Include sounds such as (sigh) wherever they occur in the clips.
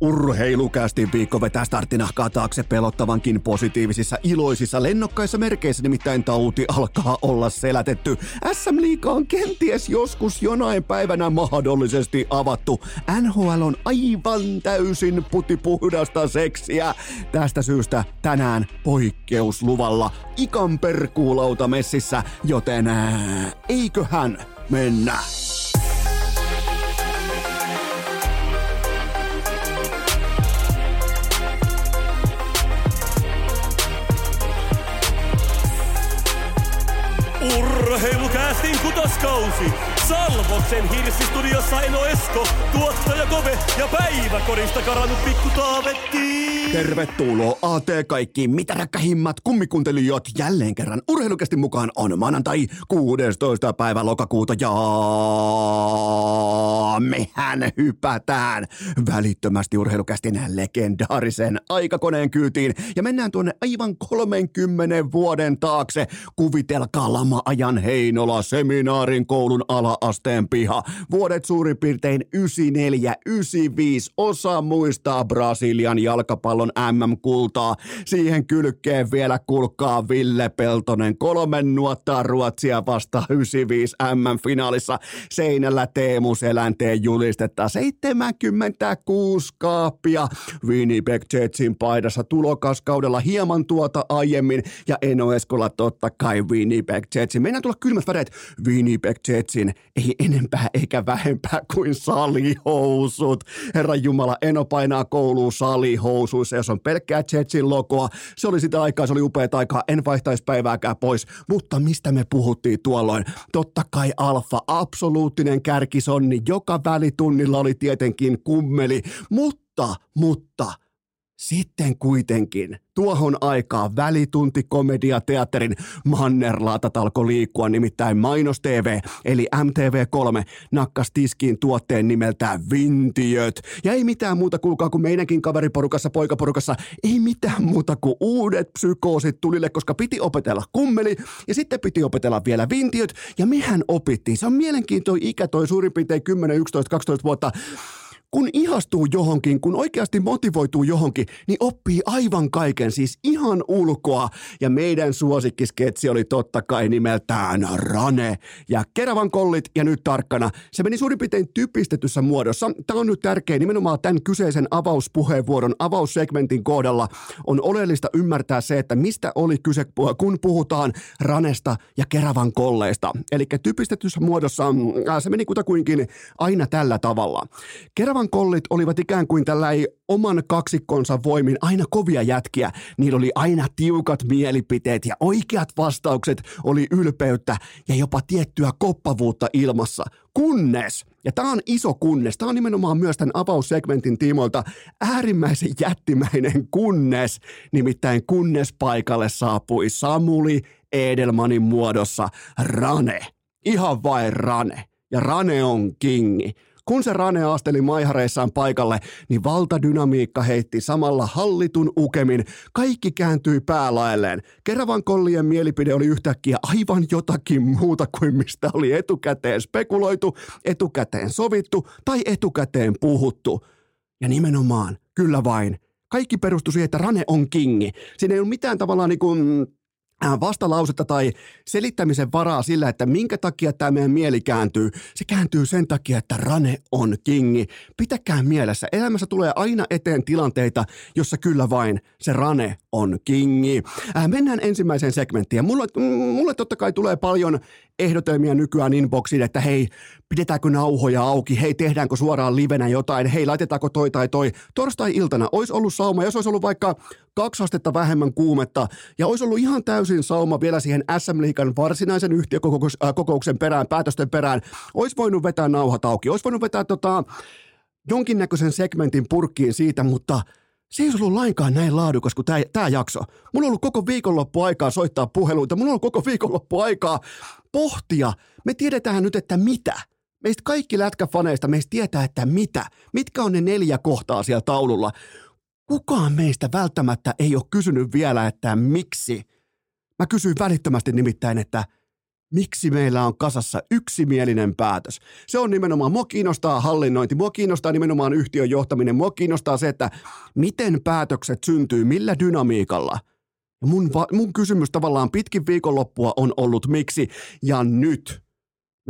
Urheilukästi viikko vetää starttinahkaa taakse pelottavankin positiivisissa, iloisissa, lennokkaissa merkeissä, nimittäin tauti alkaa olla selätetty. SM Liiga on kenties joskus jonain päivänä mahdollisesti avattu. NHL on aivan täysin putipuhdasta seksiä. Tästä syystä tänään poikkeusluvalla ikan perkuulauta messissä, joten ää, eiköhän mennä. Urheilukäästin kutoskausi. Salvoksen hirsistudiossa Eno Esko, tuottaja Kove ja päiväkorista karannut pikku Taavetti. Tervetuloa AT kaikki mitä räkkähimmat kummikuuntelijat jälleen kerran urheilukästi mukaan on maanantai 16. päivä lokakuuta ja mehän hypätään välittömästi urheilukästin legendaarisen aikakoneen kyytiin ja mennään tuonne aivan 30 vuoden taakse. Kuvitelkaa lama-ajan Heinola seminaarin koulun ala-asteen piha. Vuodet suurin piirtein 94-95. Osa muistaa Brasilian jalkapallon MM-kultaa. Siihen kylkeen vielä kulkaa Ville Peltonen. Kolmen nuottaa Ruotsia vasta 95 MM-finaalissa. Seinällä Teemu Selänteen julistetta 76 kaappia. Winnipeg Jetsin paidassa tulokaskaudella hieman tuota aiemmin ja Eno Eskola totta kai Winnipeg Jetsin. Mennään tulla kylmät väreet. Winnipeg Jetsin ei enempää eikä vähempää kuin salihousut. Herra Jumala, Eno painaa kouluun salihousuissa, jos on pelkkää Jetsin logoa. Se oli sitä aikaa, se oli upea aikaa, en vaihtaisi päivääkään pois. Mutta mistä me puhuttiin tuolloin? Totta kai Alfa, absoluuttinen kärkisonni, joka välitunnilla oli tietenkin kummeli. Mutta, mutta, sitten kuitenkin tuohon aikaan välitunti komediateatterin mannerlaatat alkoi liikkua, nimittäin Mainos TV eli MTV3 nakkas tiskiin tuotteen nimeltään Vintiöt. Ja ei mitään muuta kuulkaa kuin meidänkin kaveriporukassa, poikaporukassa, ei mitään muuta kuin uudet psykoosit tulille, koska piti opetella kummeli ja sitten piti opetella vielä Vintiöt ja mehän opittiin. Se on mielenkiintoinen ikä toi suurin piirtein 10, 11, 12 vuotta kun ihastuu johonkin, kun oikeasti motivoituu johonkin, niin oppii aivan kaiken, siis ihan ulkoa. Ja meidän suosikkiskeitsi oli totta kai nimeltään Rane. Ja Keravan kollit ja nyt tarkkana. Se meni suurin piirtein typistetyssä muodossa. Tämä on nyt tärkeä nimenomaan tämän kyseisen avauspuheenvuoron, avaussegmentin kohdalla. On oleellista ymmärtää se, että mistä oli kyse, kun puhutaan Ranesta ja Keravan kolleista. Eli typistetyssä muodossa se meni kutakuinkin aina tällä tavalla. Keravan Keravan kollit olivat ikään kuin tällä oman kaksikkonsa voimin aina kovia jätkiä. Niillä oli aina tiukat mielipiteet ja oikeat vastaukset oli ylpeyttä ja jopa tiettyä koppavuutta ilmassa. Kunnes, ja tämä on iso kunnes, tämä on nimenomaan myös tämän avaussegmentin tiimoilta äärimmäisen jättimäinen kunnes, nimittäin kunnes paikalle saapui Samuli Edelmanin muodossa Rane. Ihan vain Rane. Ja Rane on kingi. Kun se Rane asteli maihareissaan paikalle, niin valtadynamiikka heitti samalla hallitun ukemin. Kaikki kääntyi päälaelleen. Keravan kollien mielipide oli yhtäkkiä aivan jotakin muuta kuin mistä oli etukäteen spekuloitu, etukäteen sovittu tai etukäteen puhuttu. Ja nimenomaan, kyllä vain, kaikki perustui siihen, että Rane on kingi. Siinä ei ole mitään tavallaan niin kuin Äh, vastalausetta tai selittämisen varaa sillä, että minkä takia tämä meidän mieli kääntyy. Se kääntyy sen takia, että Rane on kingi. Pitäkää mielessä, elämässä tulee aina eteen tilanteita, jossa kyllä vain se Rane on kingi. Äh, mennään ensimmäiseen segmenttiin. Mulle, mulle totta kai tulee paljon ehdotelmia nykyään inboxiin, että hei, pidetäänkö nauhoja auki, hei, tehdäänkö suoraan livenä jotain, hei, laitetaanko toi tai toi. Torstai-iltana olisi ollut sauma, jos olisi ollut vaikka kaksi astetta vähemmän kuumetta, ja olisi ollut ihan täysin sauma vielä siihen SM Liikan varsinaisen yhtiökokouksen perään, päätösten perään, olisi voinut vetää nauhat auki, olisi voinut vetää tota, jonkinnäköisen segmentin purkkiin siitä, mutta – se ei ollut lainkaan näin laadukas kuin tämä jakso. Mulla on ollut koko viikonloppu aikaa soittaa puheluita, mulla on ollut koko viikonloppu aikaa pohtia. Me tiedetään nyt, että mitä. Meistä kaikki lätkäfaneista meistä tietää, että mitä. Mitkä on ne neljä kohtaa siellä taululla. Kukaan meistä välttämättä ei ole kysynyt vielä, että miksi. Mä kysyin välittömästi nimittäin, että miksi meillä on kasassa yksimielinen päätös. Se on nimenomaan, mua kiinnostaa hallinnointi, mua kiinnostaa nimenomaan yhtiön johtaminen, mua kiinnostaa se, että miten päätökset syntyy, millä dynamiikalla. Mun, va- mun kysymys tavallaan pitkin viikonloppua on ollut miksi, ja nyt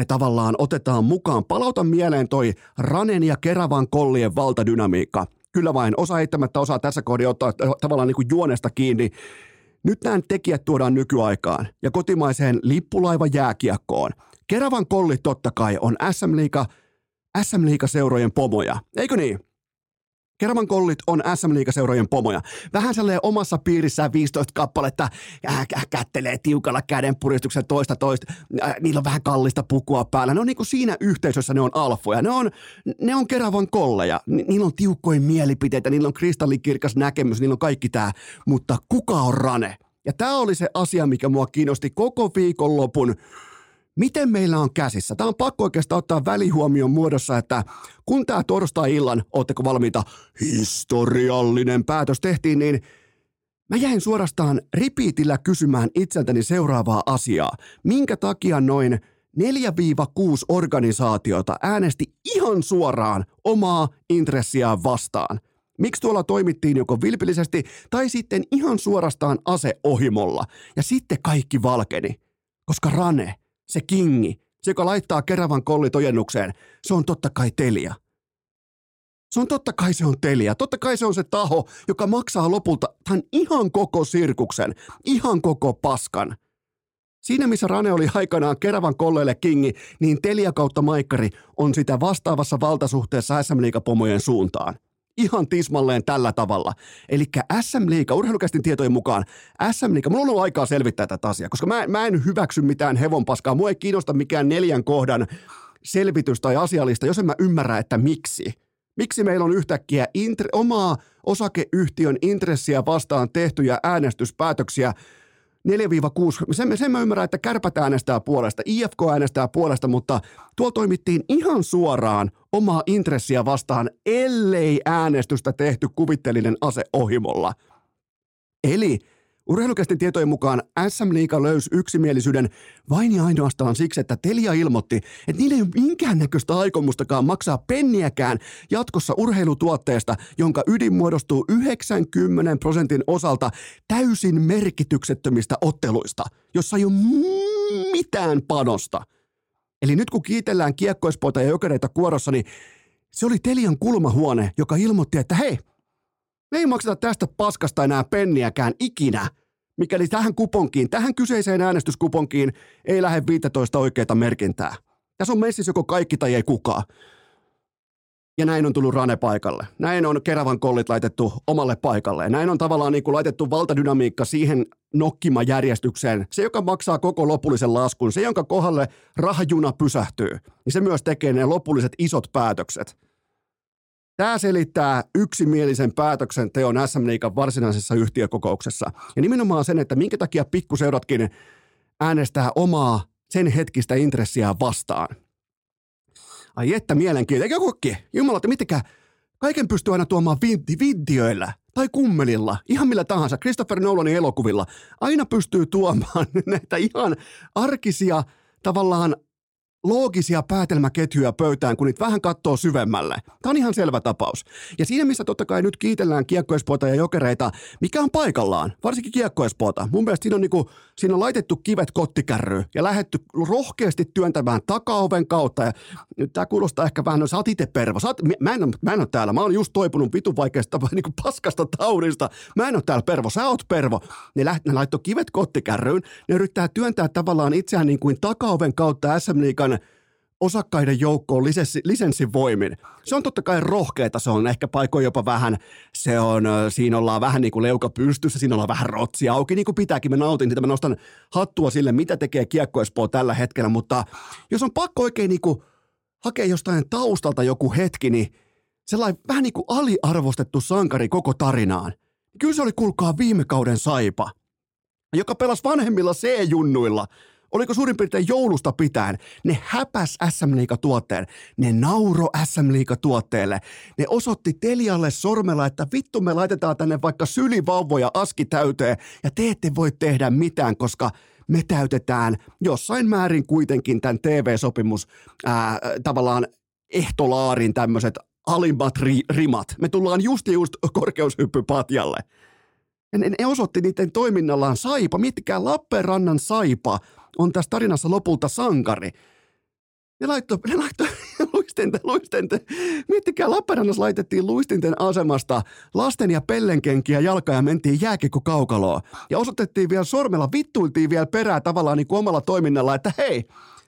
me tavallaan otetaan mukaan. Palauta mieleen toi Ranen ja Keravan kollien valtadynamiikka. Kyllä vain, osa eittämättä osaa tässä kohdassa ottaa tavallaan niin kuin juonesta kiinni. Nyt nämä tekijät tuodaan nykyaikaan ja kotimaiseen lippulaiva jääkiekkoon. Keravan kollit totta kai on SM Liiga, SM Liiga-seurojen pomoja, eikö niin? Keravan kollit on SM Liiga-seurojen pomoja. Vähän sellainen omassa piirissään 15 kappaletta äh, äh, kättelee tiukalla käden puristuksen toista toista. Äh, niillä on vähän kallista pukua päällä. Ne on niin kuin siinä yhteisössä ne on alfoja. Ne on, ne on Keravan kolleja. Ni, niillä on tiukkoja mielipiteitä, niillä on kristallikirkas näkemys, niillä on kaikki tämä. Mutta kuka on Rane? Ja tämä oli se asia, mikä mua kiinnosti koko viikonlopun miten meillä on käsissä. Tämä on pakko oikeastaan ottaa välihuomion muodossa, että kun tämä torstai-illan, ootteko valmiita, historiallinen päätös tehtiin, niin mä jäin suorastaan ripiitillä kysymään itseltäni seuraavaa asiaa. Minkä takia noin 4-6 organisaatiota äänesti ihan suoraan omaa intressiään vastaan? Miksi tuolla toimittiin joko vilpillisesti tai sitten ihan suorastaan aseohimolla? Ja sitten kaikki valkeni, koska Rane – se kingi, se joka laittaa Keravan kollit ojennukseen, se on totta kai Telia. Se on totta kai se on Telia. Totta kai se on se taho, joka maksaa lopulta tämän ihan koko sirkuksen, ihan koko paskan. Siinä missä Rane oli aikanaan Keravan kolleille kingi, niin Telia kautta Maikkari on sitä vastaavassa valtasuhteessa SM Liigapomojen suuntaan ihan tismalleen tällä tavalla. Eli SM Liiga, urheilukästin tietojen mukaan, SM Liiga, mulla on ollut aikaa selvittää tätä asiaa, koska mä, mä en hyväksy mitään hevonpaskaa, mua ei kiinnosta mikään neljän kohdan selvitys tai asiallista, jos en mä ymmärrä, että miksi. Miksi meillä on yhtäkkiä intre- omaa osakeyhtiön intressiä vastaan tehtyjä äänestyspäätöksiä 4-6, sen, sen mä ymmärrän, että kärpät äänestää puolesta, IFK äänestää puolesta, mutta tuolla toimittiin ihan suoraan omaa intressiä vastaan, ellei äänestystä tehty kuvittelinen ase ohimolla. Eli Urheilukästin tietojen mukaan SM Liiga löysi yksimielisyyden vain ja ainoastaan siksi, että Telia ilmoitti, että niillä ei ole minkäännäköistä aikomustakaan maksaa penniäkään jatkossa urheilutuotteesta, jonka ydin muodostuu 90 prosentin osalta täysin merkityksettömistä otteluista, jossa ei ole mitään panosta. Eli nyt kun kiitellään kiekkoispoita ja jokereita kuorossa, niin se oli Telian kulmahuone, joka ilmoitti, että hei, me ei makseta tästä paskasta enää penniäkään ikinä, mikäli tähän kuponkiin, tähän kyseiseen äänestyskuponkiin ei lähde 15 oikeita merkintää. Tässä on messissä joko kaikki tai ei kukaan. Ja näin on tullut Rane paikalle. Näin on Keravan kollit laitettu omalle paikalle. Näin on tavallaan niin kuin laitettu valtadynamiikka siihen nokkimajärjestykseen. Se, joka maksaa koko lopullisen laskun, se, jonka kohdalle rahajuna pysähtyy, niin se myös tekee ne lopulliset isot päätökset. Tämä selittää yksimielisen päätöksenteon SM Liikan varsinaisessa yhtiökokouksessa. Ja nimenomaan sen, että minkä takia pikkuseuratkin äänestää omaa sen hetkistä intressiä vastaan. Ai että mielenkiintoista. Eikö kokki? Jumala, että mitenkä kaiken pystyy aina tuomaan vinti, videoilla tai kummelilla, ihan millä tahansa, Christopher Nolanin elokuvilla. Aina pystyy tuomaan (laughs) näitä ihan arkisia tavallaan loogisia päätelmäketjuja pöytään, kun niitä vähän katsoo syvemmälle. Tämä on ihan selvä tapaus. Ja siinä, missä totta kai nyt kiitellään kiekkoespoita ja jokereita, mikä on paikallaan, varsinkin kiekkoespoota. Mun mielestä siinä on, niinku, siinä on laitettu kivet kottikärryyn ja lähetty rohkeasti työntämään takaoven kautta. Ja nyt tämä kuulostaa ehkä vähän, no sä oot itse pervo. Sä oot, mä, en, mä en ole täällä, mä oon just toipunut vitun vaikeasta (laughs) niinku paskasta taudista. Mä en ole täällä pervo, sä oot pervo. Ne, läht, ne laittoi kivet kottikärryyn, ne yrittää työntää tavallaan itseään niin kuin takaoven kautta SM Liigan osakkaiden joukkoon lisenssi, lisenssin voimin. Se on totta kai rohkeita, se on ehkä paikoin jopa vähän, se on, siinä ollaan vähän niin kuin leuka pystyssä, siinä ollaan vähän rotsia auki, niin kuin pitääkin, mä nautin sitä, mä nostan hattua sille, mitä tekee Kiekko Espoo tällä hetkellä, mutta jos on pakko oikein niin kuin hakea jostain taustalta joku hetki, niin sellainen vähän niin kuin aliarvostettu sankari koko tarinaan. Kyllä se oli, kuulkaa, viime kauden saipa, joka pelasi vanhemmilla C-junnuilla – oliko suurin piirtein joulusta pitäen, ne häpäs SM tuotteen, ne nauro SM tuotteelle, ne osoitti Telialle sormella, että vittu me laitetaan tänne vaikka sylivauvoja aski täyteen ja te ette voi tehdä mitään, koska me täytetään jossain määrin kuitenkin tämän TV-sopimus ää, tavallaan ehtolaarin tämmöiset alimmat ri, rimat. Me tullaan just just korkeushyppypatjalle. Ja ne, osoitti niiden toiminnallaan Saipa. Miettikää Lappeenrannan Saipa on tässä tarinassa lopulta sankari. Ne laittoi, ne laittoi (laughs) luistinten, luistinten. Miettikää, Lappeenrannassa laitettiin luistinten asemasta lasten ja pellenkenkiä jalkaa ja mentiin jääkikko kaukaloa. Ja osoitettiin vielä sormella, vittuiltiin vielä perää tavallaan niin kuin omalla toiminnalla, että hei,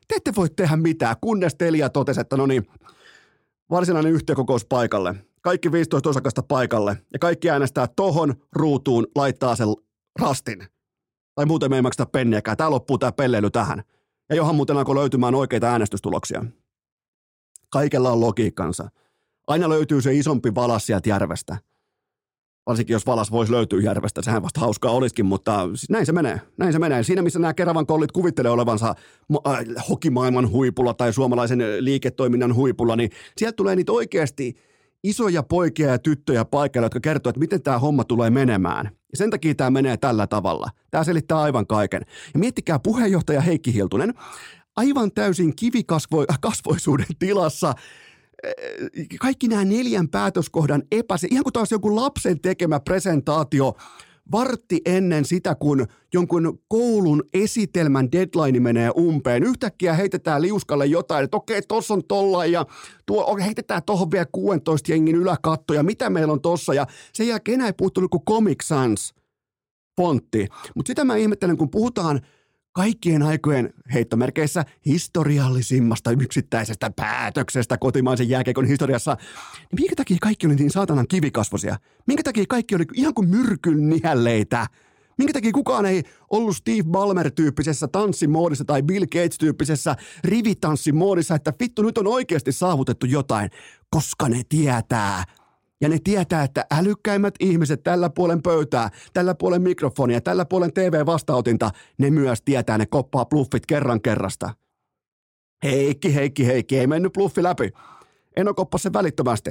te ette voi tehdä mitään, kunnes Telia totesi, että no niin, varsinainen yhtiökokous paikalle. Kaikki 15 osakasta paikalle ja kaikki äänestää tohon ruutuun, laittaa sen rastin. Tai muuten me ei makseta penniäkään. Tää loppuu tää pelleily tähän. Ja johan muuten alkoi löytymään oikeita äänestystuloksia. Kaikella on logiikkansa. Aina löytyy se isompi valas sieltä järvestä. Varsinkin jos valas voisi löytyä järvestä, sehän vasta hauskaa olisikin, mutta näin se menee. Näin se menee. Siinä missä nämä Keravan kollit kuvittelee olevansa äh, hokimaailman huipulla tai suomalaisen liiketoiminnan huipulla, niin sieltä tulee niitä oikeasti isoja poikia ja tyttöjä paikalle, jotka kertoo, että miten tämä homma tulee menemään. Ja sen takia tämä menee tällä tavalla. Tämä selittää aivan kaiken. Ja miettikää puheenjohtaja Heikki Hiltunen, aivan täysin kivikasvoisuuden (laughs) tilassa kaikki nämä neljän päätöskohdan epäse, ihan kuin taas joku lapsen tekemä presentaatio vartti ennen sitä, kun jonkun koulun esitelmän deadline menee umpeen. Yhtäkkiä heitetään liuskalle jotain, että okei, tossa on tolla ja tuo, heitetään tohon vielä 16 jengin yläkatto ja mitä meillä on tossa. Ja sen jälkeen enää ei puhuttu kuin Comic Sans fontti. Mutta sitä mä ihmettelen, kun puhutaan – kaikkien aikojen heittomerkeissä historiallisimmasta yksittäisestä päätöksestä kotimaisen jääkeikon historiassa, niin minkä takia kaikki oli niin saatanan kivikasvosia? Minkä takia kaikki oli ihan kuin myrkyn nihälleitä? Minkä takia kukaan ei ollut Steve Ballmer-tyyppisessä tanssimoodissa tai Bill Gates-tyyppisessä rivitانssimoodissa, että vittu nyt on oikeasti saavutettu jotain, koska ne tietää, ja ne tietää, että älykkäimmät ihmiset tällä puolen pöytää, tällä puolen mikrofonia, tällä puolen TV-vastaotinta, ne myös tietää, ne koppaa bluffit kerran kerrasta. Heikki, Heikki, Heikki, ei mennyt bluffi läpi. Eno koppasi se välittömästi.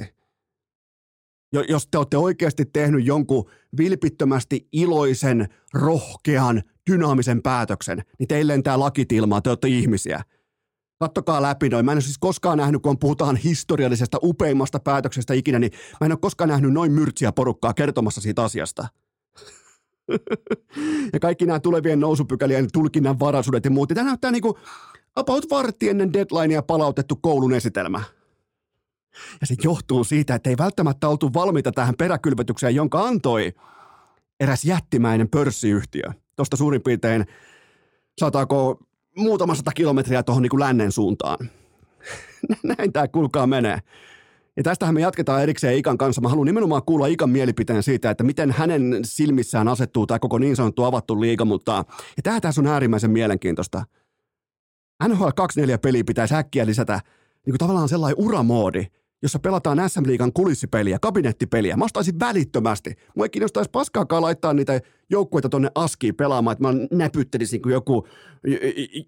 Jos te olette oikeasti tehnyt jonkun vilpittömästi iloisen, rohkean, dynaamisen päätöksen, niin teille lentää lakit ilmaa, te olette ihmisiä – Kattokaa läpi noin. Mä en ole siis koskaan nähnyt, kun puhutaan historiallisesta upeimmasta päätöksestä ikinä, niin mä en ole koskaan nähnyt noin myrtsiä porukkaa kertomassa siitä asiasta. (laughs) ja kaikki nämä tulevien nousupykälien tulkinnan varaisuudet ja muut. Tämä näyttää niin kuin about vartti ennen deadlinea palautettu koulun esitelmä. Ja se johtuu siitä, että ei välttämättä oltu valmiita tähän peräkylvetykseen, jonka antoi eräs jättimäinen pörssiyhtiö. Tuosta suurin piirtein, saataako muutama sata kilometriä tuohon niin lännen suuntaan. (laughs) Näin tämä kulkaa menee. Ja tästähän me jatketaan erikseen Ikan kanssa. Mä haluan nimenomaan kuulla Ikan mielipiteen siitä, että miten hänen silmissään asettuu tämä koko niin sanottu avattu liiga, mutta ja tämä tässä on äärimmäisen mielenkiintoista. NHL 24 peli pitäisi äkkiä lisätä niin kuin tavallaan sellainen uramoodi, jossa pelataan SM Liigan kulissipeliä, kabinettipeliä. Mä ostaisin välittömästi. Mua ei kiinnostaisi paskaakaan laittaa niitä joukkueita tonne askiin pelaamaan, että mä näpyttelisin kuin joku,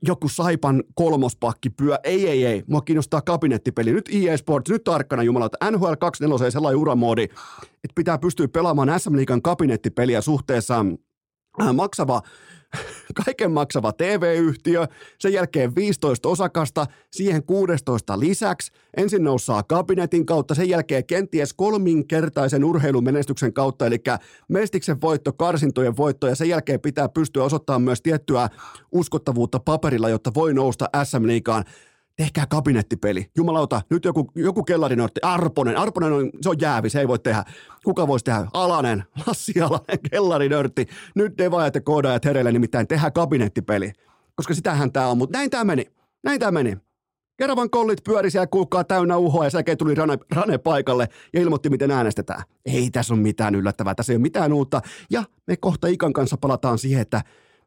joku Saipan kolmospakki pyö. Ei, ei, ei. Mua kiinnostaa kabinettipeli. Nyt EA Sports, nyt tarkkana jumala, että NHL 24 on sellainen uramoodi, että pitää pystyä pelaamaan SM Liigan kabinettipeliä suhteessa äh, maksava kaiken maksava TV-yhtiö, sen jälkeen 15 osakasta, siihen 16 lisäksi, ensin noussaa kabinetin kautta, sen jälkeen kenties kolminkertaisen urheilumenestyksen kautta, eli mestiksen voitto, karsintojen voitto, ja sen jälkeen pitää pystyä osoittamaan myös tiettyä uskottavuutta paperilla, jotta voi nousta SM-liigaan tehkää kabinettipeli. Jumalauta, nyt joku, joku kellarinörtti, Arponen, Arponen on, se on jäävi, se ei voi tehdä. Kuka voisi tehdä? Alanen, (laughs) Lassi Alanen, kellarinörtti. Nyt devaajat ja koodaajat hereille nimittäin tehdä kabinettipeli. Koska sitähän tämä on, mutta näin tämä meni. Näin tämä meni. Keravan kollit pyöri siellä täynnä uhoa ja sen tuli Rane, Rane paikalle ja ilmoitti, miten äänestetään. Ei tässä ole mitään yllättävää, tässä ei ole mitään uutta. Ja me kohta Ikan kanssa palataan siihen, että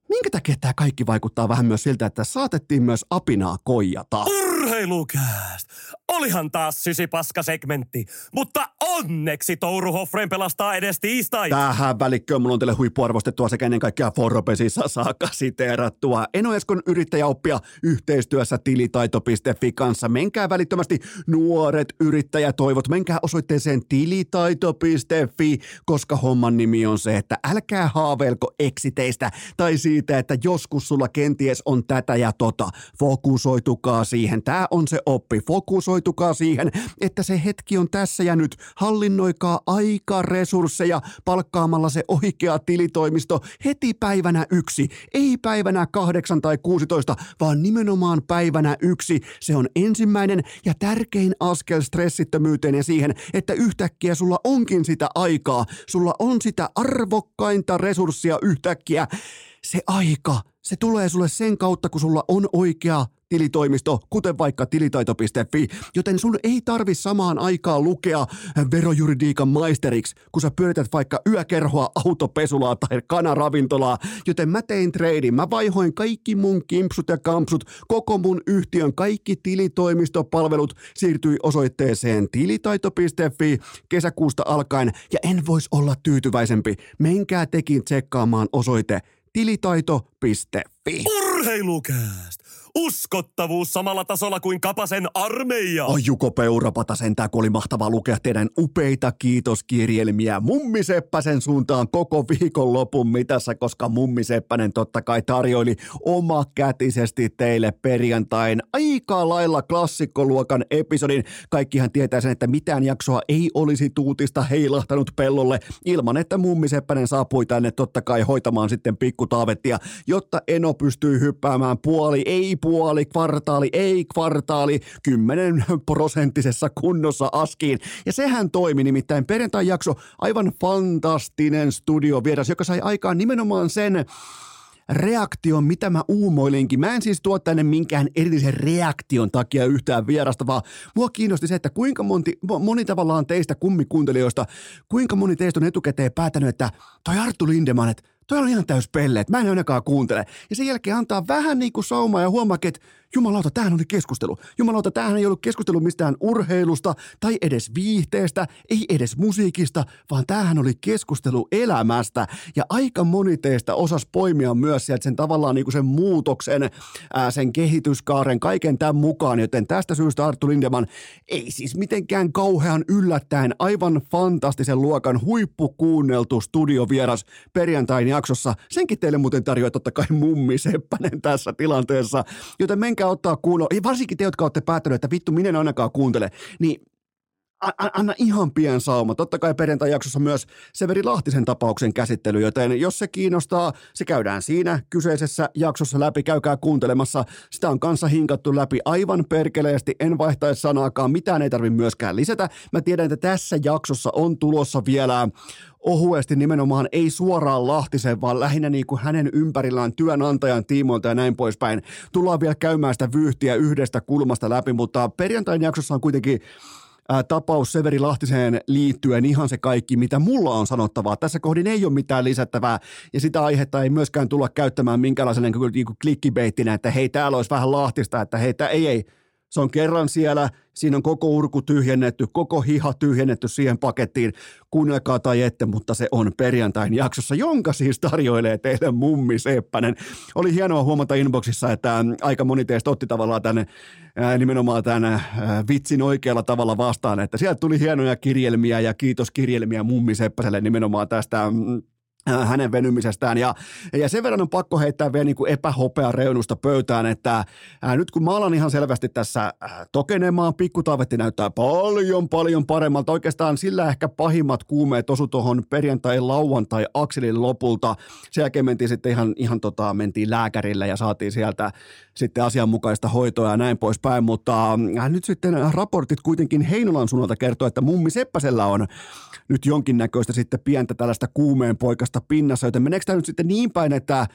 minkä takia tämä kaikki vaikuttaa vähän myös siltä, että saatettiin myös apinaa koijata. Urheilu! Urheilukääst! Olihan taas sysipaska-segmentti, mutta onneksi Touru Hoffren pelastaa edes tiistai. Tähän välikköön mulla on teille huippuarvostettua sekä ennen kaikkea Forbesissa saakka siteerattua. Eno Eskon yrittäjäoppia yhteistyössä tilitaito.fi kanssa. Menkää välittömästi nuoret yrittäjätoivot, menkää osoitteeseen tilitaito.fi, koska homman nimi on se, että älkää haaveilko eksiteistä tai siitä, että joskus sulla kenties on tätä ja tota. Fokusoitukaa siihen. Tämä on se oppi. Fokusoitukaa siihen, että se hetki on tässä ja nyt. Hallinnoikaa aikaresursseja palkkaamalla se oikea tilitoimisto heti päivänä yksi. Ei päivänä kahdeksan tai 16, vaan nimenomaan päivänä yksi. Se on ensimmäinen ja tärkein askel stressittömyyteen ja siihen, että yhtäkkiä sulla onkin sitä aikaa. Sulla on sitä arvokkainta resurssia yhtäkkiä. Se aika, se tulee sulle sen kautta, kun sulla on oikea tilitoimisto, kuten vaikka tilitaito.fi, joten sun ei tarvi samaan aikaan lukea verojuridiikan maisteriksi, kun sä pyörität vaikka yökerhoa, autopesulaa tai kanaravintolaa, joten mä tein treidin, mä vaihoin kaikki mun kimpsut ja kampsut, koko mun yhtiön kaikki tilitoimistopalvelut siirtyi osoitteeseen tilitaito.fi kesäkuusta alkaen, ja en vois olla tyytyväisempi. Menkää tekin tsekkaamaan osoite tilitaito.fi. Urheilukääst! Uskottavuus samalla tasolla kuin Kapasen armeija. Oi Juko Peurapata sentään, kun oli mahtavaa lukea teidän upeita kiitoskirjelmiä Mummi Seppäsen suuntaan koko viikon lopun mitassa, koska Mummi Seppänen totta kai tarjoili omakätisesti teille perjantain aika lailla klassikkoluokan episodin. Kaikkihan tietää sen, että mitään jaksoa ei olisi tuutista heilahtanut pellolle ilman, että Mummi Seppänen saapui tänne totta kai hoitamaan sitten pikkutaavettia, jotta Eno pystyy hyppäämään puoli, ei puoli, kvartaali, ei kvartaali, 10 prosenttisessa kunnossa askiin. Ja sehän toimi nimittäin perjantai jakso, aivan fantastinen studio vieras, joka sai aikaan nimenomaan sen, reaktion, mitä mä uumoilinkin. Mä en siis tuo tänne minkään erillisen reaktion takia yhtään vierasta, vaan mua kiinnosti se, että kuinka moni, moni tavallaan teistä kummikuuntelijoista, kuinka moni teistä on etukäteen päätänyt, että toi Arttu Lindeman, että toi on ihan täys pelle, että mä en ainakaan kuuntele. Ja sen jälkeen antaa vähän niin kuin saumaa ja huomaa, että jumalauta, tämähän oli keskustelu. Jumalauta, tämähän ei ollut keskustelu mistään urheilusta tai edes viihteestä, ei edes musiikista, vaan tämähän oli keskustelu elämästä. Ja aika moni teistä osas poimia myös sieltä sen tavallaan niin kuin sen muutoksen, ää, sen kehityskaaren, kaiken tämän mukaan. Joten tästä syystä Arttu Lindeman ei siis mitenkään kauhean yllättäen aivan fantastisen luokan huippukuunneltu studiovieras perjantain jaksossa. Senkin teille muuten tarjoaa totta kai mummi Seppänen tässä tilanteessa. Joten menkää ottaa kuulo, varsinkin te, jotka olette päättäneet, että vittu, minä en ainakaan kuuntele, niin anna ihan pien sauma. Totta kai perjantai-jaksossa myös Severi Lahtisen tapauksen käsittely, joten jos se kiinnostaa, se käydään siinä kyseisessä jaksossa läpi. Käykää kuuntelemassa. Sitä on kanssa hinkattu läpi aivan perkeleesti. En vaihtaisi sanaakaan. Mitään ei tarvitse myöskään lisätä. Mä tiedän, että tässä jaksossa on tulossa vielä ohuesti nimenomaan ei suoraan Lahtisen, vaan lähinnä niin kuin hänen ympärillään työnantajan tiimoilta ja näin poispäin. Tullaan vielä käymään sitä vyyhtiä yhdestä kulmasta läpi, mutta perjantain jaksossa on kuitenkin ää, tapaus Severi Lahtiseen liittyen ihan se kaikki, mitä mulla on sanottavaa. Tässä kohdin ei ole mitään lisättävää ja sitä aihetta ei myöskään tulla käyttämään minkälaisena niin kuin, että hei täällä olisi vähän Lahtista, että hei tää, ei ei, se on kerran siellä, siinä on koko urku tyhjennetty, koko hiha tyhjennetty siihen pakettiin. Kuunnelkaa tai ette, mutta se on perjantain jaksossa, jonka siis tarjoilee teille mummi Seppänen. Oli hienoa huomata inboxissa, että aika moni teistä otti tavallaan tänne nimenomaan tämän vitsin oikealla tavalla vastaan, että sieltä tuli hienoja kirjelmiä ja kiitos kirjelmiä mummi Seppäselle nimenomaan tästä mm, Äh, hänen venymisestään. Ja, ja sen verran on pakko heittää vielä niin kuin epähopea reunusta pöytään, että ää, äh, nyt kun mä alan ihan selvästi tässä ää, äh, tokenemaan, pikkutaavetti näyttää paljon paljon paremmalta. Oikeastaan sillä ehkä pahimmat kuumeet osu tuohon perjantai lauantai akselin lopulta. Sen jälkeen mentiin sitten ihan, ihan tota, mentiin lääkärille ja saatiin sieltä sitten asianmukaista hoitoa ja näin poispäin, mutta ää, nyt sitten raportit kuitenkin Heinolan suunnalta kertoo, että mummi Seppäsellä on nyt jonkinnäköistä sitten pientä tällaista kuumeen poikasta pinnassa, joten meneekö tämä nyt sitten niin päin, että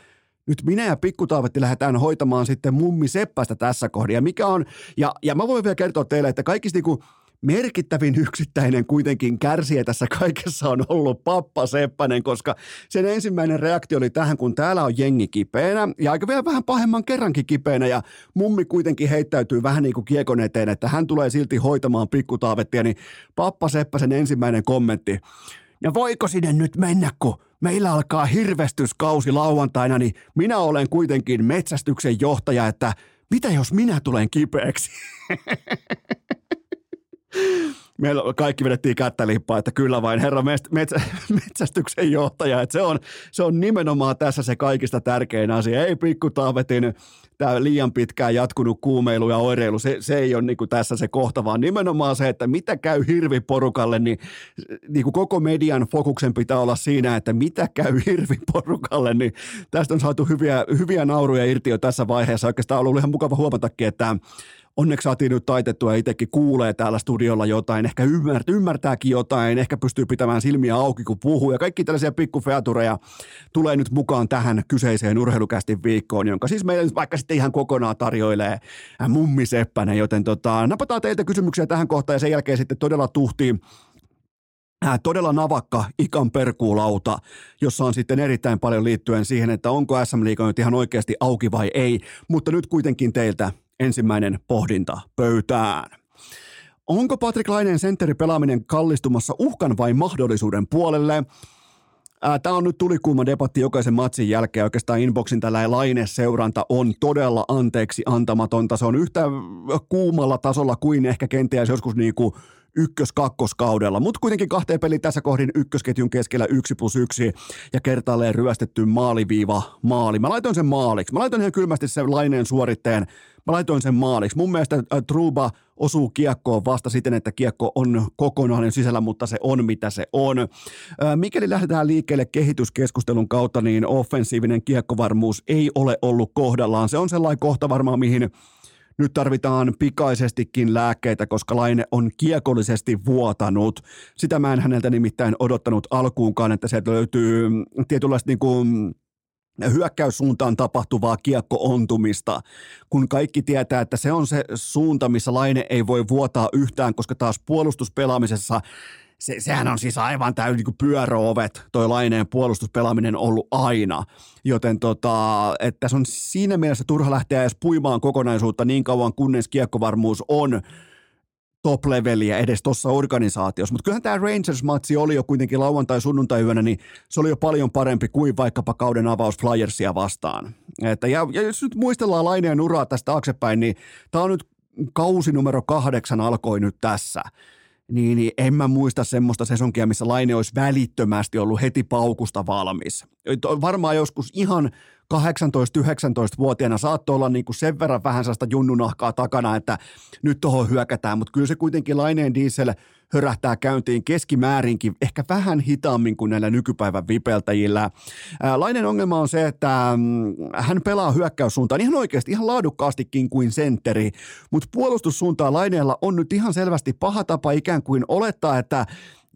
nyt minä ja Pikkutaavetti lähdetään hoitamaan sitten mummi Seppästä tässä kohdassa. Ja mikä on, ja, ja mä voin vielä kertoa teille, että kaikista niinku merkittävin yksittäinen kuitenkin kärsijä tässä kaikessa on ollut Pappa Seppänen, koska sen ensimmäinen reaktio oli tähän, kun täällä on jengi kipeänä ja aika vielä vähän pahemman kerrankin kipeänä ja mummi kuitenkin heittäytyy vähän niin kuin kiekon eteen, että hän tulee silti hoitamaan pikkutaavettia, niin Pappa Seppäsen ensimmäinen kommentti, ja voiko sinne nyt mennä, kun meillä alkaa hirvestyskausi lauantaina, niin minä olen kuitenkin metsästyksen johtaja, että mitä jos minä tulen kipeäksi? (laughs) Meillä kaikki vedettiin kättä lippaa, että kyllä vain herra metsä, (laughs) metsästyksen johtaja. Että se, on, se on nimenomaan tässä se kaikista tärkein asia. Ei pikku taavetin tämä liian pitkään jatkunut kuumeilu ja oireilu, se, se ei ole niin kuin tässä se kohta, vaan nimenomaan se, että mitä käy hirviporukalle, niin, niin koko median fokuksen pitää olla siinä, että mitä käy hirviporukalle, niin tästä on saatu hyviä, hyviä nauruja irti jo tässä vaiheessa. Oikeastaan on ollut ihan mukava huomatakin, että onneksi saatiin nyt taitettua ja itsekin kuulee täällä studiolla jotain, ehkä ymmärtää, ymmärtääkin jotain, ehkä pystyy pitämään silmiä auki, kun puhuu. Ja kaikki tällaisia pikkufeatureja tulee nyt mukaan tähän kyseiseen urheilukästin viikkoon, jonka siis meille nyt vaikka sitten ihan kokonaan tarjoilee Mummi Seppänen, joten tota, napataan teiltä kysymyksiä tähän kohtaan ja sen jälkeen sitten todella tuhtiin Äh, todella navakka ikan perkuulauta, jossa on sitten erittäin paljon liittyen siihen, että onko SM Liiga nyt ihan oikeasti auki vai ei, mutta nyt kuitenkin teiltä ensimmäinen pohdinta pöytään. Onko Patrick Laineen pelaaminen kallistumassa uhkan vai mahdollisuuden puolelle? Tämä on nyt tulikuuma debatti jokaisen matsin jälkeen. Oikeastaan inboxin tällä Laine-seuranta on todella anteeksi antamatonta. Se on yhtä kuumalla tasolla kuin ehkä kenties joskus niin kuin ykkös-kakkoskaudella, mutta kuitenkin kahteen peli tässä kohdin ykkösketjun keskellä yksi plus yksi ja kertaalleen ryöstetty maaliviiva maali. Mä laitoin sen maaliksi. Mä laitoin ihan kylmästi sen laineen suoritteen. Mä laitoin sen maaliksi. Mun mielestä äh, Truba osuu kiekkoon vasta siten, että kiekko on kokonainen sisällä, mutta se on mitä se on. Mikäli lähdetään liikkeelle kehityskeskustelun kautta, niin offensiivinen kiekkovarmuus ei ole ollut kohdallaan. Se on sellainen kohta varmaan, mihin nyt tarvitaan pikaisestikin lääkkeitä, koska Laine on kiekollisesti vuotanut. Sitä mä en häneltä nimittäin odottanut alkuunkaan, että sieltä löytyy tietynlaista niin kuin hyökkäyssuuntaan tapahtuvaa kiekko-ontumista, kun kaikki tietää, että se on se suunta, missä Laine ei voi vuotaa yhtään, koska taas puolustuspelaamisessa se, sehän on siis aivan täysin niin pyöröovet, toi laineen puolustuspelaaminen ollut aina. Joten tota, että se on siinä mielessä turha lähteä edes puimaan kokonaisuutta niin kauan, kunnes kiekkovarmuus on top-leveliä edes tuossa organisaatiossa. Mutta kyllähän tämä Rangers-matsi oli jo kuitenkin lauantai-sunnuntai-yönä, niin se oli jo paljon parempi kuin vaikkapa kauden avaus Flyersia vastaan. Että, ja, ja jos nyt muistellaan laineen uraa tästä taaksepäin, niin tämä on nyt kausi numero kahdeksan alkoi nyt tässä niin, niin en mä muista semmoista sesonkia, missä Laine olisi välittömästi ollut heti paukusta valmis. Varmaan joskus ihan 18-19-vuotiaana saattoi olla niin kuin sen verran vähän sellaista junnunahkaa takana, että nyt tuohon hyökätään, mutta kyllä se kuitenkin Laineen diesel hörähtää käyntiin keskimäärinkin ehkä vähän hitaammin kuin näillä nykypäivän vipeltäjillä. Lainen ongelma on se, että mm, hän pelaa hyökkäyssuuntaan ihan oikeasti, ihan laadukkaastikin kuin sentteri, mutta puolustussuuntaan Laineella on nyt ihan selvästi paha tapa ikään kuin olettaa, että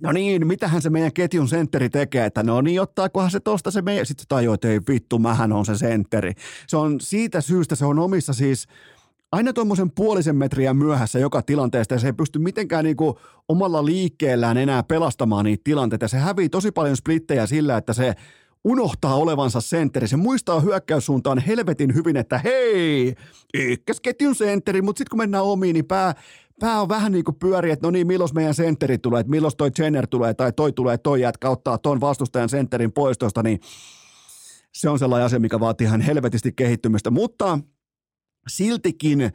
no niin, mitähän se meidän ketjun sentteri tekee, että no niin, ottaakohan se tosta se meidän, sitten että ei vittu, mähän on se sentteri. Se on siitä syystä, se on omissa siis aina tuommoisen puolisen metriä myöhässä joka tilanteesta ja se ei pysty mitenkään niinku omalla liikkeellään enää pelastamaan niitä tilanteita. Se hävii tosi paljon splittejä sillä, että se unohtaa olevansa sentteri. Se muistaa hyökkäyssuuntaan helvetin hyvin, että hei, ykkösketjun sentteri, mutta sitten kun mennään omiin, niin pää, pää on vähän niin kuin pyöri, että no niin, milloin meidän sentteri tulee, että milloin toi Jenner tulee tai toi tulee, toi jätkä ottaa ton vastustajan sentterin poistosta, niin se on sellainen asia, mikä vaatii ihan helvetisti kehittymistä, mutta siltikin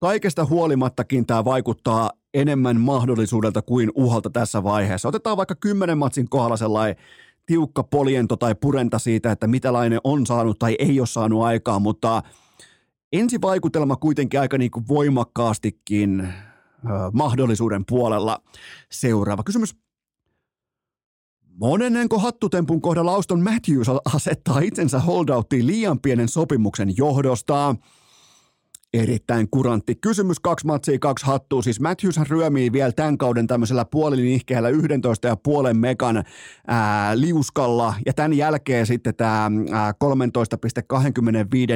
kaikesta huolimattakin tämä vaikuttaa enemmän mahdollisuudelta kuin uhalta tässä vaiheessa. Otetaan vaikka kymmenen matsin kohdalla sellainen tiukka poliento tai purenta siitä, että mitä Laine on saanut tai ei ole saanut aikaa, mutta ensivaikutelma kuitenkin aika niin kuin voimakkaastikin ö, mahdollisuuden puolella. Seuraava kysymys. Monennenko hattutempun kohdalla Auston Matthews asettaa itsensä holdouttiin liian pienen sopimuksen johdosta? Erittäin kurantti. Kysymys kaksi matsia, kaksi hattua. Siis Matthews ryömii vielä tämän kauden tämmöisellä puolinihkeällä 11 ja puolen mekan ää, liuskalla. Ja tämän jälkeen sitten tämä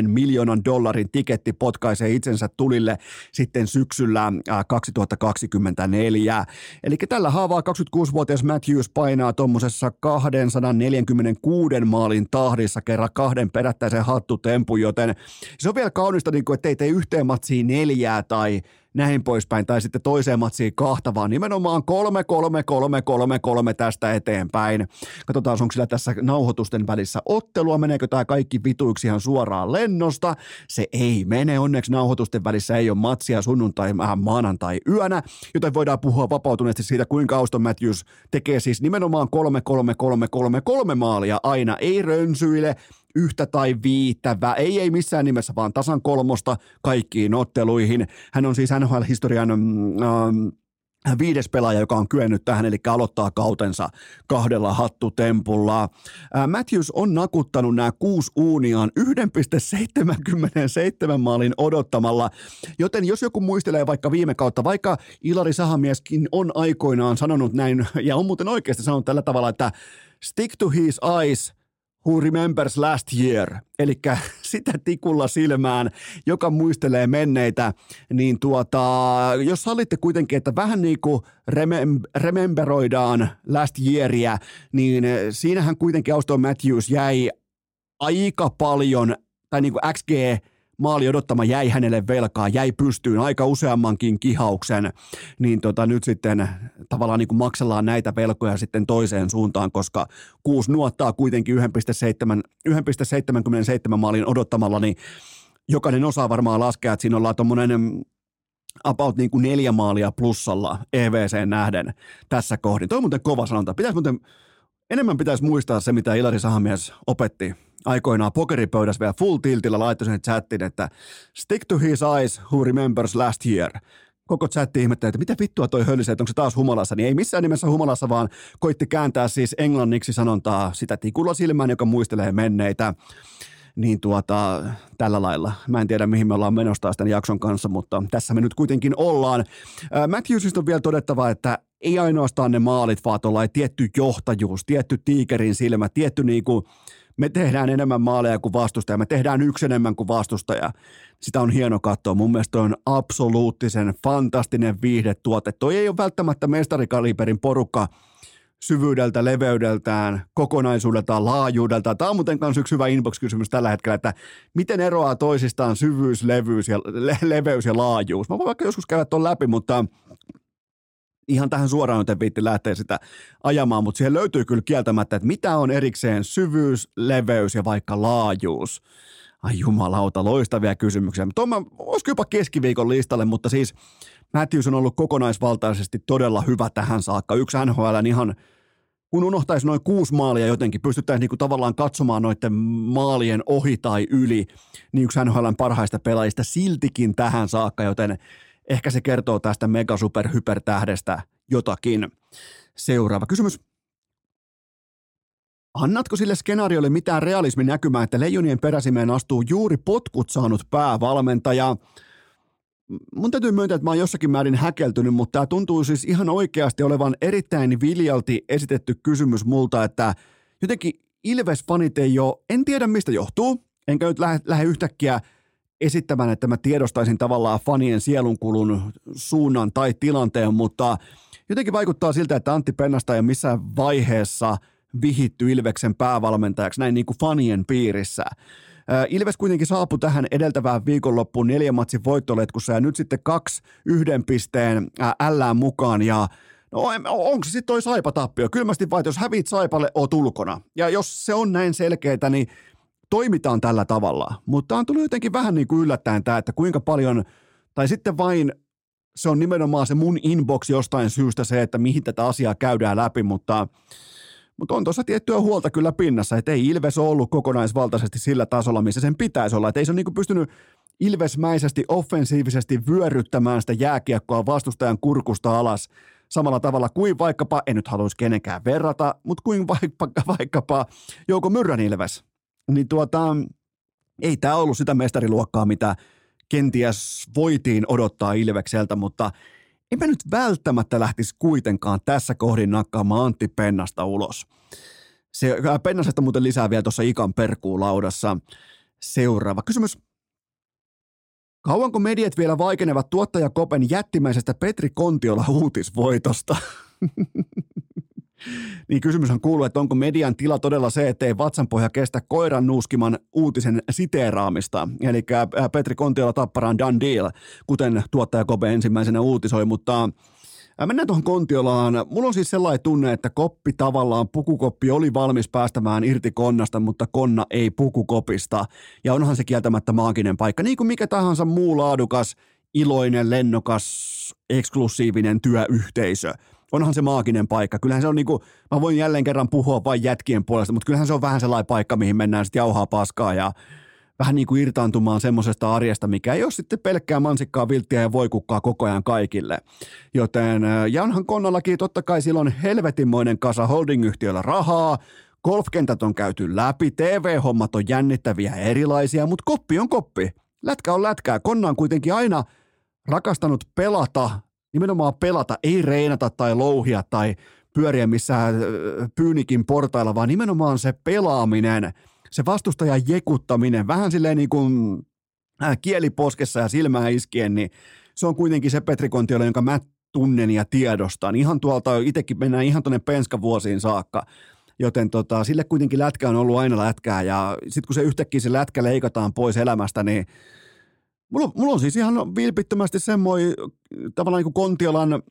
13,25 miljoonan dollarin tiketti potkaisee itsensä tulille sitten syksyllä ää, 2024. Eli tällä haavaa 26-vuotias Matthews painaa tuommoisessa 246 maalin tahdissa kerran kahden perättäisen hattutempun, joten se on vielä kaunista, niin kuin, että ei tee yhteen matsiin neljää tai näin poispäin, tai sitten toiseen matsiin kahta, vaan nimenomaan kolme, kolme, kolme, kolme, kolme tästä eteenpäin. Katsotaan, onko sillä tässä nauhoitusten välissä ottelua, meneekö tämä kaikki vituiksi ihan suoraan lennosta. Se ei mene, onneksi nauhoitusten välissä ei ole matsia sunnuntai, vähän maanantai yönä, joten voidaan puhua vapautuneesti siitä, kuinka Auston Matthews tekee siis nimenomaan kolme, kolme, kolme, kolme, kolme maalia aina, ei rönsyile, yhtä tai viittä, ei, ei missään nimessä, vaan tasan kolmosta kaikkiin otteluihin. Hän on siis NHL-historian äh, viides pelaaja, joka on kyennyt tähän, eli aloittaa kautensa kahdella hattutempulla. Äh, Matthews on nakuttanut nämä kuusi uuniaan 1,77 maalin odottamalla, joten jos joku muistelee vaikka viime kautta, vaikka Ilari Sahamieskin on aikoinaan sanonut näin, ja on muuten oikeasti sanonut tällä tavalla, että stick to his eyes – Who remembers last year, eli (laughs) sitä tikulla silmään, joka muistelee menneitä, niin tuota, jos sallitte kuitenkin, että vähän niin kuin rememberoidaan last yearia, niin siinähän kuitenkin Auston Matthews jäi aika paljon, tai niin kuin XG maali odottama jäi hänelle velkaa, jäi pystyyn aika useammankin kihauksen, niin tota, nyt sitten tavallaan niin kuin maksellaan näitä velkoja sitten toiseen suuntaan, koska kuusi nuottaa kuitenkin 1,7, 1,77 maalin odottamalla, niin jokainen osaa varmaan laskea, että siinä ollaan tuommoinen about niin kuin neljä maalia plussalla EVC nähden tässä kohdin. Toi on muuten kova sanonta. Pitäisi muuten, enemmän pitäisi muistaa se, mitä Ilari Sahamies opetti aikoinaan pokeripöydässä vielä full tiltillä laittoi sen chattiin, että stick to his eyes who remembers last year. Koko chatti ihmetteli, että mitä vittua toi hölisee, että onko se taas humalassa. Niin ei missään nimessä humalassa, vaan koitti kääntää siis englanniksi sanontaa sitä tikulla silmään, joka muistelee menneitä. Niin tuota, tällä lailla. Mä en tiedä, mihin me ollaan menossa tämän jakson kanssa, mutta tässä me nyt kuitenkin ollaan. Matthewsista on vielä todettava, että ei ainoastaan ne maalit, vaan tietty johtajuus, tietty tiikerin silmä, tietty niinku, me tehdään enemmän maaleja kuin vastustaja, me tehdään yksi enemmän kuin vastustaja. Sitä on hieno katsoa. Mun mielestä on absoluuttisen fantastinen viihdetuote. Toi ei ole välttämättä mestarikaliberin porukka syvyydeltä, leveydeltään, kokonaisuudeltaan, laajuudeltaan. Tämä on muuten myös yksi hyvä inbox-kysymys tällä hetkellä, että miten eroaa toisistaan syvyys, levyys ja, le- leveys ja laajuus. Mä voin vaikka joskus käydä tuon läpi, mutta ihan tähän suoraan joten viitti lähteä sitä ajamaan, mutta siihen löytyy kyllä kieltämättä, että mitä on erikseen syvyys, leveys ja vaikka laajuus. Ai jumalauta, loistavia kysymyksiä. Tuon olisiko jopa keskiviikon listalle, mutta siis Matthews on ollut kokonaisvaltaisesti todella hyvä tähän saakka. Yksi NHL ihan, kun unohtaisi noin kuusi maalia jotenkin, pystyttäisiin niinku tavallaan katsomaan noiden maalien ohi tai yli, niin yksi NHLn parhaista pelaajista siltikin tähän saakka, joten – Ehkä se kertoo tästä mega super hypertähdestä jotakin. Seuraava kysymys. Annatko sille skenaariolle mitään realismin näkymää, että leijonien peräsimeen astuu juuri potkut saanut päävalmentaja? Mun täytyy myöntää, että mä oon jossakin määrin häkeltynyt, mutta tämä tuntuu siis ihan oikeasti olevan erittäin viljalti esitetty kysymys multa, että jotenkin Ilves-fanit ei ole, en tiedä mistä johtuu, enkä nyt lähde, lähde yhtäkkiä – esittämään, että mä tiedostaisin tavallaan fanien sielunkulun suunnan tai tilanteen, mutta jotenkin vaikuttaa siltä, että Antti Pennasta ei missään vaiheessa vihitty Ilveksen päävalmentajaksi näin niin kuin fanien piirissä. Ilves kuitenkin saapui tähän edeltävään viikonloppuun neljän matsin voittoletkussa ja nyt sitten kaksi yhden pisteen ällään mukaan ja No onko se sitten toi Saipa-tappio? Kylmästi vai, jos hävit Saipalle, oot ulkona. Ja jos se on näin selkeää, niin toimitaan tällä tavalla, mutta on tullut jotenkin vähän niin kuin yllättäen tämä, että kuinka paljon, tai sitten vain se on nimenomaan se mun inbox jostain syystä se, että mihin tätä asiaa käydään läpi, mutta, mutta on tuossa tiettyä huolta kyllä pinnassa, että ei Ilves ole ollut kokonaisvaltaisesti sillä tasolla, missä sen pitäisi olla, että ei se ole niin pystynyt ilvesmäisesti offensiivisesti vyöryttämään sitä jääkiekkoa vastustajan kurkusta alas samalla tavalla kuin vaikkapa, en nyt haluaisi kenenkään verrata, mutta kuin vaikkapa, vaikkapa Jouko Myrrän Ilves – niin tuota, ei tämä ollut sitä mestariluokkaa, mitä kenties voitiin odottaa Ilvekseltä, mutta en mä nyt välttämättä lähtisi kuitenkaan tässä kohdin nakkaamaan Antti Pennasta ulos. Se Pennasesta muuten lisää vielä tuossa Ikan perkuulaudassa. Seuraava kysymys. Kauanko mediat vielä vaikenevat tuottaja Kopen jättimäisestä Petri Kontiola uutisvoitosta? (laughs) (laughs) niin kysymyshän kuuluu, että onko median tila todella se, että ei vatsanpohja kestä koiran nuuskiman uutisen siteeraamista. Eli Petri Kontiola tapparaan done deal, kuten tuottaja Kope ensimmäisenä uutisoi, mutta Mennään tuohon Kontiolaan. Mulla on siis sellainen tunne, että koppi tavallaan, pukukoppi oli valmis päästämään irti konnasta, mutta konna ei pukukopista. Ja onhan se kieltämättä maaginen paikka, niin kuin mikä tahansa muu laadukas, iloinen, lennokas, eksklusiivinen työyhteisö. Onhan se maaginen paikka. Kyllähän se on niinku, mä voin jälleen kerran puhua vain jätkien puolesta, mutta kyllähän se on vähän sellainen paikka, mihin mennään sitten jauhaa paskaa ja vähän niin kuin irtaantumaan semmoisesta arjesta, mikä ei ole sitten pelkkää mansikkaa, vilttiä ja voikukkaa koko ajan kaikille. Joten Janhan Konnallakin totta kai silloin helvetinmoinen kasa holdingyhtiöllä rahaa, golfkentät on käyty läpi, TV-hommat on jännittäviä ja erilaisia, mutta koppi on koppi. Lätkä on lätkää. Konna on kuitenkin aina rakastanut pelata, nimenomaan pelata, ei reenata tai louhia tai pyöriä missään pyynikin portailla, vaan nimenomaan se pelaaminen – se vastustajan jekuttaminen, vähän silleen niin kuin äh, kieliposkessa ja silmää iskien, niin se on kuitenkin se Petri Kontiola, jonka mä tunnen ja tiedostan. Ihan tuolta, itsekin mennään ihan tuonne penskavuosiin saakka. Joten tota, sille kuitenkin lätkä on ollut aina lätkää ja sitten kun se yhtäkkiä se lätkä leikataan pois elämästä, niin mulla, mulla on siis ihan vilpittömästi semmoinen tavallaan niin kuin Kontiolan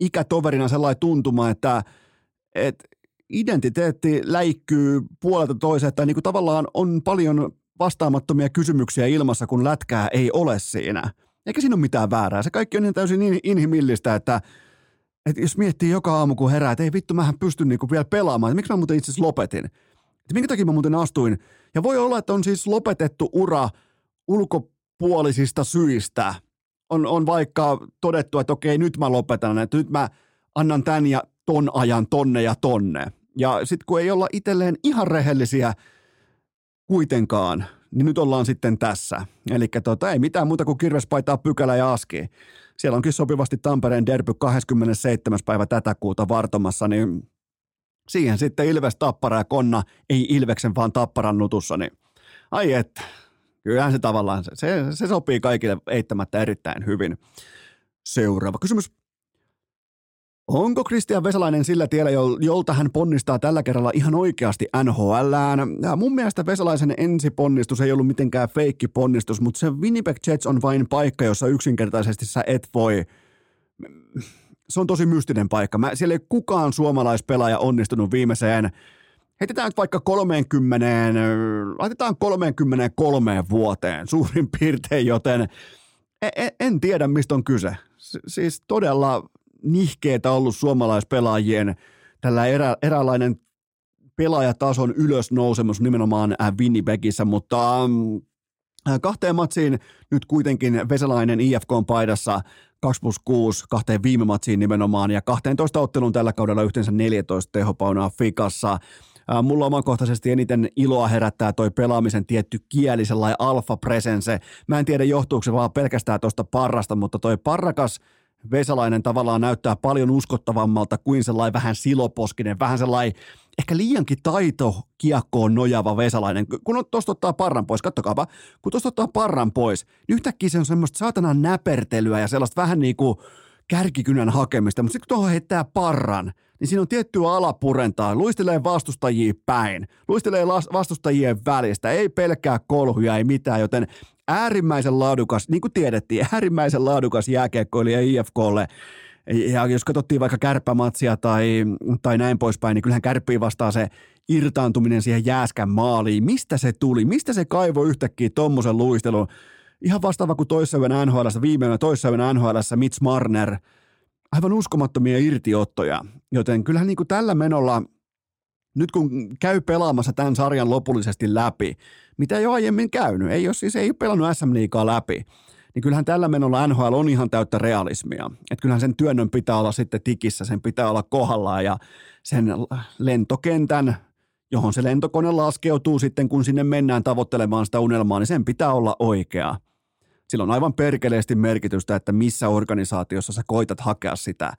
ikätoverina sellainen tuntuma, että et identiteetti läikkyy puolelta toiseen, että niin kuin tavallaan on paljon vastaamattomia kysymyksiä ilmassa, kun lätkää ei ole siinä. Eikä siinä ole mitään väärää. Se kaikki on niin täysin niin inhimillistä, että, että jos miettii joka aamu, kun herää, että ei vittu, mähän pystyn niin kuin vielä pelaamaan. Että miksi mä muuten itse asiassa lopetin? Että minkä takia mä muuten astuin? Ja voi olla, että on siis lopetettu ura ulkopuolisista syistä. On, on vaikka todettu, että okei, nyt mä lopetan, että nyt mä annan tämän ja ton ajan tonne ja tonne. Ja sitten kun ei olla itselleen ihan rehellisiä kuitenkaan, niin nyt ollaan sitten tässä. Eli tota, ei mitään muuta kuin kirvespaitaa pykälä ja aski. Siellä onkin sopivasti Tampereen derby 27. päivä tätä kuuta vartomassa, niin siihen sitten Ilves, Tappara ja Konna, ei Ilveksen vaan Tapparan nutussa, niin ai että, kyllähän se tavallaan, se, se, sopii kaikille eittämättä erittäin hyvin. Seuraava kysymys. Onko Kristian Vesalainen sillä tiellä, jolta hän ponnistaa tällä kerralla ihan oikeasti NHLään? Ja mun mielestä Vesalaisen ensiponnistus ei ollut mitenkään feikki ponnistus, mutta se Winnipeg Jets on vain paikka, jossa yksinkertaisesti sä et voi... Se on tosi mystinen paikka. Mä, siellä ei kukaan suomalaispelaaja onnistunut viimeiseen heitetään nyt vaikka 30, laitetaan 33 vuoteen suurin piirtein, joten en, e, en tiedä mistä on kyse. Siis todella nihkeetä ollut suomalaispelaajien tällä erä, eräänlainen pelaajatason ylösnousemus nimenomaan Winnipegissä, mutta äh, kahteen matsiin nyt kuitenkin Vesalainen IFK on paidassa 2 plus 6 kahteen viime matsiin nimenomaan ja 12 ottelun tällä kaudella yhteensä 14 tehopaunaa fikassa. Äh, mulla omakohtaisesti eniten iloa herättää toi pelaamisen tietty kieli, sellainen alfa presense. Mä en tiedä johtuuko se vaan pelkästään tuosta parrasta, mutta toi parrakas – Vesalainen tavallaan näyttää paljon uskottavammalta kuin sellainen vähän siloposkinen, vähän sellainen ehkä liiankin taito kiekkoon nojava Vesalainen. Kun tuosta ottaa parran pois, kattokaapa, kun tuosta ottaa parran pois, niin yhtäkkiä se on semmoista saatana näpertelyä ja sellaista vähän niin kuin kärkikynän hakemista, mutta sitten kun tuohon heittää parran, niin siinä on tiettyä alapurentaa, luistelee vastustajia päin, luistelee vastustajien välistä, ei pelkkää kolhuja, ei mitään, joten äärimmäisen laadukas, niin kuin tiedettiin, (laughs) äärimmäisen laadukas jääkiekkoilija IFKlle. Ja jos katsottiin vaikka kärppämatsia tai, tai näin poispäin, niin kyllähän kärppii vastaa se irtaantuminen siihen jääskän maaliin. Mistä se tuli? Mistä se kaivo yhtäkkiä tuommoisen luistelun? Ihan vastaava kuin toissapäivänä NHL, viimeinen toissapäivänä NHL, Mitch Marner. Aivan uskomattomia irtiottoja. Joten kyllähän niin kuin tällä menolla – nyt kun käy pelaamassa tämän sarjan lopullisesti läpi, mitä ei ole aiemmin käynyt, ei ole siis ei ole pelannut SM Liigaa läpi, niin kyllähän tällä menolla NHL on ihan täyttä realismia. Että kyllähän sen työnnön pitää olla sitten tikissä, sen pitää olla kohdallaan ja sen lentokentän, johon se lentokone laskeutuu sitten, kun sinne mennään tavoittelemaan sitä unelmaa, niin sen pitää olla oikea. Sillä on aivan perkeleesti merkitystä, että missä organisaatiossa sä koitat hakea sitä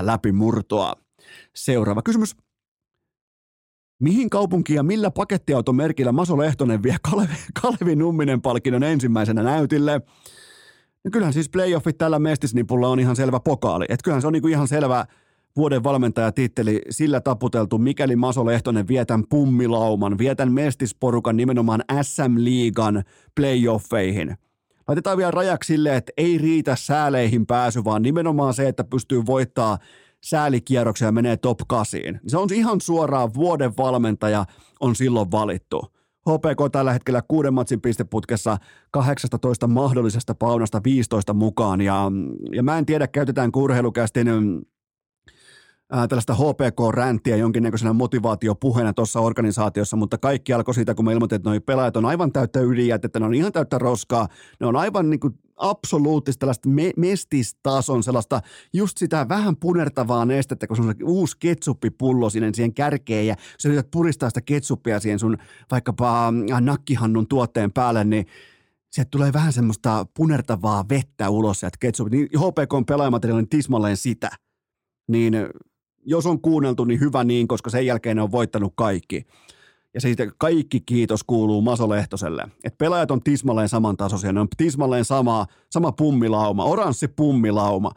läpimurtoa. Seuraava kysymys. Mihin kaupunkiin ja millä pakettiautomerkillä Maso Lehtonen vie Kalevi, Kalevi Numminen palkinnon ensimmäisenä näytille? No kyllähän siis playoffit tällä mestisnipulla on ihan selvä pokaali. Et kyllähän se on niinku ihan selvä vuoden valmentajatitteli sillä taputeltu, mikäli Maso Lehtonen vietän pummilauman, vietän mestisporukan nimenomaan SM-liigan playoffeihin. Laitetaan vielä rajaksi silleen, että ei riitä sääleihin pääsy, vaan nimenomaan se, että pystyy voittaa säälikierroksia ja menee top 8. Se on ihan suoraan vuoden valmentaja on silloin valittu. HPK tällä hetkellä kuuden matsin pisteputkessa 18 mahdollisesta paunasta 15 mukaan. Ja, ja mä en tiedä, käytetään kurheilukästin ää, tällaista HPK-ränttiä jonkinnäköisenä motivaatiopuheena tuossa organisaatiossa, mutta kaikki alkoi siitä, kun me ilmoitin, että noi pelaajat on aivan täyttä ydinjätettä, ne on ihan täyttä roskaa, ne on aivan niin kuin absoluuttista tällaista me- mestistason sellaista just sitä vähän punertavaa nestettä, kun se on se uusi ketsuppipullo sinne siihen kärkeen ja sä yrität puristaa sitä ketsuppia siihen sun vaikkapa nakkihannun tuotteen päälle, niin sieltä tulee vähän semmoista punertavaa vettä ulos sieltä ketsuppia. Niin HPK on pelaajamateriaalin tismalleen sitä. Niin jos on kuunneltu, niin hyvä niin, koska sen jälkeen ne on voittanut kaikki. Ja siitä kaikki kiitos kuuluu Maso Lehtoselle. Et pelaajat on tismalleen samantasoisia, ne on tismalleen sama, sama pummilauma, oranssi pummilauma.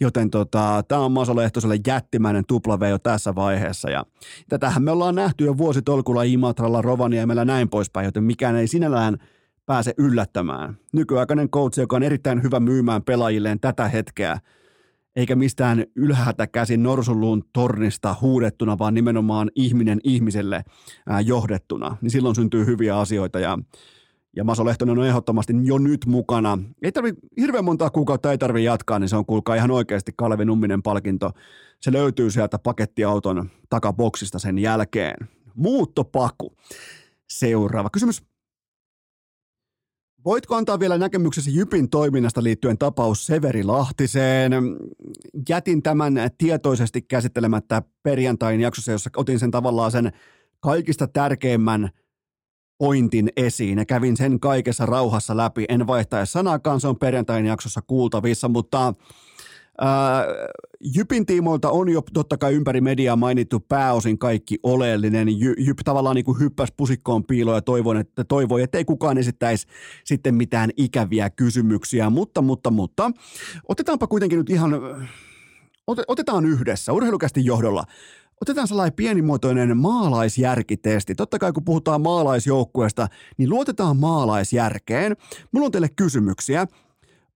Joten tota, tämä on Maso Lehtoselle jättimäinen tupla jo tässä vaiheessa. Ja tätähän me ollaan nähty jo vuositolkulla Imatralla, Rovaniemellä näin poispäin, joten mikään ei sinällään pääse yllättämään. Nykyaikainen coach, joka on erittäin hyvä myymään pelaajilleen tätä hetkeä, eikä mistään ylhäältä käsin norsulluun tornista huudettuna, vaan nimenomaan ihminen ihmiselle johdettuna, niin silloin syntyy hyviä asioita ja ja Maso Lehtonen on ehdottomasti jo nyt mukana. Ei tarvi, hirveän montaa kuukautta ei tarvi jatkaa, niin se on kuulkaa ihan oikeasti Kalevi Numminen palkinto. Se löytyy sieltä pakettiauton takaboksista sen jälkeen. Muuttopaku. Seuraava kysymys. Voitko antaa vielä näkemyksesi Jypin toiminnasta liittyen tapaus Severi Lahtiseen? Jätin tämän tietoisesti käsittelemättä perjantain jaksossa, jossa otin sen tavallaan sen kaikista tärkeimmän pointin esiin ja kävin sen kaikessa rauhassa läpi. En vaihtaisi sanakaan, se on perjantain jaksossa kuultavissa, mutta Ää, Jypin tiimoilta on jo totta kai ympäri mediaa mainittu pääosin kaikki oleellinen. Jy, Jyp tavallaan niin hyppäsi pusikkoon piiloon ja toivoi, että, toivoi, että ei kukaan esittäisi sitten mitään ikäviä kysymyksiä. Mutta, mutta, mutta, otetaanpa kuitenkin nyt ihan, otetaan yhdessä, urheilukästi johdolla. Otetaan sellainen pienimuotoinen maalaisjärkitesti. Totta kai kun puhutaan maalaisjoukkueesta, niin luotetaan maalaisjärkeen. Mulla on teille kysymyksiä.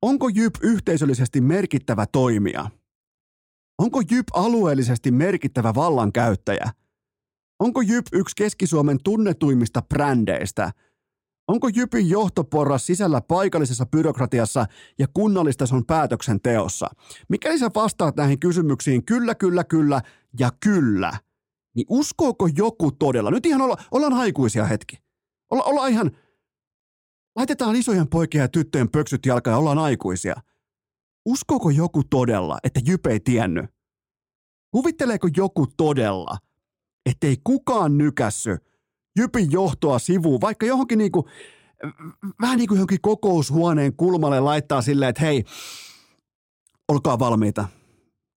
Onko Jyp yhteisöllisesti merkittävä toimija? Onko Jyp alueellisesti merkittävä vallankäyttäjä? Onko Jyp yksi Keski-Suomen tunnetuimmista brändeistä? Onko Jypin johtoporras sisällä paikallisessa byrokratiassa ja kunnallistason päätöksenteossa? Mikäli sä vastaat näihin kysymyksiin kyllä, kyllä, kyllä ja kyllä, niin uskooko joku todella? Nyt ihan olla, ollaan aikuisia hetki. Olla, ollaan ihan, Laitetaan isojen poikien ja tyttöjen pöksyt jalkaan ja ollaan aikuisia. Uskooko joku todella, että Jyp ei tiennyt? Kuvitteleeko joku todella, ettei kukaan nykässy Jypin johtoa sivuun, vaikka johonkin niinku, vähän niin kuin johonkin kokoushuoneen kulmalle laittaa silleen, että hei, olkaa valmiita.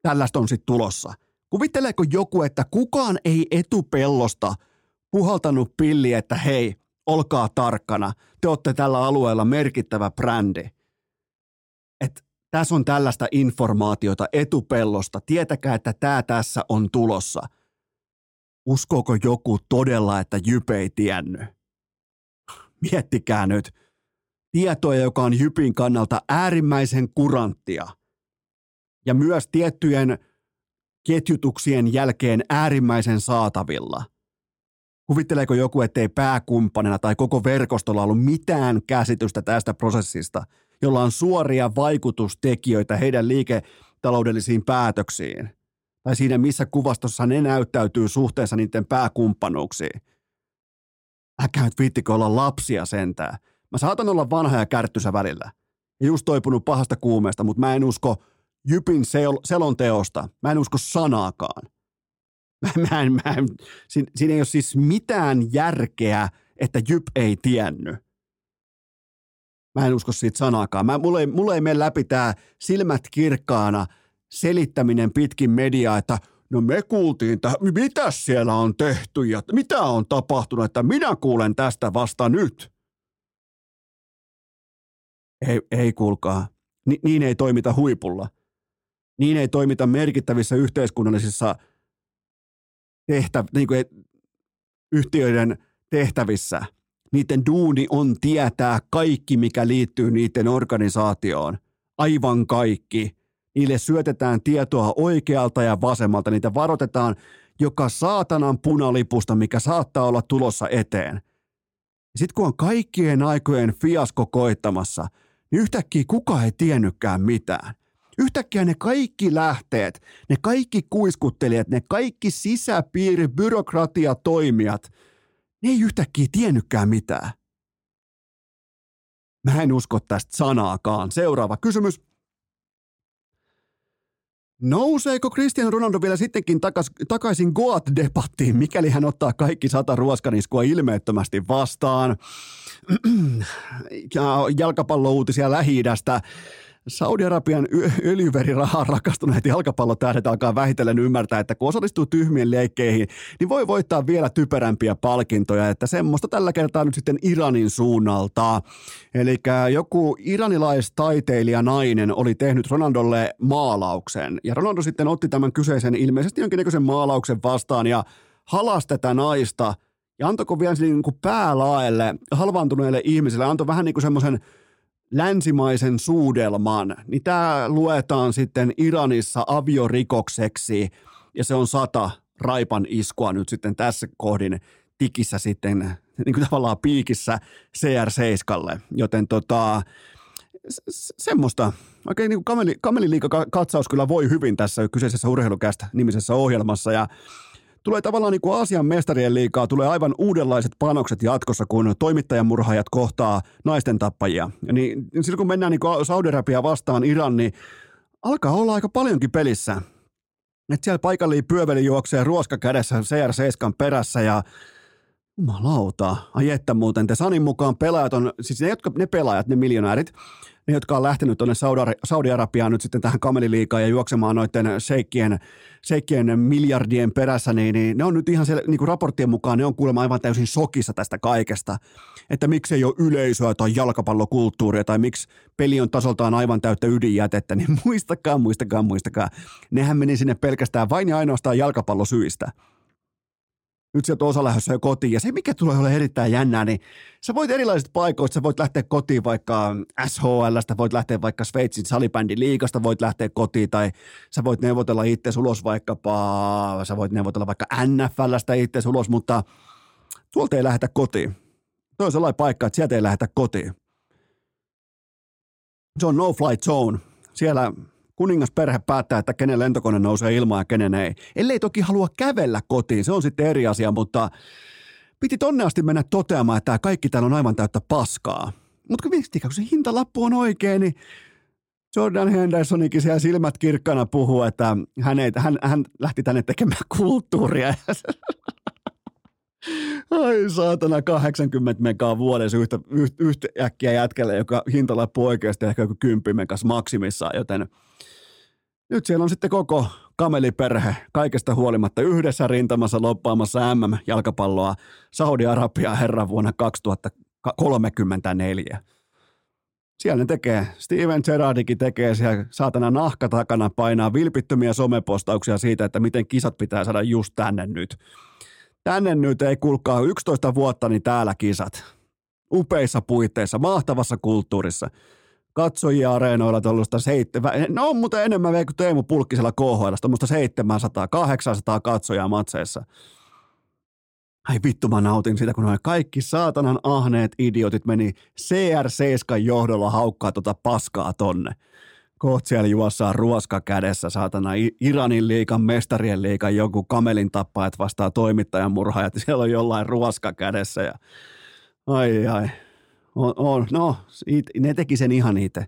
Tällaista on sitten tulossa. Kuvitteleeko joku, että kukaan ei etupellosta puhaltanut pilli, että hei, olkaa tarkkana, te olette tällä alueella merkittävä brändi. Et tässä on tällaista informaatiota etupellosta, tietäkää, että tämä tässä on tulossa. Uskooko joku todella, että Jyp ei tiennyt? Miettikää nyt. Tietoa, joka on Jypin kannalta äärimmäisen kuranttia. Ja myös tiettyjen ketjutuksien jälkeen äärimmäisen saatavilla – Kuvitteleeko joku, ettei pääkumppanina tai koko verkostolla ollut mitään käsitystä tästä prosessista, jolla on suoria vaikutustekijöitä heidän liiketaloudellisiin päätöksiin? Tai siinä, missä kuvastossa ne näyttäytyy suhteessa niiden pääkumppanuuksiin? Äkää nyt viittikö olla lapsia sentään. Mä saatan olla vanha ja kärttysä välillä. Ja just toipunut pahasta kuumeesta, mutta mä en usko Jypin sel- selonteosta. Mä en usko sanaakaan. Mä en, mä en, siinä, siinä ei ole siis mitään järkeä, että Jyp ei tiennyt. Mä en usko siitä sanaakaan. Mä, mulle, ei, mulle ei mene läpi tää silmät kirkkaana selittäminen pitkin mediaa, että no me kuultiin, että mitä siellä on tehty ja mitä on tapahtunut, että minä kuulen tästä vasta nyt. Ei, ei kuulkaa. Ni, niin ei toimita huipulla. Niin ei toimita merkittävissä yhteiskunnallisissa tehtä, niin kuin yhtiöiden tehtävissä. Niiden duuni on tietää kaikki, mikä liittyy niiden organisaatioon. Aivan kaikki. Niille syötetään tietoa oikealta ja vasemmalta. Niitä varoitetaan joka saatanan punalipusta, mikä saattaa olla tulossa eteen. Sitten kun on kaikkien aikojen fiasko koittamassa, niin yhtäkkiä kuka ei tiennytkään mitään. Yhtäkkiä ne kaikki lähteet, ne kaikki kuiskuttelijat, ne kaikki sisäpiiri, byrokratiatoimijat, ne ei yhtäkkiä tiennytkään mitään. Mä en usko tästä sanaakaan. Seuraava kysymys. Nouseeko Cristiano Ronaldo vielä sittenkin takas, takaisin Goat-debattiin, mikäli hän ottaa kaikki sata ruoskaniskua ilmeettömästi vastaan? (clears throat) ja jalkapallouutisia lähi Saudi-Arabian öljyverirahaan rakastuneet jalkapallotähdet alkaa vähitellen ymmärtää, että kun osallistuu tyhmien leikkeihin, niin voi voittaa vielä typerämpiä palkintoja, että semmoista tällä kertaa nyt sitten Iranin suunnalta. Eli joku iranilaistaiteilija nainen oli tehnyt Ronaldolle maalauksen, ja Ronaldo sitten otti tämän kyseisen ilmeisesti jonkinnäköisen maalauksen vastaan ja halasi tätä naista, ja antoiko vielä niin kuin päälaelle halvaantuneelle ihmiselle, antoi vähän niin kuin semmoisen – länsimaisen suudelman, niin tämä luetaan sitten Iranissa aviorikokseksi. Ja se on sata raipan iskua nyt sitten tässä kohdin tikissä sitten niin kuin tavallaan piikissä CR7, joten tota, semmoista. Oikein niin kameli, kameliliikakatsaus kyllä voi hyvin tässä kyseisessä urheilukästä nimisessä ohjelmassa. Ja tulee tavallaan niin kuin Aasian mestarien liikaa, tulee aivan uudenlaiset panokset jatkossa, kun toimittajan murhaajat kohtaa naisten tappajia. Niin, niin silloin kun mennään niin Saudi-Arabia vastaan Iran, niin alkaa olla aika paljonkin pelissä. Että siellä paikalliin pyöveli juoksee ruoska kädessä CR7 perässä ja Jumalauta, ai että muuten. Te Sanin mukaan pelaajat on, siis ne, jotka, ne pelaajat, ne miljonäärit, ne, jotka on lähtenyt tuonne Saudi-Arabiaan nyt sitten tähän kameliliikaan ja juoksemaan noiden sheikkien, sheikkien miljardien perässä, niin, niin ne on nyt ihan siellä, niin kuin raporttien mukaan, ne on kuulemma aivan täysin sokissa tästä kaikesta. Että miksi ei ole yleisöä tai jalkapallokulttuuria tai miksi peli on tasoltaan aivan täyttä ydinjätettä, niin (laughs) muistakaa, muistakaa, muistakaa. Nehän meni sinne pelkästään vain ja ainoastaan jalkapallosyistä nyt sieltä osa lähdössä jo kotiin. Ja se, mikä tulee olemaan erittäin jännää, niin sä voit erilaisista paikoista, sä voit lähteä kotiin vaikka SHLstä, voit lähteä vaikka Sveitsin salibändin liikasta, voit lähteä kotiin, tai sä voit neuvotella itse ulos vaikkapa, sä voit neuvotella vaikka NFLstä itse ulos, mutta tuolta ei lähdetä kotiin. Tuo on sellainen paikka, että sieltä ei lähdetä kotiin. Se on no flight zone. Siellä kuningasperhe päättää, että kenen lentokone nousee ilmaan ja kenen ei. Ellei toki halua kävellä kotiin, se on sitten eri asia, mutta piti tonne asti mennä toteamaan, että kaikki täällä on aivan täyttä paskaa. Mutta kun miettikää, kun se hintalappu on oikein, niin Jordan Hendersonikin siellä silmät kirkkana puhuu, että hän, ei, hän, hän lähti tänne tekemään kulttuuria. (laughs) Ai saatana, 80 megaa vuodessa yhtä, yhtä, yhtä äkkiä jätkelle, joka hintalappu oikeasti ehkä joku 10 megas maksimissaan, joten – nyt siellä on sitten koko kameliperhe kaikesta huolimatta yhdessä rintamassa loppaamassa MM-jalkapalloa Saudi-Arabia herran vuonna 2034. Siellä ne tekee, Steven Gerrardikin tekee siellä saatana nahka takana painaa vilpittömiä somepostauksia siitä, että miten kisat pitää saada just tänne nyt. Tänne nyt ei kulkaa 11 vuotta, niin täällä kisat. Upeissa puitteissa, mahtavassa kulttuurissa – katsojia areenoilla tuollaista seitsemän, no on muuten enemmän vielä kuin Teemu Pulkkisella KHL, tuommoista 700, 800 katsojaa matseissa. Ai vittu mä nautin sitä, kun kaikki saatanan ahneet idiotit meni CR7 johdolla haukkaa tota paskaa tonne. Kohta siellä juossaan ruoska kädessä, saatana Iranin liikan, mestarien liikan, joku kamelin tappajat vastaa toimittajan murhaajat, siellä on jollain ruoska kädessä ja ai ai. On, on. No, it, ne teki sen ihan itse.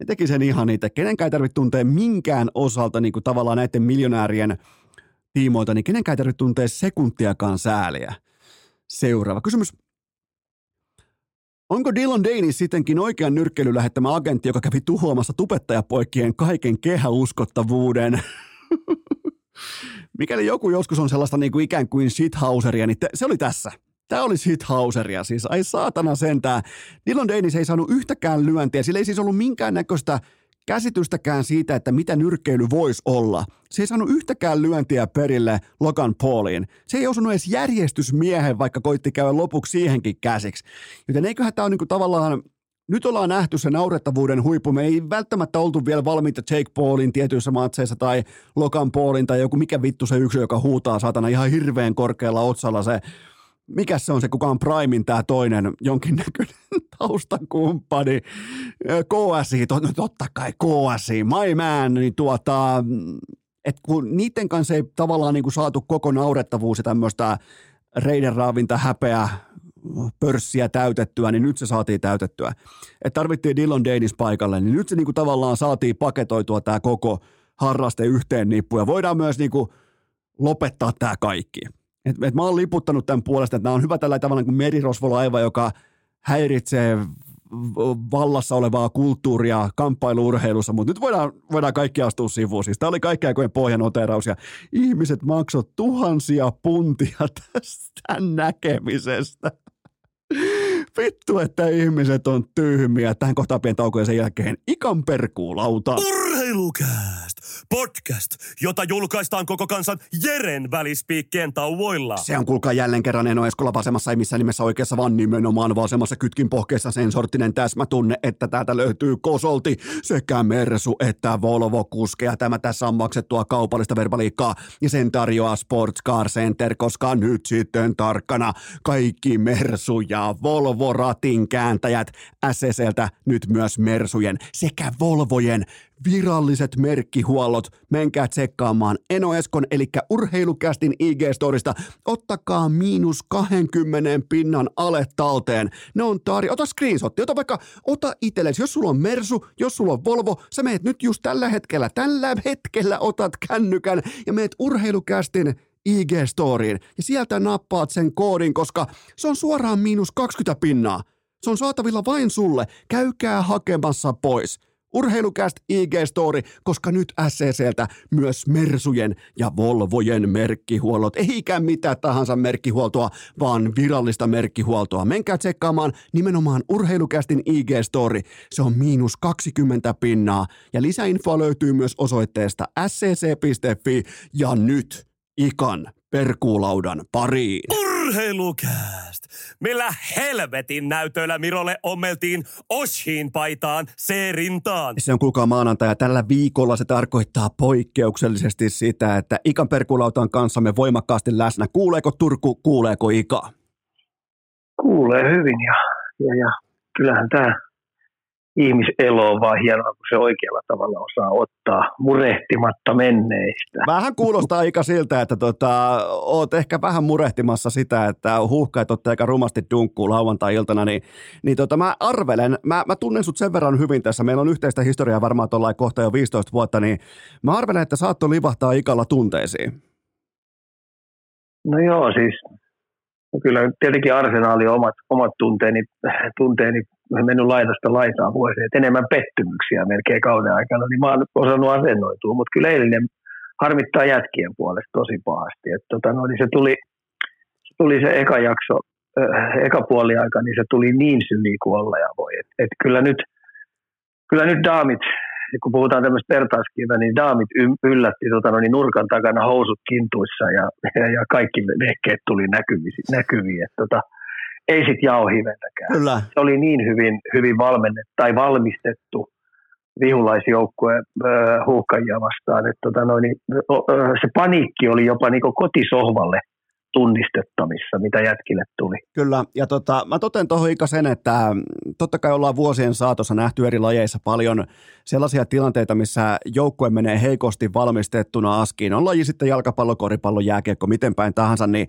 Ne teki sen ihan itse. Kenenkään ei tarvitse tuntea minkään osalta niin kuin tavallaan näiden miljonäärien tiimoilta, niin kenenkään ei tarvitse tuntea sekuntiakaan sääliä. Seuraava kysymys. Onko Dylan Danis sittenkin oikean nyrkkeilyn lähettämä agentti, joka kävi tuhoamassa tubettajapoikien kaiken kehäuskottavuuden? (laughs) Mikäli joku joskus on sellaista niin kuin ikään kuin shithauseria, niin te, se oli tässä. Tämä oli shithauseria siis. Ai saatana sentään. Dylan Danis ei saanut yhtäkään lyöntiä. Sillä ei siis ollut minkäännäköistä käsitystäkään siitä, että mitä nyrkkeily voisi olla. Se ei saanut yhtäkään lyöntiä perille Logan Pauliin. Se ei osunut edes järjestysmiehen, vaikka koitti käydä lopuksi siihenkin käsiksi. Joten eiköhän tämä ole niinku tavallaan nyt ollaan nähty se naurettavuuden huippu. Me ei välttämättä oltu vielä valmiita Jake Paulin tietyissä matseissa tai Logan Paulin tai joku mikä vittu se yksi, joka huutaa satana ihan hirveän korkealla otsalla se mikä se on se, kuka on Primein tämä toinen jonkinnäköinen (laughs) taustakumppani, KSI, to, no totta kai KSI, my man, niin tuota, et kun niiden kanssa ei tavallaan niin kuin saatu koko naurettavuus ja tämmöistä reiden raavinta häpeä pörssiä täytettyä, niin nyt se saatiin täytettyä. että tarvittiin Dillon Danis paikalle, niin nyt se niin kuin tavallaan saatiin paketoitua tämä koko harraste yhteen nippu ja voidaan myös niin kuin lopettaa tämä kaikki. Et, et mä oon liputtanut tämän puolesta, että nämä on hyvä tällä tavalla kuin merirosvolaiva, joka häiritsee vallassa olevaa kulttuuria kamppailuurheilussa, mutta nyt voidaan, voidaan kaikki astua sivuun. Siis tämä oli kaikki aikojen pohjanoteraus ja ihmiset maksoi tuhansia puntia (laughs) tästä näkemisestä. Vittu, että ihmiset on tyhmiä. Tähän kohtaan pieni tauko ja sen jälkeen ikan perkuulauta. Urheilukääst! Podcast, jota julkaistaan koko kansan Jeren välispiikkien tauoilla. Se on kuulkaa jälleen kerran Eno Eskola vasemmassa, ei missään nimessä oikeassa, vaan nimenomaan vasemmassa kytkin pohkeessa sen sorttinen täsmätunne, että täältä löytyy kosolti sekä Mersu että Volvo kuskeja. Tämä tässä on maksettua kaupallista verbaliikkaa ja sen tarjoaa Sports Car Center, koska nyt sitten tarkkana kaikki Mersu ja Volvo ratin kääntäjät SSLtä nyt myös Mersujen sekä Volvojen viralliset merkkihuollot. Menkää tsekkaamaan Eno Eskon, eli urheilukästin IG-storista. Ottakaa miinus 20 pinnan ale talteen. Ne on taari. Ota screenshotti, ota vaikka, ota itsellesi. Jos sulla on Mersu, jos sulla on Volvo, sä meet nyt just tällä hetkellä, tällä hetkellä otat kännykän ja meet urheilukästin IG-storiin. Ja sieltä nappaat sen koodin, koska se on suoraan miinus 20 pinnaa. Se on saatavilla vain sulle. Käykää hakemassa pois. Urheilukäst IG-story, koska nyt SCCltä myös Mersujen ja Volvojen merkkihuollot. Eikä mitä tahansa merkkihuoltoa, vaan virallista merkkihuoltoa. Menkää tsekkaamaan nimenomaan Urheilukästin IG-story. Se on miinus 20 pinnaa. Ja lisäinfoa löytyy myös osoitteesta scc.fi. Ja nyt ikan perkuulaudan pariin. Urheilukääst! Millä helvetin näytöillä Mirolle ommeltiin Oshin paitaan C-rintaan? Se on kuulkaa maanantai ja tällä viikolla se tarkoittaa poikkeuksellisesti sitä, että Ikan perkuulautan kanssamme voimakkaasti läsnä. Kuuleeko Turku, kuuleeko Ika? Kuulee hyvin ja, ja, ja kyllähän tämä ihmiselo on vaan hienoa, kun se oikealla tavalla osaa ottaa murehtimatta menneistä. Vähän kuulostaa aika siltä, että tota, oot ehkä vähän murehtimassa sitä, että huuhkajat ottaa aika rumasti dunkkuun lauantai-iltana, niin, niin tota, mä arvelen, mä, mä tunnen sut sen verran hyvin tässä, meillä on yhteistä historiaa varmaan tuolla kohta jo 15 vuotta, niin mä arvelen, että saatto livahtaa ikalla tunteisiin. No joo, siis no kyllä tietenkin arsenaali on omat, omat tunteeni, tunteeni mennyt laidasta laitaan vuosia, että enemmän pettymyksiä melkein kauden aikana, niin mä oon osannut asennoitua, mutta kyllä eilinen harmittaa jätkien puolesta tosi pahasti. että tota, no, niin se, tuli, se tuli se eka jakso, äh, eka puoli aika, niin se tuli niin syliin kuin olla ja voi. Et, et kyllä, nyt, kyllä nyt daamit, kun puhutaan tämmöistä vertauskiveä, niin daamit yllätti tota, no, niin nurkan takana housut kintuissa ja, ja, ja kaikki vehkeet tuli näkyviin. näkyviin että, tota, ei sit jao hiventäkään. Kyllä. Se oli niin hyvin, hyvin valmennettu tai valmistettu vihulaisjoukkue äh, huuhkajia vastaan, että tota noin, niin, se paniikki oli jopa niin kotisohvalle tunnistettamissa, mitä jätkille tuli. Kyllä, ja tota, mä toten tuohon Ika sen, että totta kai ollaan vuosien saatossa nähty eri lajeissa paljon sellaisia tilanteita, missä joukkue menee heikosti valmistettuna askiin. On laji sitten jalkapallo, koripallo, jääkiekko, miten päin tahansa, niin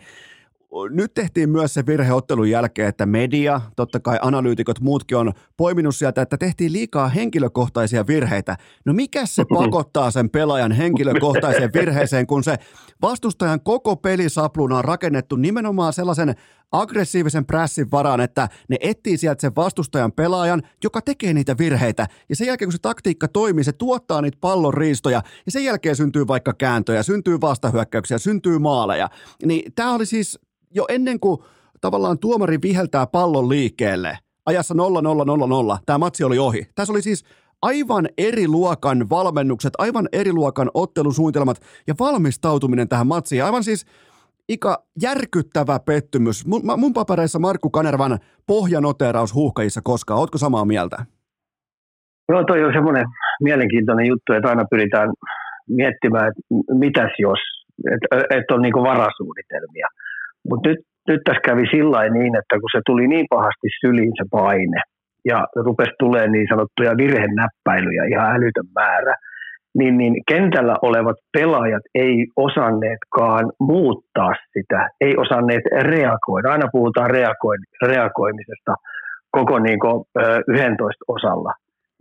nyt tehtiin myös se virhe ottelun jälkeen, että media, totta kai analyytikot, muutkin on poiminut sieltä, että tehtiin liikaa henkilökohtaisia virheitä. No mikä se (laughs) pakottaa sen pelaajan henkilökohtaiseen (laughs) virheeseen, kun se vastustajan koko pelisapluna on rakennettu nimenomaan sellaisen aggressiivisen prässin varaan, että ne etsii sieltä sen vastustajan pelaajan, joka tekee niitä virheitä. Ja sen jälkeen, kun se taktiikka toimii, se tuottaa niitä pallon riistoja ja sen jälkeen syntyy vaikka kääntöjä, syntyy vastahyökkäyksiä, syntyy maaleja. Niin tämä oli siis jo ennen kuin tavallaan tuomari viheltää pallon liikkeelle ajassa 0-0-0-0, tämä matsi oli ohi. Tässä oli siis aivan eri luokan valmennukset, aivan eri luokan ottelusuunnitelmat ja valmistautuminen tähän matsiin. Aivan siis Ika, järkyttävä pettymys. Mun, mun papereissa Markku Kanervan pohjanoteraus huuhkajissa koskaan. Ootko samaa mieltä? Joo, toi on semmoinen mielenkiintoinen juttu, että aina pyritään miettimään, että mitäs jos, että, että on niin varasuunnitelmia. Mutta nyt, nyt tässä kävi sillä niin, että kun se tuli niin pahasti syliin se paine, ja rupesi tulee niin sanottuja virhenäppäilyjä ihan älytön määrä, niin, niin kentällä olevat pelaajat ei osanneetkaan muuttaa sitä, ei osanneet reagoida. Aina puhutaan reagoin- reagoimisesta koko niin kuin, 11 osalla.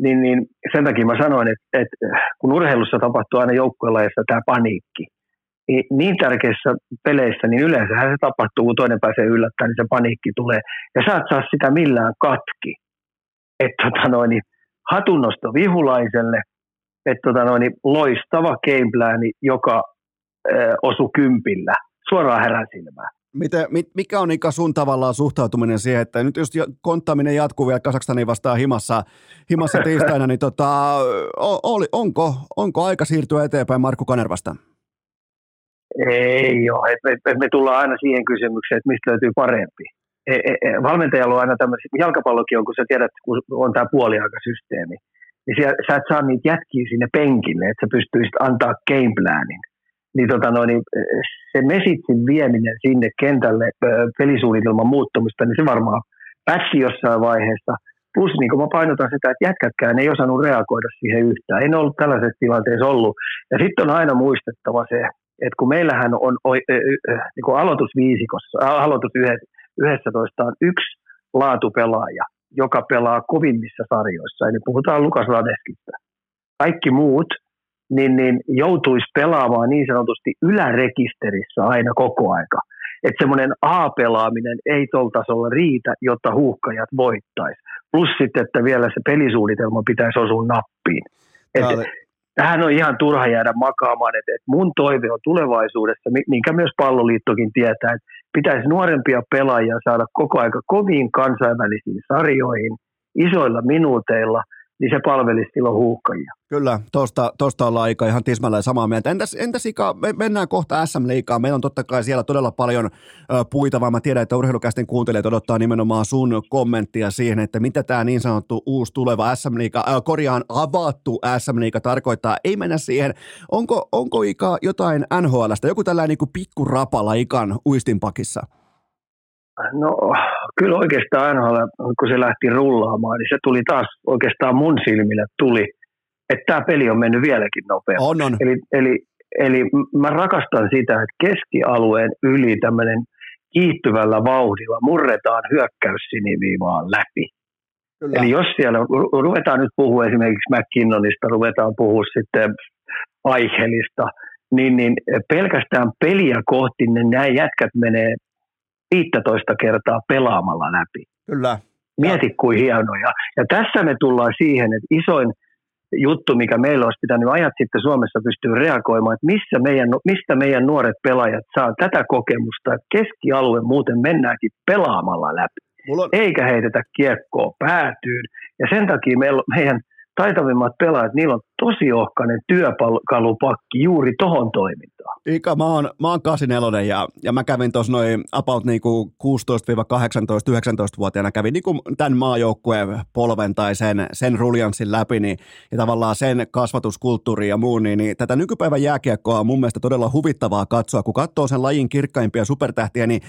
Niin, niin sen takia mä sanoin, että, että kun urheilussa tapahtuu aina joukkuelajeissa tämä paniikki, niin, niin tärkeissä peleissä, niin yleensä se tapahtuu, kun toinen pääsee yllättämään, niin se paniikki tulee. Ja sä et saa sitä millään katki. Että tota noin, hatunnosto vihulaiselle, että tota noin, loistava gameplani, joka ö, osui kympillä, suoraan heräsilmään. Miten, mikä on Ika sun tavallaan suhtautuminen siihen, että nyt jos konttaaminen jatkuu vielä Kasakstaniin vastaan himassa, himassa tiistaina, niin tota, oli, onko, onko aika siirtyä eteenpäin Markku Kanervasta? Ei ole. Et me, me tullaan aina siihen kysymykseen, että mistä löytyy parempi. E, e, e valmentajalla on aina tämmöisiä, jalkapallokin on, kun sä tiedät, kun on tämä puoliaikasysteemi, niin sä, sä et saa niitä jätkiä sinne penkille, että sä pystyisit antaa gameplanin. Niin, tota noin, niin se mesitsin vieminen sinne kentälle pelisuunnitelman muuttumista, niin se varmaan pätsi jossain vaiheessa. Plus niin kuin mä painotan sitä, että jätkätkään ei osannut reagoida siihen yhtään. Ei ne ollut tällaisessa tilanteessa ollut. Ja sitten on aina muistettava se, että kun meillähän on niin kuin aloitusviisikossa, aloitus 11 on yksi laatupelaaja, joka pelaa kovimmissa sarjoissa, eli puhutaan Lukas Radeskista. Kaikki muut niin, niin joutuisi pelaamaan niin sanotusti ylärekisterissä aina koko aika. Että semmoinen A-pelaaminen ei tuolla tasolla riitä, jotta huuhkajat voittaisi. Plus sitten, että vielä se pelisuunnitelma pitäisi osua nappiin. Et tähän on ihan turha jäädä makaamaan, että, että mun toive on tulevaisuudessa, minkä myös palloliittokin tietää, että pitäisi nuorempia pelaajia saada koko aika koviin kansainvälisiin sarjoihin, isoilla minuuteilla – niin se palvelisi silloin huuhkajia. Kyllä, tuosta, tuosta ollaan aika ihan tismalleen samaa mieltä. Entäs, entäs Ika, me mennään kohta SM-liikaa. Meillä on totta kai siellä todella paljon ö, puita, vaan mä tiedän, että urheilukästen kuuntelijat odottaa nimenomaan sun kommenttia siihen, että mitä tämä niin sanottu uusi tuleva SM-liiga, äh, korjaan avattu SM-liiga tarkoittaa. Ei mennä siihen. Onko, onko Ika jotain NHLstä, joku tällainen niin pikkurapala Ikan uistinpakissa? No kyllä oikeastaan NHL, kun se lähti rullaamaan, niin se tuli taas oikeastaan mun silmille tuli, että tämä peli on mennyt vieläkin nopeammin. On, on. Eli, eli, eli mä rakastan sitä, että keskialueen yli tämmöinen kiihtyvällä vauhdilla murretaan hyökkäyssiniviivaan läpi. Kyllä. Eli jos siellä ruvetaan nyt puhua esimerkiksi McKinnonista, ruvetaan puhua sitten Aichelista, niin, niin pelkästään peliä kohti ne nämä jätkät menee 15 kertaa pelaamalla läpi. Kyllä. Mieti kuin hienoja. Ja tässä me tullaan siihen, että isoin juttu, mikä meillä olisi pitänyt ajat sitten Suomessa pystyä reagoimaan, että missä meidän, mistä meidän nuoret pelaajat saa tätä kokemusta, että keskialue muuten mennäänkin pelaamalla läpi. on... Eikä heitetä kiekkoa päätyyn. Ja sen takia meillä, meidän taitavimmat pelaajat, niillä on tosi ohkainen työkalupakki juuri tohon toimintaan. Ika, mä oon, mä oon 84 ja, ja mä kävin tuossa noin about niinku 16-18-19-vuotiaana kävin niinku tämän maajoukkueen polven tai sen, sen ruljanssin läpi niin, ja tavallaan sen kasvatuskulttuuri ja muun, niin, niin tätä nykypäivän jääkiekkoa on mun mielestä todella huvittavaa katsoa, kun katsoo sen lajin kirkkaimpia supertähtiä, niin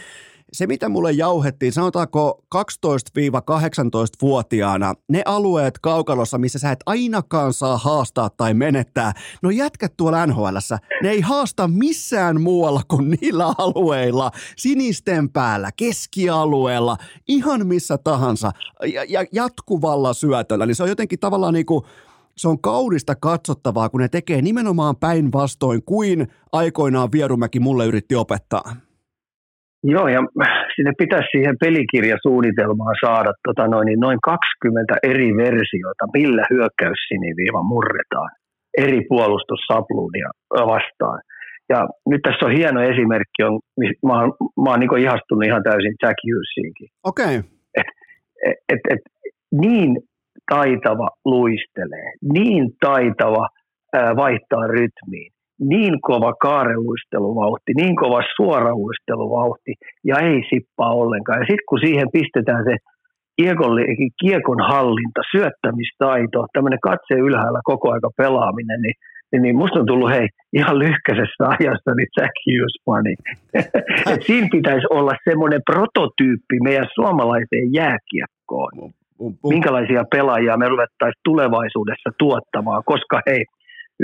se, mitä mulle jauhettiin, sanotaanko 12-18-vuotiaana, ne alueet kaukalossa, missä sä et ainakaan saa haastaa tai menettää, no jätkät tuolla nhl ne ei haasta missään muualla kuin niillä alueilla, sinisten päällä, keskialueella, ihan missä tahansa, ja, ja jatkuvalla syötöllä, niin se on jotenkin tavallaan niin kuin, se on kaudista katsottavaa, kun ne tekee nimenomaan päinvastoin kuin aikoinaan Vierumäki mulle yritti opettaa. Joo, ja sinne pitäisi siihen pelikirjasuunnitelmaan saada tota noin, niin noin 20 eri versiota, millä hyökkäyssiniviiva murretaan eri puolustussapluunia vastaan. Ja nyt tässä on hieno esimerkki, on, mä oon, mä oon niin ihastunut ihan täysin Jack Hughesiinkin. Okei. Okay. Et, et, et, et, niin taitava luistelee, niin taitava ää, vaihtaa rytmiin, niin kova kaareluisteluvauhti, niin kova suoraluisteluvauhti ja ei sippaa ollenkaan. Ja sitten kun siihen pistetään se kiekon, kiekon hallinta, syöttämistaito, tämmöinen katse ylhäällä koko aika pelaaminen, niin, niin, niin musta on tullut hei ihan lyhkäisessä ajassa niin Jack Hughes fani. siinä pitäisi olla semmoinen prototyyppi meidän suomalaiseen jääkiekkoon. Minkälaisia pelaajia me ruvettaisiin tulevaisuudessa tuottamaan, koska hei,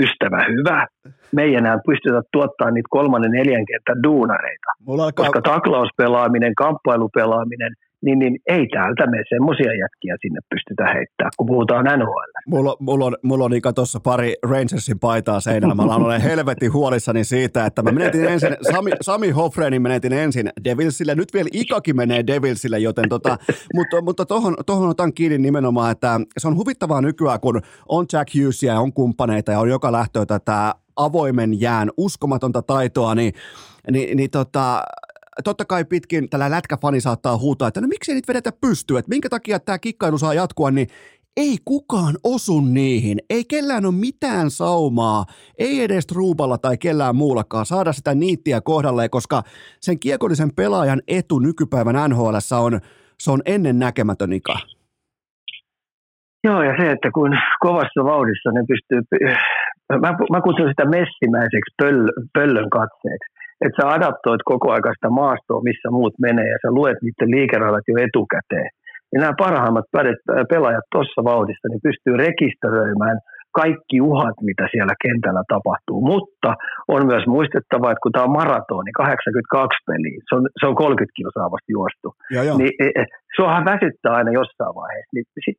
ystävä hyvä. Me ei enää pystytä tuottamaan niitä kolmannen neljän kentän duunareita. Mulla alkaa... Koska taklauspelaaminen, kamppailupelaaminen – niin, niin ei täältä me semmoisia jätkiä sinne pystytä heittämään, kun puhutaan NHL. Mulla, mulla on, mulla on tuossa pari Rangersin paitaa seinällä. Mä olen helvetin huolissani siitä, että mä menetin ensin, Sami, Sami Hoffrenin menetin ensin Devilsille, nyt vielä Ikakin menee Devilsille, joten tota, mutta, mutta tohon, tohon otan kiinni nimenomaan, että se on huvittavaa nykyään, kun on Jack Hughesia ja on kumppaneita ja on joka lähtöä tätä avoimen jään uskomatonta taitoa, niin, niin, niin tota, totta kai pitkin tällä lätkäfani saattaa huutaa, että no miksei niitä vedetä pystyä, että minkä takia tämä kikkailu saa jatkua, niin ei kukaan osu niihin. Ei kellään ole mitään saumaa, ei edes Ruuballa tai kellään muullakaan saada sitä niittiä kohdalleen, koska sen kiekollisen pelaajan etu nykypäivän NHL on, se on ennen näkemätön ika. Joo, ja se, että kun kovassa vauhdissa ne pystyy, mä, mä kutsun sitä messimäiseksi pöl, pöllön katseeksi että sä adaptoit koko ajan sitä maastoa, missä muut menee, ja sä luet niiden liikeraidat jo etukäteen. Ja nämä parhaimmat pelaajat tuossa vauhdissa niin pystyy rekisteröimään kaikki uhat, mitä siellä kentällä tapahtuu. Mutta on myös muistettava, että kun tämä on maratoni, 82 peliä, se on, se on 30 kilsaa vasta juostu, ja, ja. niin e, e, suohan väsyttää aina jossain vaiheessa. Niin sit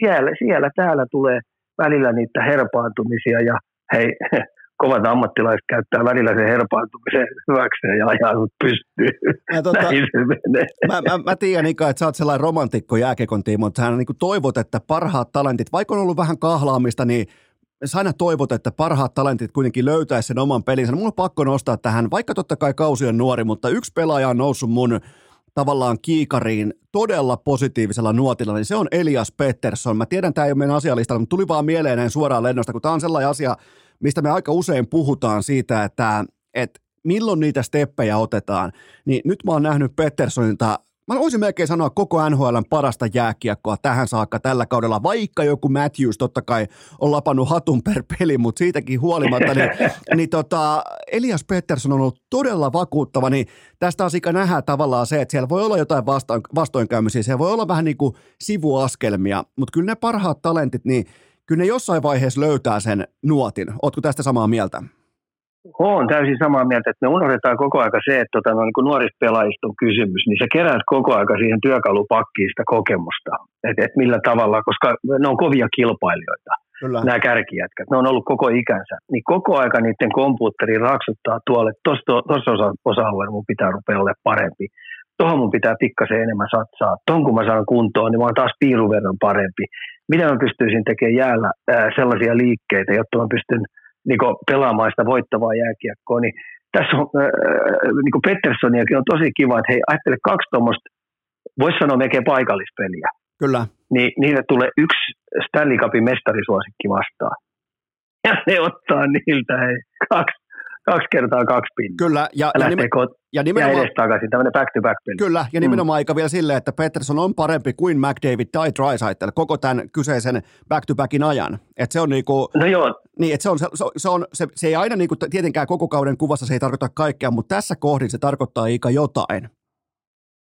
siellä, siellä täällä tulee välillä niitä herpaantumisia ja hei, (laughs) kovat ammattilaiset käyttää välillä sen herpaantumisen hyväkseen ja ajaa sut pystyy. Ja tota, Näin se menee. Mä, mä, mä tiedän Ika, että sä oot sellainen romantikko jääkekon tiimo, että sä niin toivot, että parhaat talentit, vaikka on ollut vähän kahlaamista, niin sä aina toivot, että parhaat talentit kuitenkin löytäisi sen oman pelinsä. Mulla on pakko nostaa tähän, vaikka totta kai kausi on nuori, mutta yksi pelaaja on noussut mun tavallaan kiikariin todella positiivisella nuotilla, niin se on Elias Pettersson. Mä tiedän, tämä ei ole meidän asialistalla, mutta tuli vaan mieleen näin suoraan lennosta, kun tämä on sellainen asia, mistä me aika usein puhutaan siitä, että, että milloin niitä steppejä otetaan, niin nyt mä oon nähnyt Petterssonilta Mä voisin melkein sanoa koko NHLn parasta jääkiekkoa tähän saakka tällä kaudella, vaikka joku Matthews totta kai on lapannut hatun per peli, mutta siitäkin huolimatta, niin, (laughs) niin tota, Elias Pettersson on ollut todella vakuuttava, niin tästä asiakka nähdään tavallaan se, että siellä voi olla jotain vastoin, vastoinkäymisiä, siellä voi olla vähän niin kuin sivuaskelmia, mutta kyllä ne parhaat talentit, niin kyllä ne jossain vaiheessa löytää sen nuotin. Ootko tästä samaa mieltä? Olen täysin samaa mieltä, että me unohdetaan koko aika se, että tota, no, niin kun nuorista pelaajista on kysymys, niin se kerää koko aika siihen työkalupakkiin sitä kokemusta, että et millä tavalla, koska ne on kovia kilpailijoita, Kyllä. nämä kärkijätkät, ne on ollut koko ikänsä, niin koko aika niiden kompuutteri raksuttaa tuolle, tuossa osa, osa-alueella mun pitää rupea olla parempi, tuohon mun pitää pikkasen enemmän satsaa, tuohon kun mä saan kuntoon, niin mä oon taas piirun verran parempi, mitä mä pystyisin tekemään jäällä ää, sellaisia liikkeitä, jotta mä pystyn niin pelaamaan sitä voittavaa jääkiekkoa, niin tässä on, ää, niin Petterssoniakin on tosi kiva, että hei, ajattele kaksi tuommoista, voisi sanoa melkein paikallispeliä. Kyllä. Niin niille tulee yksi Stanley Cupin mestarisuosikki vastaan. Ja ne ottaa niiltä hei, kaksi kaksi kertaa kaksi pintaa. Kyllä, ja, ja, nimen, ja nimenomaan... Ja edes takaisin, tämmöinen back-to-back peli. Kyllä, ja nimenomaan mm. aika vielä silleen, että Peterson on parempi kuin McDavid tai Drysaitel koko tämän kyseisen back-to-backin ajan. Että se on niinku... No joo. Niin, että se on, se, se, on, se, se ei aina niinku, tietenkään koko kauden kuvassa se ei tarkoita kaikkea, mutta tässä kohdin se tarkoittaa ikä jotain.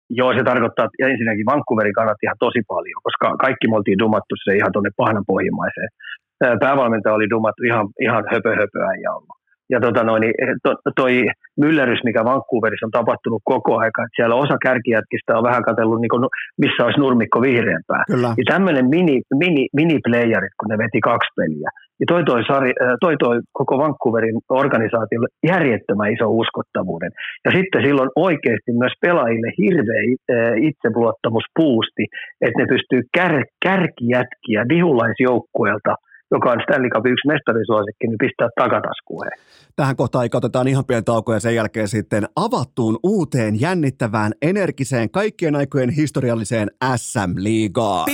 Joo, se tarkoittaa, että ensinnäkin Vancouverin kannatti ihan tosi paljon, koska kaikki me oltiin dumattu se ihan tuonne pahnan pohjimmaiseen. Päävalmentaja oli dumattu ihan, ihan höpö höpöä ja ollut ja tota noin, niin to, toi myllerys, mikä Vancouverissa on tapahtunut koko aika, että siellä osa kärkijätkistä on vähän katsellut, niin kuin, missä olisi nurmikko vihreämpää. Kyllä. Ja tämmöinen mini, mini, mini-playerit, kun ne veti kaksi peliä, niin toi toi, sari, toi toi koko Vancouverin organisaatiolle järjettömän iso uskottavuuden. Ja sitten silloin oikeasti myös pelaajille hirveä itseluottamuspuusti, että ne pystyy kär, kärkijätkiä vihulaisjoukkueelta – joka on Stanley Cup yksi mestarisuosikki, niin pistää takataskuun. Tähän kohtaan otetaan ihan pieni tauko ja sen jälkeen sitten avattuun uuteen jännittävään, energiseen, kaikkien aikojen historialliseen SM-liigaan.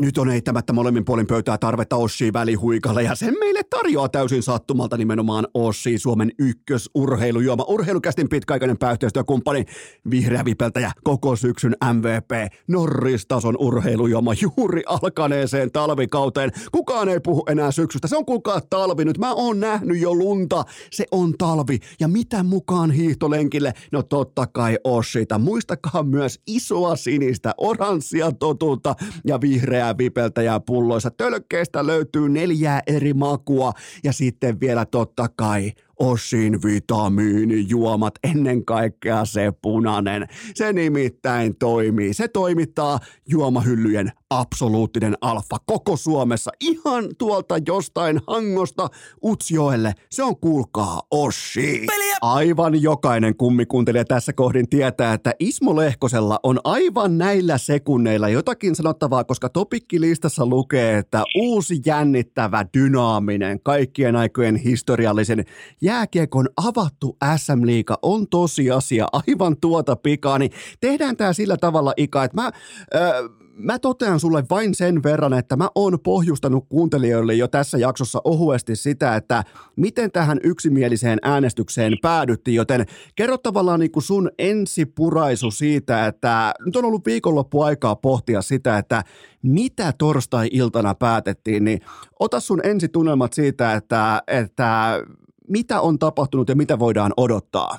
Nyt on eittämättä molemmin puolin pöytää tarvetta Ossi välihuikalle ja sen meille tarjoaa täysin sattumalta nimenomaan Ossi Suomen ykkösurheilujuoma. Urheilukästin pitkäaikainen pääyhteistyökumppani, vihreä vipeltäjä, koko syksyn MVP, Norris-tason urheilujuoma juuri alkaneeseen talvikauteen. Kukaan ei puhu enää syksystä. Se on kuulkaa talvi nyt. Mä oon nähnyt jo lunta. Se on talvi. Ja mitä mukaan hiihtolenkille? No totta kai Oshita. Muistakaa myös isoa sinistä, oranssia totuutta ja vihreää vipeltäjää pulloissa. Tölkkeistä löytyy neljää eri makua. Ja sitten vielä totta kai Oshin vitamiinijuomat, ennen kaikkea se punainen. Se nimittäin toimii. Se toimittaa juomahyllyjen absoluuttinen alfa koko Suomessa. Ihan tuolta jostain hangosta Utsjoelle. Se on kuulkaa Oshi. Aivan jokainen kummikuntelija tässä kohdin tietää, että Ismo Lehkosella on aivan näillä sekunneilla jotakin sanottavaa, koska topikkilistassa lukee, että uusi jännittävä, dynaaminen, kaikkien aikojen historiallisen jääkiekon avattu SM-liiga on tosiasia aivan tuota pikaa, niin tehdään tämä sillä tavalla, Ika, että mä... Äh, mä totean sulle vain sen verran, että mä oon pohjustanut kuuntelijoille jo tässä jaksossa ohuesti sitä, että miten tähän yksimieliseen äänestykseen päädyttiin, joten kerro tavallaan niin sun ensipuraisu siitä, että nyt on ollut viikonloppu aikaa pohtia sitä, että mitä torstai-iltana päätettiin, niin ota sun ensitunnelmat siitä, että, että mitä on tapahtunut ja mitä voidaan odottaa?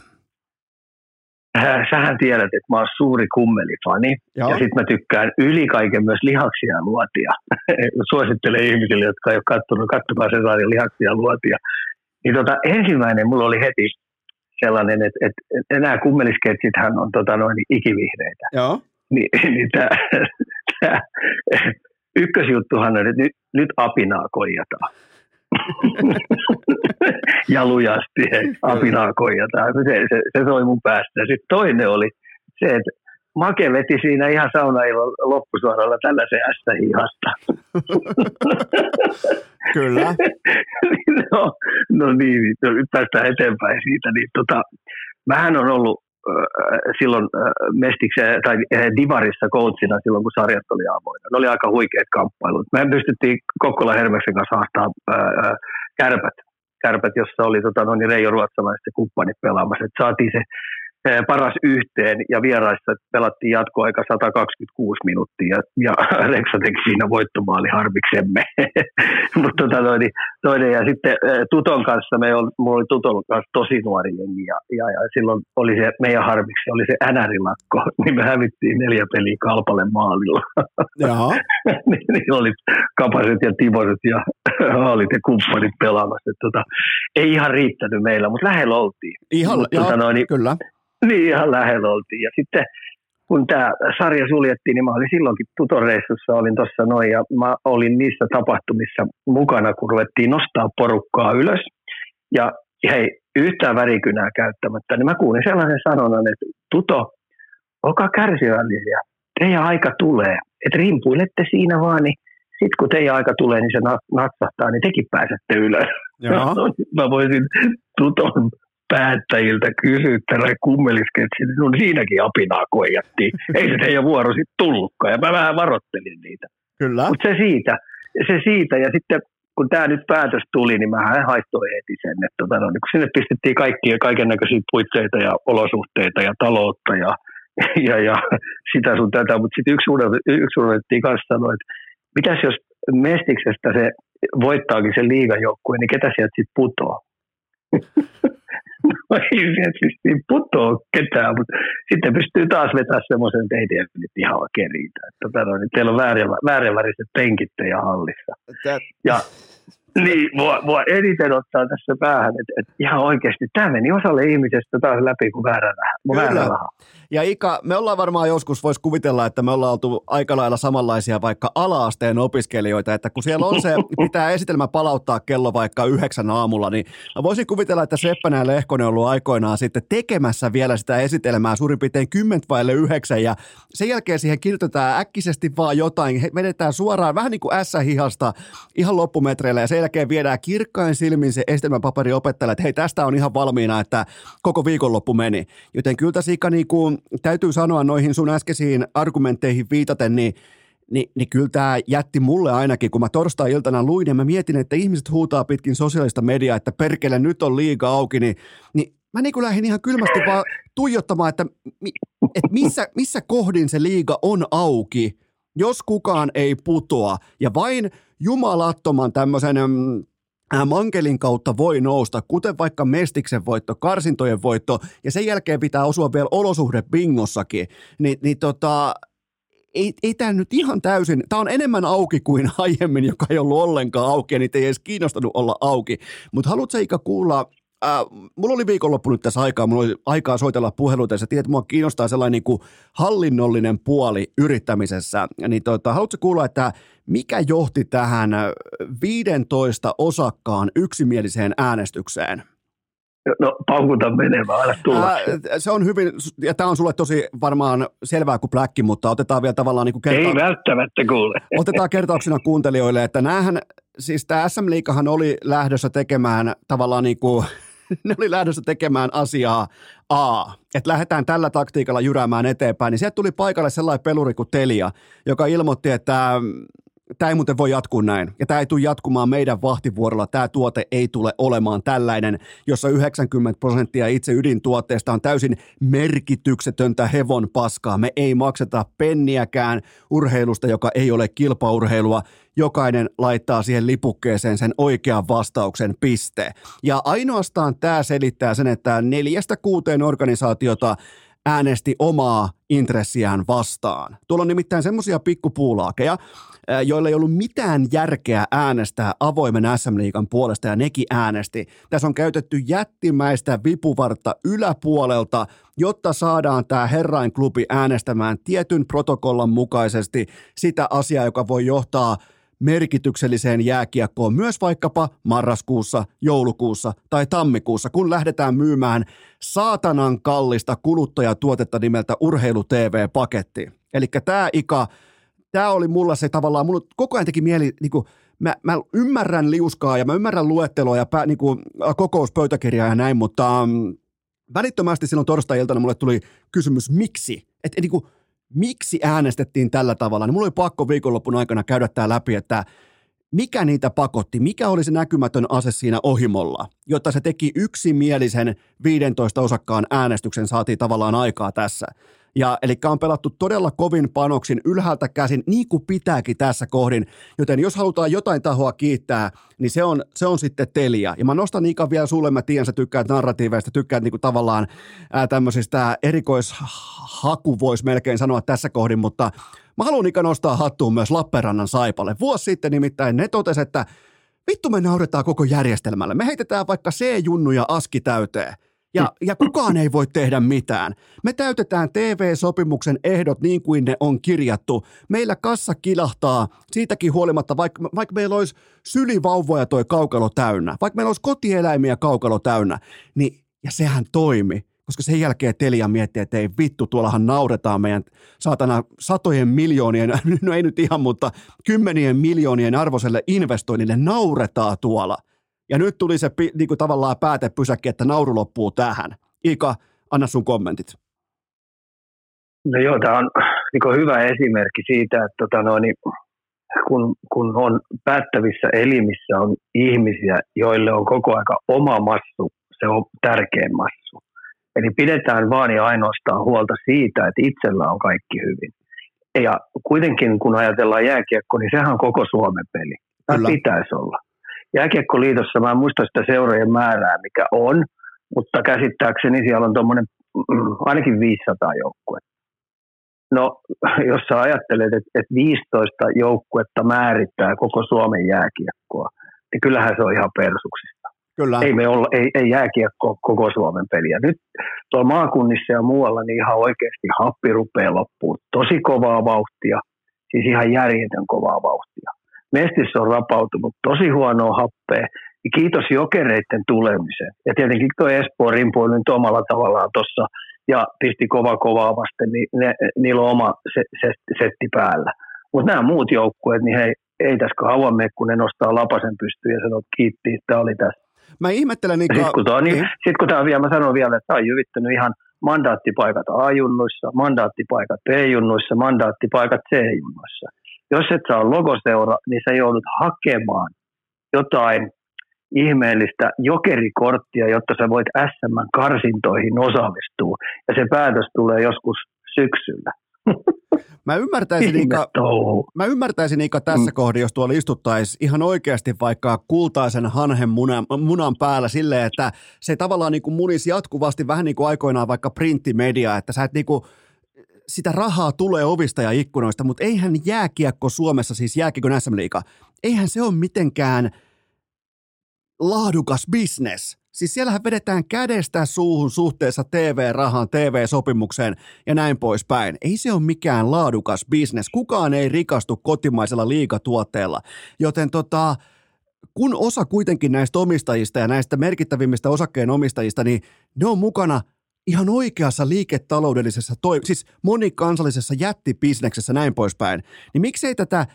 Äh, sähän tiedät, että mä oon suuri kummelifani Joo. ja sitten mä tykkään yli kaiken myös lihaksia ja luotia. (laughs) Suosittelen ihmisille, jotka ei ole katsonut, katsokaa sen sarjan lihaksia ja luotia. Niin tota, ensimmäinen mulla oli heti sellainen, että, että nämä kummelisketsithän on tota, noin ikivihreitä. Joo. Ni, (laughs) niin tää, tää, (laughs) ykkösjuttuhan on, että nyt, nyt apinaa koijataan. (laughs) ja lujasti apinaa koijataan. Se, se, se soi mun päästä. Sitten toinen oli se, että Make veti siinä ihan saunailon loppusuoralla tällaisen S-hihasta. (laughs) Kyllä. (laughs) no, no niin, nyt päästään eteenpäin siitä. Niin tota, mähän on ollut silloin Mestiksen tai äh, Divarissa coachina silloin, kun sarjat oli avoinna. Ne oli aika huikeat kamppailut. Me pystyttiin Kokkola Hermeksen kanssa haastaa kärpät, kärpät, jossa oli tota, no, niin Reijo Ruotsalaiset kumppanit pelaamassa. Et saatiin se Eh, paras yhteen ja vieraissa pelattiin jatkoaika 126 minuuttia ja, ja (laughs) Reksa teki siinä voittomaali harmiksemme. (laughs) Mutta tota, toinen, toinen, ja sitten eh, Tuton kanssa, me oli, mulla oli Tuton kanssa tosi nuori jengi ja, ja, ja, silloin oli se meidän harmiksi, oli se änärilakko, (laughs) niin me hävittiin neljä peliä kalpalle maalilla. niin, niin oli Kapaset ja Timoset ja Haalit ja kumppanit pelaamassa. Tota, ei ihan riittänyt meillä, mutta lähellä oltiin. Ihan, Mut, joo, tota, noin, niin, kyllä (laughs) niin ihan lähellä oltiin. Ja sitten kun tämä sarja suljettiin, niin mä olin silloinkin tutoreissussa, olin tuossa noin, ja mä olin niissä tapahtumissa mukana, kun ruvettiin nostaa porukkaa ylös. Ja hei, yhtään värikynää käyttämättä, niin mä kuulin sellaisen sanonnan, että Tuto, olkaa kärsivällisiä, teidän aika tulee. Että rimpuilette siinä vaan, niin sitten kun teidän aika tulee, niin se natsahtaa, niin tekin pääsette ylös. Joo. (laughs) mä voisin Tuton päättäjiltä kysyä tällä kummelisketsi, niin no siinäkin apinaa koijattiin. Ei se teidän vuoro sitten tullutkaan, ja mä vähän varoittelin niitä. Kyllä. Mutta se siitä, se siitä, ja sitten kun tämä nyt päätös tuli, niin mä haittoin heti sen, että tota, no, niin kun sinne pistettiin kaikkia kaiken näköisiä puitteita ja olosuhteita ja taloutta ja, ja, ja sitä sun tätä, mutta sitten yksi, yksi unohdettiin kanssa sanoa, että mitäs jos Mestiksestä se voittaakin sen liigan joukkueen, niin ketä sieltä sitten putoaa? No ei sieltä siis niin putoa ketään, mutta sitten pystyy taas vetämään semmoisen, että ei tiedä nyt ihan oikein riitä. Että, tota, no, niin teillä on vääränväriset penkit ja hallissa. Ja Niin, mua, mua eniten ottaa tässä päähän, että, että ihan oikeasti tämä meni osalle ihmisestä taas läpi kuin väärä raha. Ja Ika, me ollaan varmaan joskus, voisi kuvitella, että me ollaan oltu aika lailla samanlaisia vaikka ala-asteen opiskelijoita, että kun siellä on se, (laughs) pitää esitelmä palauttaa kello vaikka yhdeksän aamulla, niin voisin kuvitella, että Seppänen ja Lehkonen on ollut aikoinaan sitten tekemässä vielä sitä esitelmää suurin piirtein kymmentä vaille yhdeksän, ja sen jälkeen siihen kirjoitetaan äkkisesti vaan jotain, vedetään suoraan vähän niin kuin S-hihasta ihan loppumetreillä, ja sen jälkeen viedään kirkkain silmin se esitelmäpaperi opettajalle, että hei, tästä on ihan valmiina, että koko viikonloppu meni. Joten kyllä tässä Ika, niin kuin, täytyy sanoa noihin sun äskeisiin argumentteihin viitaten, niin niin, niin kyllä tämä jätti mulle ainakin, kun mä torstai-iltana luin ja mä mietin, että ihmiset huutaa pitkin sosiaalista mediaa, että perkele nyt on liiga auki, niin, niin mä niin kuin lähdin ihan kylmästi vaan tuijottamaan, että, että missä, missä kohdin se liiga on auki, jos kukaan ei putoa. Ja vain jumalattoman tämmöisen mm, äh, mankelin kautta voi nousta, kuten vaikka Mestiksen voitto, karsintojen voitto, ja sen jälkeen pitää osua vielä olosuhde bingossakin, Ni, niin tota, ei, ei tämä nyt ihan täysin, tämä on enemmän auki kuin (laughs) aiemmin, joka ei ollut ollenkaan auki, ja niitä ei edes kiinnostanut olla auki. Mutta haluatko Ika kuulla Äh, mulla oli viikonloppu nyt tässä aikaa, mulla oli aikaa soitella puheluita, ja sä tiedät, mua kiinnostaa sellainen niin kuin hallinnollinen puoli yrittämisessä. Niin tota, haluatko kuulla, että mikä johti tähän 15 osakkaan yksimieliseen äänestykseen? No paukuta menemään, aina tulla. Äh, se on hyvin, ja tämä on sulle tosi varmaan selvää kuin pläkki, mutta otetaan vielä tavallaan niin kuin kerta... Ei välttämättä kuule. (laughs) Otetaan kertauksena kuuntelijoille, että näähän, siis tämä SM Liikahan oli lähdössä tekemään tavallaan niin kuin (laughs) ne oli lähdössä tekemään asiaa A, että lähdetään tällä taktiikalla jyräämään eteenpäin, niin sieltä tuli paikalle sellainen peluri kuin Telia, joka ilmoitti, että tämä ei muuten voi jatkuu näin. Ja tämä ei tule jatkumaan meidän vahtivuorolla. Tämä tuote ei tule olemaan tällainen, jossa 90 prosenttia itse ydintuotteesta on täysin merkityksetöntä hevon paskaa. Me ei makseta penniäkään urheilusta, joka ei ole kilpaurheilua. Jokainen laittaa siihen lipukkeeseen sen oikean vastauksen piste. Ja ainoastaan tämä selittää sen, että neljästä kuuteen organisaatiota äänesti omaa intressiään vastaan. Tuolla on nimittäin semmoisia pikkupuulaakeja, joilla ei ollut mitään järkeä äänestää avoimen SM-liigan puolesta ja nekin äänesti. Tässä on käytetty jättimäistä vipuvartta yläpuolelta, jotta saadaan tämä herrain klubi äänestämään tietyn protokollan mukaisesti sitä asiaa, joka voi johtaa merkitykselliseen jääkiekkoon myös vaikkapa marraskuussa, joulukuussa tai tammikuussa, kun lähdetään myymään saatanan kallista kuluttajatuotetta nimeltä Urheilu TV-paketti. Eli tämä Ika tämä oli mulla se tavallaan, mulla koko ajan teki mieli, niin kuin, mä, mä ymmärrän liuskaa ja mä ymmärrän luetteloa ja pää, niin kuin, kokouspöytäkirjaa ja näin, mutta um, välittömästi silloin torstai-iltana mulle tuli kysymys, miksi? Että niin kuin, miksi äänestettiin tällä tavalla? Niin mulla oli pakko viikonlopun aikana käydä tämä läpi, että mikä niitä pakotti, mikä oli se näkymätön ase siinä ohimolla, jotta se teki yksimielisen 15 osakkaan äänestyksen, saatiin tavallaan aikaa tässä. Ja, eli on pelattu todella kovin panoksin ylhäältä käsin, niin kuin pitääkin tässä kohdin. Joten jos halutaan jotain tahoa kiittää, niin se on, se on sitten Telia. Ja mä nostan Ika vielä sulle, mä tiedän, sä tykkäät narratiiveista, tykkäät niinku tavallaan ää, tämmöisistä erikoishaku, voisi melkein sanoa tässä kohdin, mutta mä haluan Ika nostaa hattuun myös Lappeenrannan Saipalle. Vuosi sitten nimittäin ne totesi, että vittu me nauretaan koko järjestelmälle. Me heitetään vaikka C-junnu ja aski täyteen. Ja, ja kukaan ei voi tehdä mitään. Me täytetään TV-sopimuksen ehdot niin kuin ne on kirjattu. Meillä kassa kilahtaa siitäkin huolimatta, vaikka, vaikka meillä olisi sylivauvoja toi kaukalo täynnä, vaikka meillä olisi kotieläimiä kaukalo täynnä, niin ja sehän toimi koska sen jälkeen Telia miettii, että ei vittu, tuollahan nauretaan meidän saatana satojen miljoonien, (laughs) no ei nyt ihan, mutta kymmenien miljoonien arvoiselle investoinnille nauretaan tuolla. Ja nyt tuli se niin kuin tavallaan päätepysäkki, että nauru loppuu tähän. Ika, anna sun kommentit. No joo, tämä on niin hyvä esimerkki siitä, että tota noin, kun, kun on päättävissä elimissä on ihmisiä, joille on koko aika oma massu, se on tärkein massu. Eli pidetään vaan ja ainoastaan huolta siitä, että itsellä on kaikki hyvin. Ja kuitenkin kun ajatellaan jääkiekko, niin sehän on koko Suomen peli. Tämä pitäisi olla. Jääkiekkoliitossa, mä en muista sitä seurojen määrää, mikä on, mutta käsittääkseni siellä on tuommoinen mm, ainakin 500 joukkuetta. No, jos sä ajattelet, että, että 15 joukkuetta määrittää koko Suomen jääkiekkoa, niin kyllähän se on ihan persuksista. Kyllä. Ei, me olla, ei, ei jääkiekko koko Suomen peliä. Nyt tuolla maakunnissa ja muualla niin ihan oikeasti happi rupeaa loppuun. Tosi kovaa vauhtia, siis ihan järjetön kovaa vauhtia. Mestissä on rapautunut tosi huonoa happea. Ja kiitos jokereiden tulemisen. Ja tietenkin tuo Espoo rimpuili nyt omalla tavallaan tuossa ja pisti kova kovaa vasten, niin ne, niillä on oma se, se, setti päällä. Mutta nämä muut joukkueet, niin hei, ei tässä kauan mene, kun ne nostaa lapasen pystyyn ja sanoo, että kiitti, että oli tässä. Mä ihmettelen... Niin Sitten kun, tämä niin, niin. sit, kun tämä vielä, mä sanon vielä, että tämä on jyvittänyt ihan mandaattipaikat A-junnuissa, mandaattipaikat B-junnuissa, mandaattipaikat C-junnuissa. Jos et saa logoseura, niin sä joudut hakemaan jotain ihmeellistä jokerikorttia, jotta sä voit SM-karsintoihin osallistua. Ja se päätös tulee joskus syksyllä. (laughs) Mä ymmärtäisin, Ika, mä ymmärtäisin Ika tässä mm. kohdassa, jos tuolla istuttaisiin ihan oikeasti vaikka kultaisen hanhen munan, munan päällä silleen, että se tavallaan niin kuin munisi jatkuvasti vähän niin kuin aikoinaan vaikka printtimedia, että sä et niin kuin, sitä rahaa tulee ovista ja ikkunoista, mutta eihän jääkiekko Suomessa, siis jääkiekko SM Liiga, eihän se ole mitenkään laadukas business. Siis siellähän vedetään kädestä suuhun suhteessa TV-rahaan, TV-sopimukseen ja näin poispäin. Ei se ole mikään laadukas bisnes. Kukaan ei rikastu kotimaisella liikatuotteella. Joten tota, kun osa kuitenkin näistä omistajista ja näistä merkittävimmistä osakkeen omistajista, niin ne on mukana ihan oikeassa liiketaloudellisessa, toi, siis monikansallisessa jättibisneksessä näin poispäin, niin miksei tätä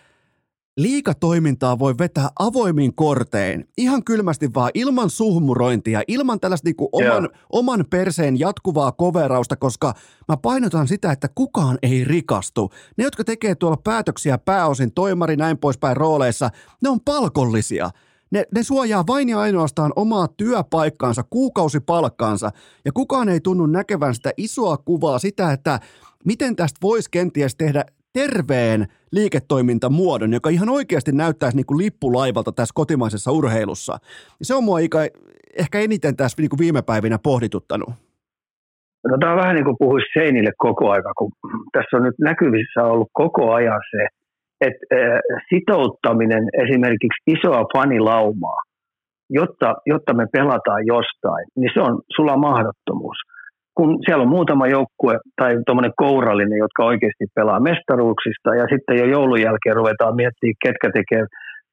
liikatoimintaa voi vetää avoimin kortein, ihan kylmästi vaan ilman suhmurointia, ilman tällaista niin oman, oman perseen jatkuvaa koverausta, koska mä painotan sitä, että kukaan ei rikastu. Ne, jotka tekee tuolla päätöksiä pääosin toimari näin poispäin rooleissa, ne on palkollisia. Ne, ne suojaa vain ja ainoastaan omaa työpaikkaansa, kuukausipalkkaansa, ja kukaan ei tunnu näkevän sitä isoa kuvaa, sitä, että miten tästä voisi kenties tehdä terveen liiketoimintamuodon, joka ihan oikeasti näyttäisi niin kuin lippulaivalta tässä kotimaisessa urheilussa. Se on mua ikä, ehkä eniten tässä niin kuin viime päivinä pohdituttanut. No tämä on vähän niin kuin puhuisi seinille koko aika, kun tässä on nyt näkyvissä ollut koko ajan se, että sitouttaminen esimerkiksi isoa fanilaumaa, jotta, jotta me pelataan jostain, niin se on sulla mahdottomuus kun siellä on muutama joukkue tai tuommoinen kourallinen, jotka oikeasti pelaa mestaruuksista ja sitten jo joulun jälkeen ruvetaan miettimään, ketkä tekee,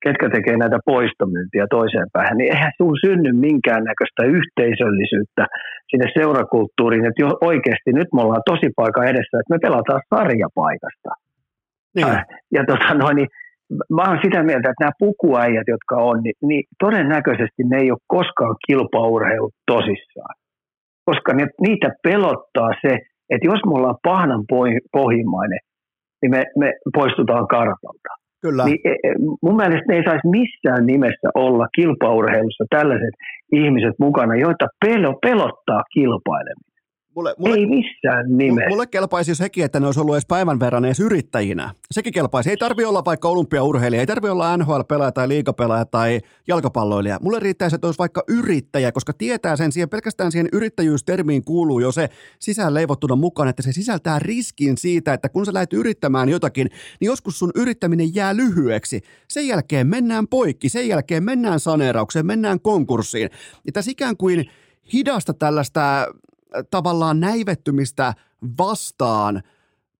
ketkä tekee näitä poistomyyntiä toiseen päähän, niin eihän sinulla synny minkäännäköistä yhteisöllisyyttä sinne seurakulttuuriin, että jo oikeasti nyt me ollaan tosi paikka edessä, että me pelataan sarjapaikasta. Niin. Ja, tota noin, niin mä olen sitä mieltä, että nämä pukuäijät, jotka on, niin, niin todennäköisesti ne ei ole koskaan kilpaurheilut tosissaan koska ne, niitä pelottaa se, että jos me ollaan pahnan pohjimmainen, niin me, me poistutaan kartalta. Kyllä. Niin, e, e, mun mielestä ne ei saisi missään nimessä olla kilpaurheilussa tällaiset ihmiset mukana, joita pelo, pelottaa kilpaileminen. Mulle, mulle, ei missään nimessä. Mulle kelpaisi jos hekin, että ne olisi ollut edes päivän verran edes yrittäjinä. Sekin kelpaisi. Ei tarvi olla vaikka olympiaurheilija, ei tarvi olla NHL-pelaaja tai liikapelaaja tai jalkapalloilija. Mulle riittäisi, että olisi vaikka yrittäjä, koska tietää sen siihen, pelkästään siihen yrittäjyystermiin kuuluu jo se sisään leivottuna mukaan, että se sisältää riskin siitä, että kun sä lähdet yrittämään jotakin, niin joskus sun yrittäminen jää lyhyeksi. Sen jälkeen mennään poikki, sen jälkeen mennään saneeraukseen, mennään konkurssiin. Ja tässä ikään kuin hidasta tällaista tavallaan näivettymistä vastaan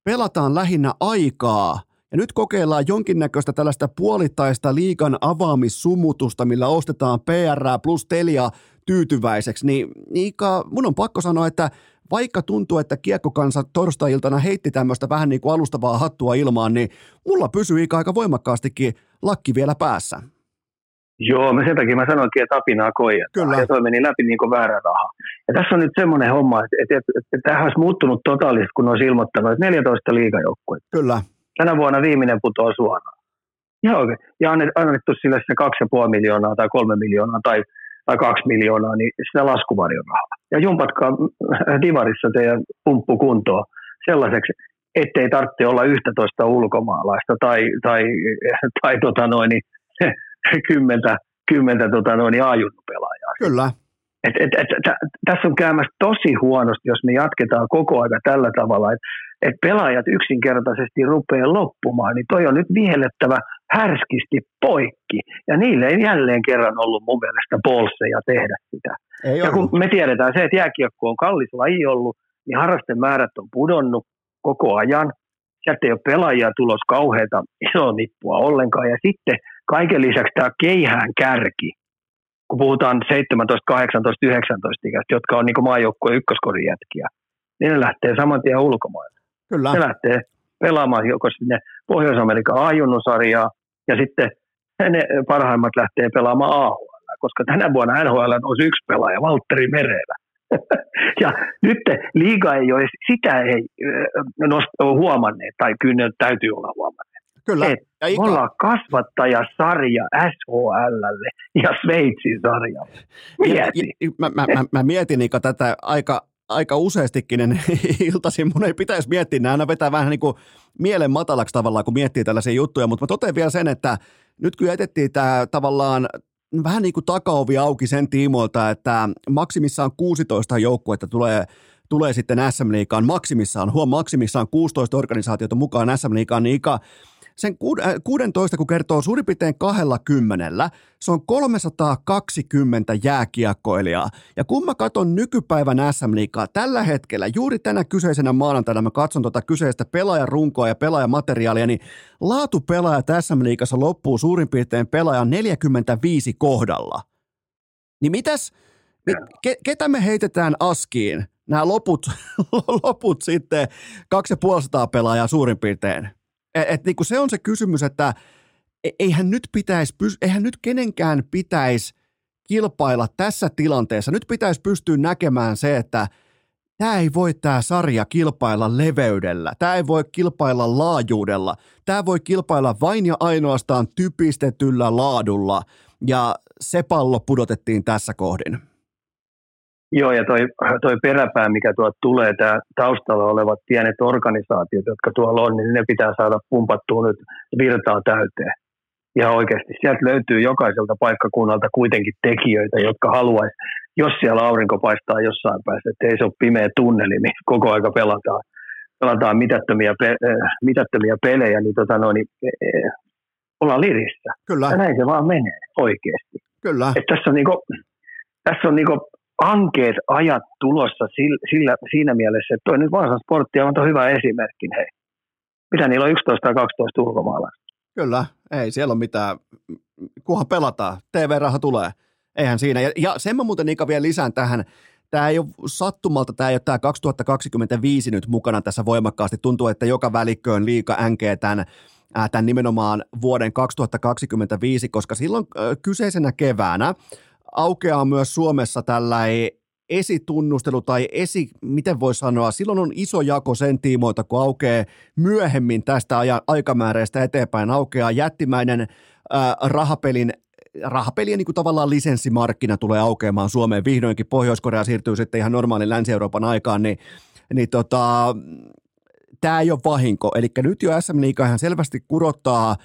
pelataan lähinnä aikaa – ja nyt kokeillaan jonkinnäköistä tällaista puolittaista liikan avaamissumutusta, millä ostetaan PR plus Telia tyytyväiseksi. Niin Ika, mun on pakko sanoa, että vaikka tuntuu, että kiekkokansa torstai-iltana heitti tämmöistä vähän niin kuin alustavaa hattua ilmaan, niin mulla pysyy Ika aika voimakkaastikin lakki vielä päässä. Joo, mä sen takia mä sanoinkin, että apinaa koija. Kyllä. Ja toi meni läpi niin kuin väärä raha. Ja tässä on nyt semmoinen homma, että, että, että, että tämähän olisi muuttunut totaalisesti, kun olisi ilmoittanut, että 14 liigajoukkuetta. Kyllä. Tänä vuonna viimeinen putoaa suoraan. Ja, oikein. ja annettu sille se 2,5 miljoonaa tai 3 miljoonaa tai, tai 2 miljoonaa, niin sitä laskuvarjon rahaa. Ja jumpatkaa Divarissa teidän pumppukuntoa sellaiseksi, ettei tarvitse olla 11 ulkomaalaista tai, tai, tai tota noin, niin, (laughs) kymmentä, kymmentä tota noin, pelaajaa. Kyllä. Et, et, et, t- tässä on käymässä tosi huonosti, jos me jatketaan koko aika tällä tavalla, että et pelaajat yksinkertaisesti rupeaa loppumaan, niin toi on nyt vihellettävä härskisti poikki. Ja niille ei jälleen kerran ollut mun mielestä bolseja tehdä sitä. Ei Ja ollut. kun me tiedetään se, että jääkiekko on kallis laji ollut, niin harrastemäärät on pudonnut koko ajan. Sieltä ei ole pelaajia tulos kauheita isoa nippua ollenkaan. Ja sitten kaiken lisäksi tämä keihään kärki, kun puhutaan 17, 18, 19 ikäistä, jotka on niin maajoukkueen ykköskorin jätkiä, niin ne lähtee saman tien ulkomaille. Kyllä. Ne lähtee pelaamaan joko sinne Pohjois-Amerikan A-junnusarjaa ja sitten ne parhaimmat lähtee pelaamaan AHL, koska tänä vuonna NHL on yksi pelaaja, Valtteri Merelä. Ja nyt liiga ei ole, sitä ei nost- ole huomanneet, tai kyllä ne täytyy olla huomanneet. Kyllä. Et Ja Me ollaan kasvattajasarja SHLlle ja Sveitsin sarjalle. Mieti. Ja- ja- Mä, mä, mä, mä mietin Ika tätä aika, aika useastikin (laughs) iltaisin. Mun ei pitäisi miettiä, nämä aina vetää vähän niin kuin mielen matalaksi tavallaan, kun miettii tällaisia juttuja, mutta mä totean vielä sen, että nyt kun jätettiin tämä tavallaan vähän niin kuin takaovi auki sen tiimoilta, että maksimissaan 16 joukkuetta tulee tulee sitten SM Liigaan. Maksimissaan, huom maksimissaan 16 organisaatiota mukaan SM Liigaan, niin Ika, sen kuud- äh, 16, kun kertoo suurin piirtein kahdella kymmenellä, se on 320 jääkiekkoilijaa. Ja kun mä katson nykypäivän SM Liigaa tällä hetkellä, juuri tänä kyseisenä maanantaina mä katson tuota kyseistä pelaajarunkoa ja pelaajamateriaalia, niin laatupelaajat SM Liigassa loppuu suurin piirtein pelaajan 45 kohdalla. Niin mitäs, mi- ke, ketä me heitetään askiin? Nämä loput, (laughs) loput sitten, kaksi ja puolisataa pelaajaa suurin piirtein. Et, et niin kuin se on se kysymys, että e- eihän nyt pitäisi, eihän nyt kenenkään pitäisi kilpailla tässä tilanteessa. Nyt pitäisi pystyä näkemään se, että tämä ei voi tämä sarja kilpailla leveydellä. Tämä ei voi kilpailla laajuudella. Tämä voi kilpailla vain ja ainoastaan typistetyllä laadulla. Ja se pallo pudotettiin tässä kohdin. Joo, ja toi, toi peräpää, mikä tuolta tulee, tämä taustalla olevat pienet organisaatiot, jotka tuolla on, niin ne pitää saada pumpattua nyt virtaa täyteen. Ihan oikeasti. Sieltä löytyy jokaiselta paikkakunnalta kuitenkin tekijöitä, jotka haluaisi, jos siellä aurinko paistaa jossain päässä, että ei se ole pimeä tunneli, niin koko aika pelataan, pelataan mitättömiä, pe, äh, mitättömiä pelejä, niin, tota noin, niin äh, ollaan lirissä. Kyllä, Ja näin se vaan menee oikeasti. kyllä. Et tässä on, niinku, tässä on niinku ankeet ajat tulossa sillä, sillä, siinä mielessä, että toi nyt Vaasan sportti on hyvä esimerkki. Hei. Mitä niillä on 11 tai 12 ulkomaalaista? Kyllä, ei siellä ole mitään, kunhan pelataan, TV-raha tulee, eihän siinä. Ja, ja sen mä muuten Ika vielä lisään tähän, tämä ei ole sattumalta, tämä ei ole tämä 2025 nyt mukana tässä voimakkaasti. Tuntuu, että joka välikkö on liika änkeä tämän, tämän nimenomaan vuoden 2025, koska silloin kyseisenä keväänä aukeaa myös Suomessa tällainen esitunnustelu tai esi, miten voi sanoa, silloin on iso jako sen tiimoilta, kun aukeaa myöhemmin tästä aja, aikamääreistä eteenpäin, aukeaa jättimäinen ää, rahapelin rahapelien niin kuin tavallaan lisenssimarkkina tulee aukeamaan Suomeen. Vihdoinkin Pohjois-Korea siirtyy sitten ihan normaalin Länsi-Euroopan aikaan, niin, niin tota, tämä ei ole vahinko. Eli nyt jo SM Liiga ihan selvästi kurottaa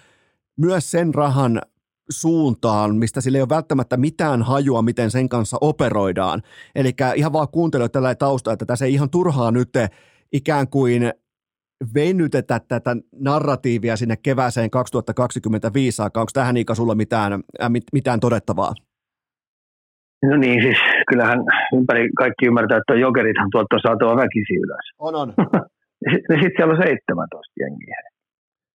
myös sen rahan suuntaan, mistä sillä ei ole välttämättä mitään hajua, miten sen kanssa operoidaan. Eli ihan vaan kuuntele tällä tausta, että tässä ei ihan turhaa nyt ikään kuin venytetä tätä narratiivia sinne kevääseen 2025 saakka. Onko tähän Iika sulla mitään, äh, mit, mitään todettavaa? No niin, siis kyllähän ympäri kaikki ymmärtää, että jokerithan tuolta on saatava väkisi ylös. On, on. (laughs) Sitten siellä on 17 jengiä.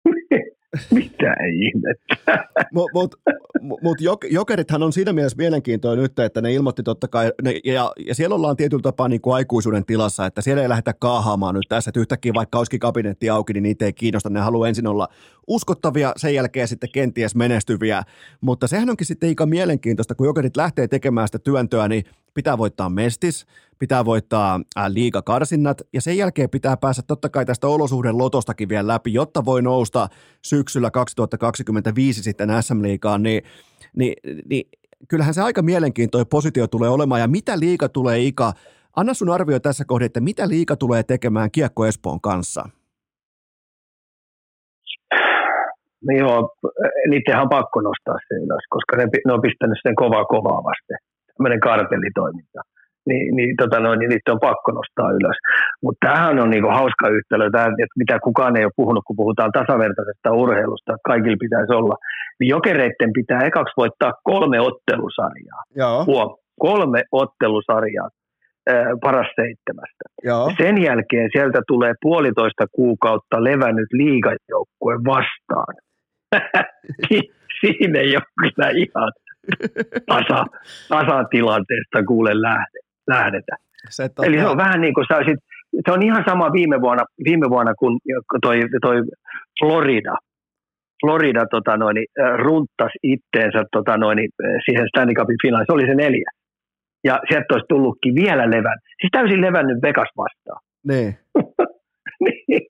(laughs) Mitä ihmettä? Mutta mut, mut, jok, jokerithan on siinä mielessä mielenkiintoinen nyt, että ne ilmoitti totta kai, ne, ja, ja siellä ollaan tietyllä tapaa niin kuin aikuisuuden tilassa, että siellä ei lähdetä kaahaamaan nyt tässä, että yhtäkkiä vaikka olisikin kabinetti auki, niin niitä ei kiinnosta, ne haluaa ensin olla uskottavia, sen jälkeen sitten kenties menestyviä, mutta sehän onkin sitten aika mielenkiintoista, kun jokerit lähtee tekemään sitä työntöä, niin pitää voittaa mestis, pitää voittaa ää, liigakarsinnat ja sen jälkeen pitää päästä totta kai tästä olosuhden lotostakin vielä läpi, jotta voi nousta syksyllä 2025 sitten SM-liigaan, niin, niin, niin kyllähän se aika mielenkiintoinen positio tulee olemaan ja mitä liiga tulee Ika, anna sun arvio tässä kohdassa, että mitä liiga tulee tekemään Kiekko Espoon kanssa? No joo, niiden on pakko nostaa se ylös, koska ne, ne on pistänyt sen kovaa kovaa vasten. Tämmöinen kartellitoiminta. niin, niin, tota noin, niin niitä on pakko nostaa ylös. Mutta tämähän on niinku hauska yhtälö, tää, että mitä kukaan ei ole puhunut, kun puhutaan tasavertaisesta urheilusta, että kaikilla pitäisi olla. Niin jokereiden pitää ekaksi voittaa kolme ottelusarjaa. Joo. Huom, kolme ottelusarjaa paras seitsemästä. Joo. Sen jälkeen sieltä tulee puolitoista kuukautta levännyt liigajoukkue vastaan. (laughs) Siinä ei ole kyllä ihan tasa, tasatilanteesta kuule lähde, lähdetä. Se. Eli se on vähän niin kuin sä olisit, se on ihan sama viime vuonna, viime vuonna kun toi, toi Florida, Florida tota noin, runtas itteensä tota noin, siihen Stanley Cupin finaaliin. Se oli se neljä ja sieltä olisi tullutkin vielä levän. Siis täysin levännyt Vegas vastaan. Niin. (laughs) niin.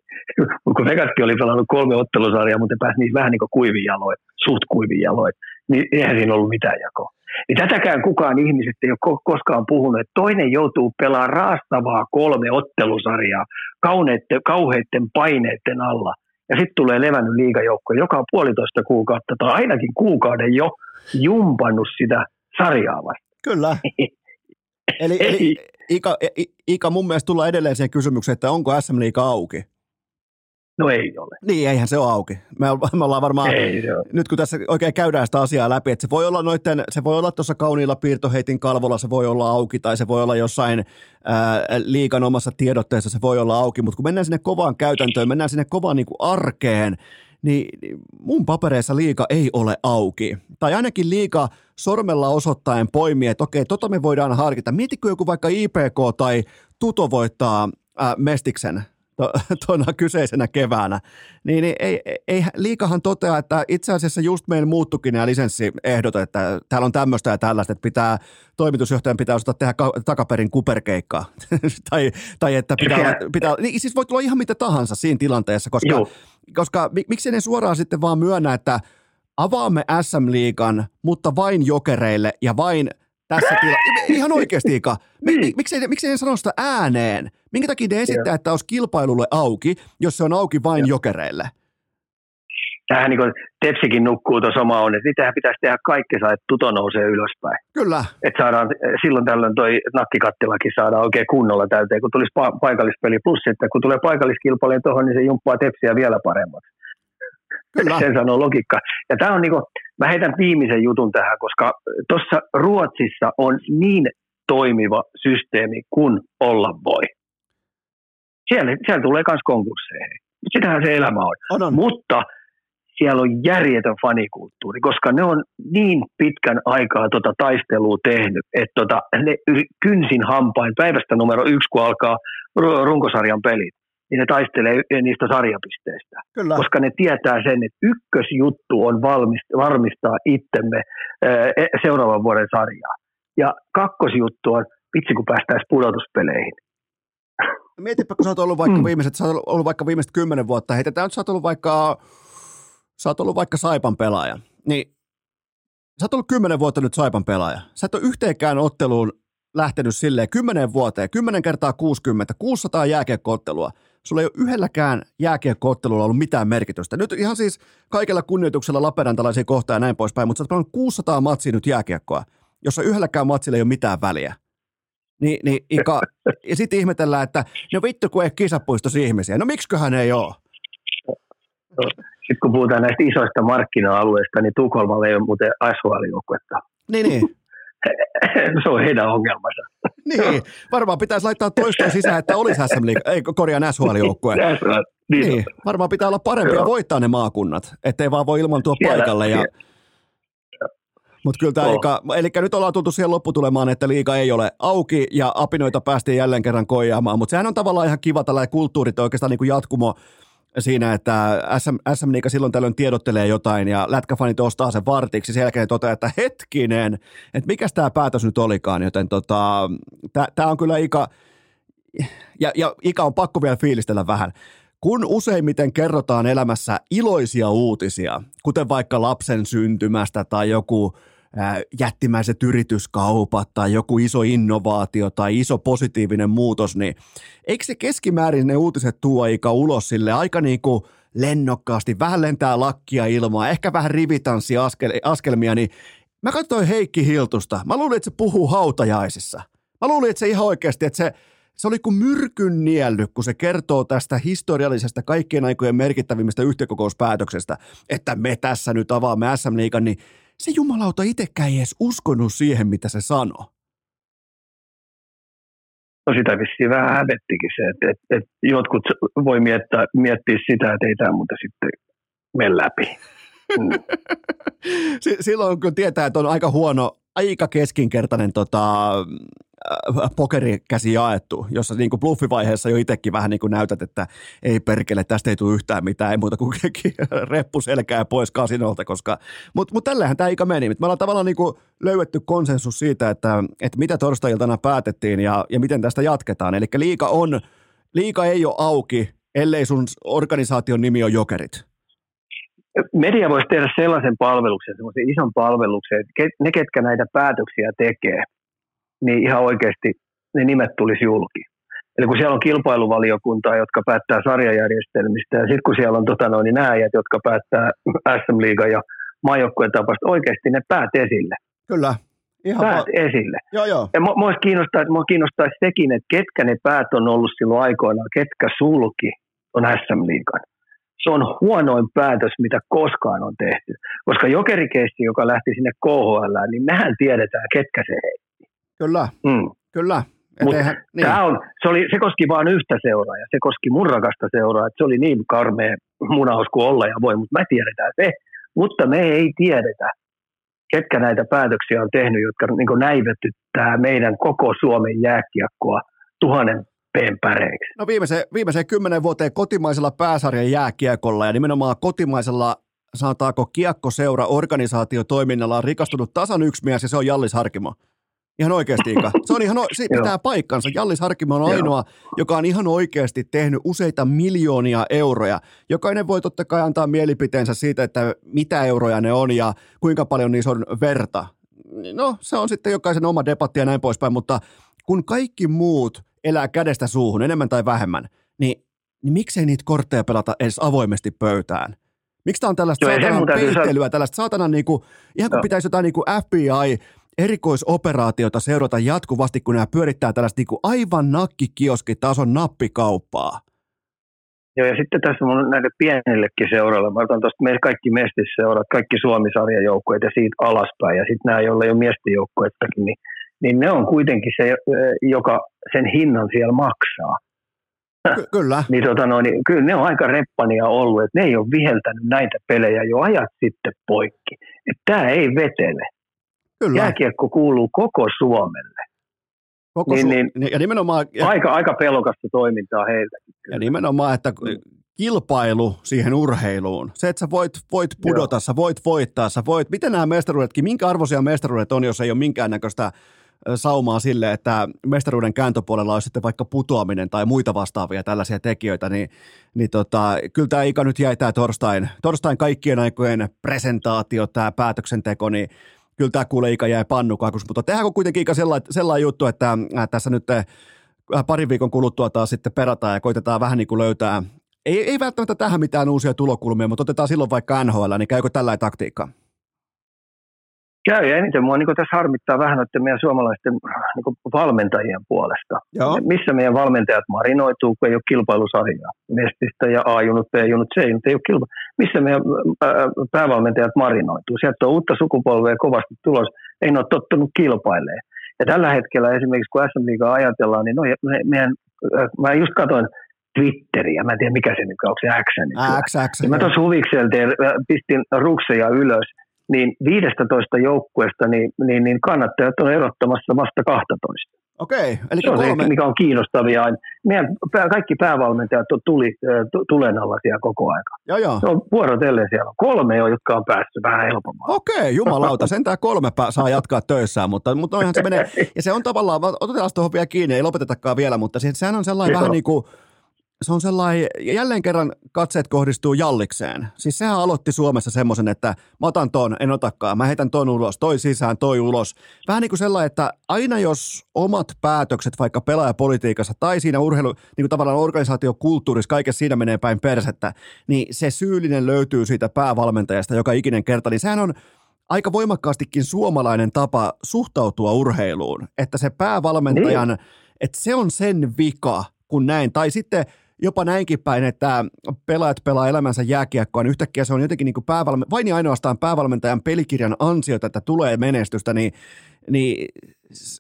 Kun Vegaskin oli pelannut kolme ottelusarjaa, mutta pääsi niissä vähän niin kuin kuivin jaloin, suht kuivin jaloin, niin eihän siinä ollut mitään jakoa. Niin tätäkään kukaan ihmisestä ei ole koskaan puhunut, että toinen joutuu pelaamaan raastavaa kolme ottelusarjaa kauneitten, kauheiden paineiden alla. Ja sitten tulee levännyt liigajoukko, joka on puolitoista kuukautta tai ainakin kuukauden jo jumpannut sitä sarjaa vasta. Kyllä. (laughs) Eli, eli Ika, Ika, mun mielestä tullaan edelleen siihen kysymykseen, että onko SM Liiga auki? No ei ole. Niin, eihän se ole auki. Me, (laughs) me ollaan varmaan, ei, nyt kun tässä oikein käydään sitä asiaa läpi, että se voi olla noitten, se voi olla tuossa kauniilla piirtoheitin kalvolla, se voi olla auki, tai se voi olla jossain ää, liikan omassa tiedotteessa, se voi olla auki, mutta kun mennään sinne kovaan käytäntöön, mennään sinne kovaan niin kuin arkeen, niin, niin mun papereissa liika ei ole auki. Tai ainakin liika sormella osoittaen poimii, että okei, tota me voidaan harkita. Mietitkö joku vaikka IPK tai Tuto voittaa ää, Mestiksen (laughs) tuona kyseisenä keväänä, niin, niin ei, ei, liikahan totea, että itse asiassa just meillä muuttukin nämä lisenssiehdot, että täällä on tämmöistä ja tällaista, että pitää, toimitusjohtajan pitää osata tehdä ka- takaperin kuperkeikkaa, (laughs) tai, tai että pitää, pitää, niin siis voi tulla ihan mitä tahansa siinä tilanteessa, koska, Joo. koska miksi ne suoraan sitten vaan myönnä, että avaamme SM-liigan, mutta vain jokereille ja vain tässä tila- Ihan oikeasti, Ika. Niin. Miksei, miksei ne sano sitä ääneen? Minkä takia ne esittää, että olisi kilpailulle auki, jos se on auki vain Joo. jokereille? Tähän niin kuin Tepsikin nukkuu tuossa oma on, että niitähän pitäisi tehdä kaikkensa, että tuto nousee ylöspäin. Kyllä. Että saadaan, silloin tällöin toi nakkikattilakin saadaan oikein kunnolla täyteen, kun tulisi pa- paikallispeli. Plus, että kun tulee paikalliskilpailija tuohon, niin se jumppaa Tepsiä vielä paremmaksi. Kyllä. Sen sanoo logiikka. Ja tämä on niinku, mä heitän viimeisen jutun tähän, koska tuossa Ruotsissa on niin toimiva systeemi kuin olla voi. Siellä, siellä tulee myös konkursseja. Sitähän se elämä on. on, on. Mutta siellä on järjetön fanikulttuuri, koska ne on niin pitkän aikaa tota taistelua tehnyt, että tota, ne kynsin hampain päivästä numero yksi, kun alkaa runkosarjan pelit, niin ne taistelee niistä sarjapisteistä. Kyllä. Koska ne tietää sen, että ykkösjuttu on varmistaa itsemme e, seuraavan vuoden sarjaa. Ja kakkosjuttu on, vitsi kun päästäisiin pudotuspeleihin. Mietipä, kun sä oot ollut vaikka mm. viimeiset, sä oot ollut vaikka viimeiset kymmenen vuotta, heitetään nyt sä oot ollut vaikka, sä oot ollut vaikka Saipan pelaaja, niin sä oot ollut kymmenen vuotta nyt Saipan pelaaja. Sä et ole yhteenkään otteluun lähtenyt silleen kymmenen vuoteen, kymmenen kertaa 60, 600 jääkiekkoottelua. Sulla ei ole yhdelläkään jääkiekkoottelulla ollut mitään merkitystä. Nyt ihan siis kaikella kunnioituksella Lappeenrantalaisia kohtaan ja näin poispäin, mutta sä oot 600 matsia nyt jääkiekkoa, jossa yhdelläkään matsilla ei ole mitään väliä. Niin, niin Ika, ja sitten ihmetellään, että no vittu kun ei kisapuistossa ihmisiä. No miksiköhän ei ole? Sitten kun puhutaan näistä isoista markkina-alueista, niin Tukholmalla ei ole muuten SHL-joukkuetta. Niin, niin. (laughs) se on heidän ongelmansa. (laughs) Niin, varmaan pitäisi laittaa toistoa sisään, että olisi SM Liiga, ei korjaan SHL-joukkue. (laughs) niin, niin, varmaan pitää olla parempi ja voittaa ne maakunnat, ettei vaan voi ilman tuo paikalle. Ja... Mutta kyllä tämä oh. eli nyt ollaan tultu siihen lopputulemaan, että liiga ei ole auki ja apinoita päästiin jälleen kerran koijaamaan, mutta sehän on tavallaan ihan kiva tällainen kulttuurit oikeastaan niin kuin jatkumo siinä, että SM, SM Liiga silloin tällöin tiedottelee jotain ja lätkäfanit ostaa sen vartiksi. Sen jälkeen toteaa, että hetkinen, että mikä tämä päätös nyt olikaan, joten tota, tämä on kyllä Ika, ja, ja Ika on pakko vielä fiilistellä vähän. Kun useimmiten kerrotaan elämässä iloisia uutisia, kuten vaikka lapsen syntymästä tai joku jättimäiset yrityskaupat tai joku iso innovaatio tai iso positiivinen muutos, niin eikö se keskimäärin ne uutiset tuo aika ulos sille aika niin kuin lennokkaasti, vähän lentää lakkia ilmaa, ehkä vähän rivitanssi askel, askelmia, niin mä katsoin Heikki Hiltusta. Mä luulin, että se puhuu hautajaisissa. Mä luulin, että se ihan oikeasti, että se, se oli kuin myrkyn nielly, kun se kertoo tästä historiallisesta kaikkien aikojen merkittävimmistä yhtiökokouspäätöksestä, että me tässä nyt avaamme SM Liigan, niin se jumalauta itsekään ei edes uskonut siihen, mitä se sanoi. No sitä vissiin vähän hävettikin se, että, että, että jotkut voi miettiä, miettiä sitä, että ei tämä muuten sitten mene läpi. Mm. (laughs) Silloin kun tietää, että on aika huono, aika keskinkertainen tota, pokerikäsi jaettu, jossa niin kuin bluffivaiheessa jo itsekin vähän niin kuin näytät, että ei perkele, tästä ei tule yhtään mitään, ei muuta kuin (laughs) reppu selkää pois kasinolta, koska, mutta mut tällähän tämä ikä meni. Me ollaan tavallaan niin kuin löydetty konsensus siitä, että, että mitä torstai-iltana päätettiin ja, ja miten tästä jatketaan. Eli liika on, liika ei ole auki, ellei sun organisaation nimi on Jokerit media voisi tehdä sellaisen palveluksen, sellaisen ison palveluksen, että ne, ketkä näitä päätöksiä tekee, niin ihan oikeasti ne nimet tulisi julki. Eli kun siellä on kilpailuvaliokuntaa, jotka päättää sarjajärjestelmistä, ja sitten kun siellä on tota noin, niin nääjät, jotka päättää SM Liiga ja maajoukkueen tapasta, oikeasti ne päät esille. Kyllä. Ihan päät va- esille. Joo, joo. Ja mua, kiinnostaa, mua kiinnostaa sekin, että ketkä ne päät on ollut silloin aikoinaan, ketkä sulki on SM Liigan. Se on huonoin päätös, mitä koskaan on tehty. Koska jokerikeissi, joka lähti sinne KHL, niin mehän tiedetään, ketkä se heitti. Kyllä, mm. kyllä. eihän, niin. tämä on, se, oli, se koski vain yhtä seuraa ja se koski mun rakasta seuraa, että se oli niin karmea munaus kuin olla ja voi, mutta me tiedetään se. Mutta me ei tiedetä, ketkä näitä päätöksiä on tehnyt, jotka niin näivettyttää meidän koko Suomen jääkiekkoa tuhannen päreiksi. No viimeiseen, viimeiseen kymmenen vuoteen kotimaisella pääsarjan jääkiekolla ja nimenomaan kotimaisella sanotaanko kiekkoseura organisaatiotoiminnalla on rikastunut tasan yksi mies ja se on Jallis Harkimo. Ihan oikeasti, Ika. Se on ihan, se (laughs) pitää paikkansa. Jallis Harkimo on ainoa, joka on ihan oikeasti tehnyt useita miljoonia euroja. Jokainen voi totta kai antaa mielipiteensä siitä, että mitä euroja ne on ja kuinka paljon niissä on verta. No, se on sitten jokaisen oma debatti ja näin poispäin, mutta kun kaikki muut elää kädestä suuhun, enemmän tai vähemmän, niin, niin miksei niitä kortteja pelata edes avoimesti pöytään? Miksi tämä on tällaista Joo, saatanan peittelyä, tällaista saatanan niinku, ihan kuin pitäisi jotain niinku FBI erikoisoperaatiota seurata jatkuvasti, kun nämä pyörittää tällaista niin kuin aivan nakkikioskitason nappikauppaa. Joo, ja sitten tässä on näitä pienillekin seuroilla. Mä otan tuosta meillä kaikki mestisseurat, kaikki Suomi-sarjajoukkueet ja siitä alaspäin. Ja sitten nämä, joilla ei ole miesten joukkuettakin, niin, niin ne on kuitenkin se, joka sen hinnan siellä maksaa. Ky- kyllä. niin, tota no, niin, kyllä ne on aika reppania ollut, että ne ei ole viheltänyt näitä pelejä jo ajat sitten poikki. Että tämä ei vetele. Kyllä. Jääkiekko kuuluu koko Suomelle. Koko niin, Su- niin, ja nimenomaan, aika, aika pelokasta toimintaa heiltäkin. Ja nimenomaan, että kilpailu siihen urheiluun, se, että sä voit, voit pudota, Joo. sä voit voittaa, sä voit, miten nämä mestaruudetkin, minkä arvoisia mestaruudet on, jos ei ole minkäännäköistä saumaa sille, että mestaruuden kääntöpuolella olisi sitten vaikka putoaminen tai muita vastaavia tällaisia tekijöitä, niin, niin tota, kyllä tämä Ika nyt jäi tämä torstain, torstain kaikkien aikojen presentaatio, tämä päätöksenteko, niin kyllä tämä kuulee Ika jäi pannukakus, mutta tehdäänkö kuitenkin Ika sellainen, sellainen juttu, että äh, tässä nyt äh, parin viikon kuluttua taas sitten perataan ja koitetaan vähän niin kuin löytää, ei, ei välttämättä tähän mitään uusia tulokulmia, mutta otetaan silloin vaikka NHL, niin käykö tällainen taktiikka? Käy ja eniten mua niin tässä harmittaa vähän että meidän suomalaisten niin valmentajien puolesta. Joo. Missä meidän valmentajat marinoituu, kun ei ole kilpailusarjaa. Mestistä ja A-junut, B-junut, C-junut ei ole kilpa. Missä meidän päävalmentajat marinoituu. Sieltä on uutta sukupolvea kovasti tulos. Ei ne ole tottunut kilpailemaan. Ja tällä hetkellä esimerkiksi kun SM Liigaa ajatellaan, niin no, meidän, mä just katsoin Twitteriä, mä en tiedä mikä se nyt on, onko se X? X, X. Mä tuossa huvikselta pistin rukseja ylös niin 15 joukkueesta niin, niin, niin kannattajat on erottamassa vasta 12. Okei, eli se on kolme... se, mikä on kiinnostavia. Meidän kaikki päävalmentajat on tuli, tulen alla siellä koko aika. Joo, joo. Se on vuorotellen siellä. Kolme on, jotka on päässyt vähän helpommin. Okei, jumalauta. Sentään kolme pää saa jatkaa töissään, mutta, mutta se menee. Ja se on tavallaan, otetaan tuohon vielä kiinni, ei lopetetakaan vielä, mutta sehän on sellainen vähän niin kuin se on sellainen, jälleen kerran katseet kohdistuu Jallikseen. Siis sehän aloitti Suomessa semmoisen, että mä otan ton, en otakaan, mä heitän ton ulos, toi sisään, toi ulos. Vähän niin kuin sellainen, että aina jos omat päätökset vaikka pelaajapolitiikassa tai siinä urheilu, niin kuin tavallaan organisaatiokulttuurissa, kaikessa siinä menee päin persettä, niin se syyllinen löytyy siitä päävalmentajasta joka ikinen kerta, niin sehän on aika voimakkaastikin suomalainen tapa suhtautua urheiluun, että se päävalmentajan, niin. että se on sen vika, kun näin, tai sitten jopa näinkin päin, että pelaajat pelaa elämänsä jääkiekkoa, niin yhtäkkiä se on jotenkin niin kuin päävalme- vain ja ainoastaan päävalmentajan pelikirjan ansiota, että tulee menestystä, niin, niin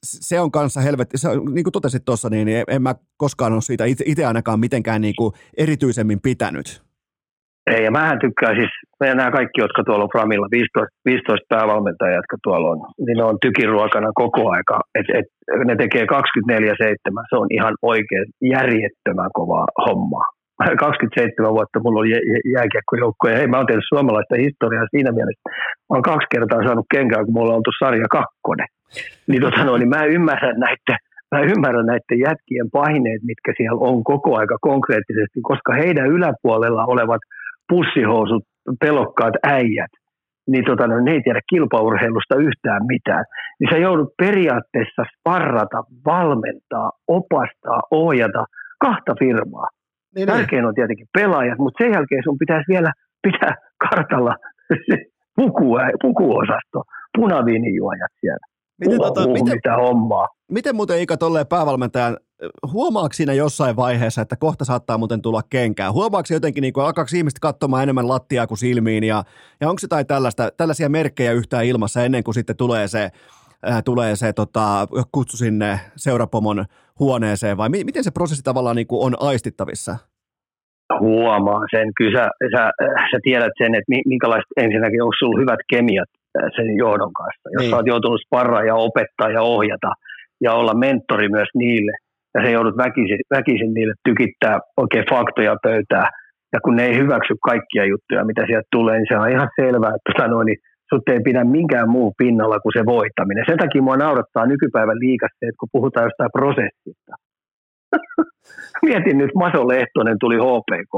se on kanssa helvetti, se niin kuin totesit tuossa, niin en mä koskaan ole siitä itse ainakaan mitenkään niin kuin erityisemmin pitänyt. Ei, ja mähän tykkään siis, nämä kaikki, jotka tuolla on Framilla, 15, 15 päävalmentajaa, jotka tuolla on, niin ne on tykiruokana koko aika. Et, et, ne tekee 24-7, se on ihan oikein järjettömän kovaa hommaa. (laughs) 27 vuotta mulla oli jääkiekkojoukko, ja hei, mä oon tehnyt suomalaista historiaa siinä mielessä. Mä oon kaksi kertaa saanut kenkää, kun mulla on oltu sarja kakkonen. Niin, tota no, niin mä ymmärrän näitä mä ymmärrän näiden jätkien paineet, mitkä siellä on koko aika konkreettisesti, koska heidän yläpuolella olevat – pussihousut, pelokkaat äijät, niin tota, no, ne ei tiedä kilpaurheilusta yhtään mitään. Niin sä joudut periaatteessa sparrata, valmentaa, opastaa, ohjata kahta firmaa. Niin, niin. Tärkein on tietenkin pelaajat, mutta sen jälkeen sun pitäisi vielä pitää kartalla (laughs) se puku, pukuosasto, punaviinijuojat siellä. Miten, tota, uh, miten, mitä hommaa. Miten muuten Ika tolleen päävalmentajan, huomaako siinä jossain vaiheessa, että kohta saattaa muuten tulla kenkää? Huomaako jotenkin, niin alkaako ihmiset katsomaan enemmän lattiaa kuin silmiin ja, ja onko jotain tällaista, tällaisia merkkejä yhtään ilmassa ennen kuin sitten tulee se, äh, tulee se tota, kutsu sinne seurapomon huoneeseen vai mi- miten se prosessi tavallaan niin kuin on aistittavissa? Huomaa sen. Kyllä sä, sä, sä tiedät sen, että minkälaista ensinnäkin, onko sulla hyvät kemiat sen johdon kanssa. Jos niin. olet joutunut sparraa ja opettaa ja ohjata ja olla mentori myös niille, ja se joudut väkisin, väkisin niille tykittää oikein faktoja pöytää, ja kun ne ei hyväksy kaikkia juttuja, mitä sieltä tulee, niin se on ihan selvää, että sanoin, niin sut ei pidä minkään muu pinnalla kuin se voittaminen. Sen takia mua naurattaa nykypäivän liikassa, että kun puhutaan jostain prosessista. (laughs) Mietin nyt, Maso Lehtonen tuli HPK.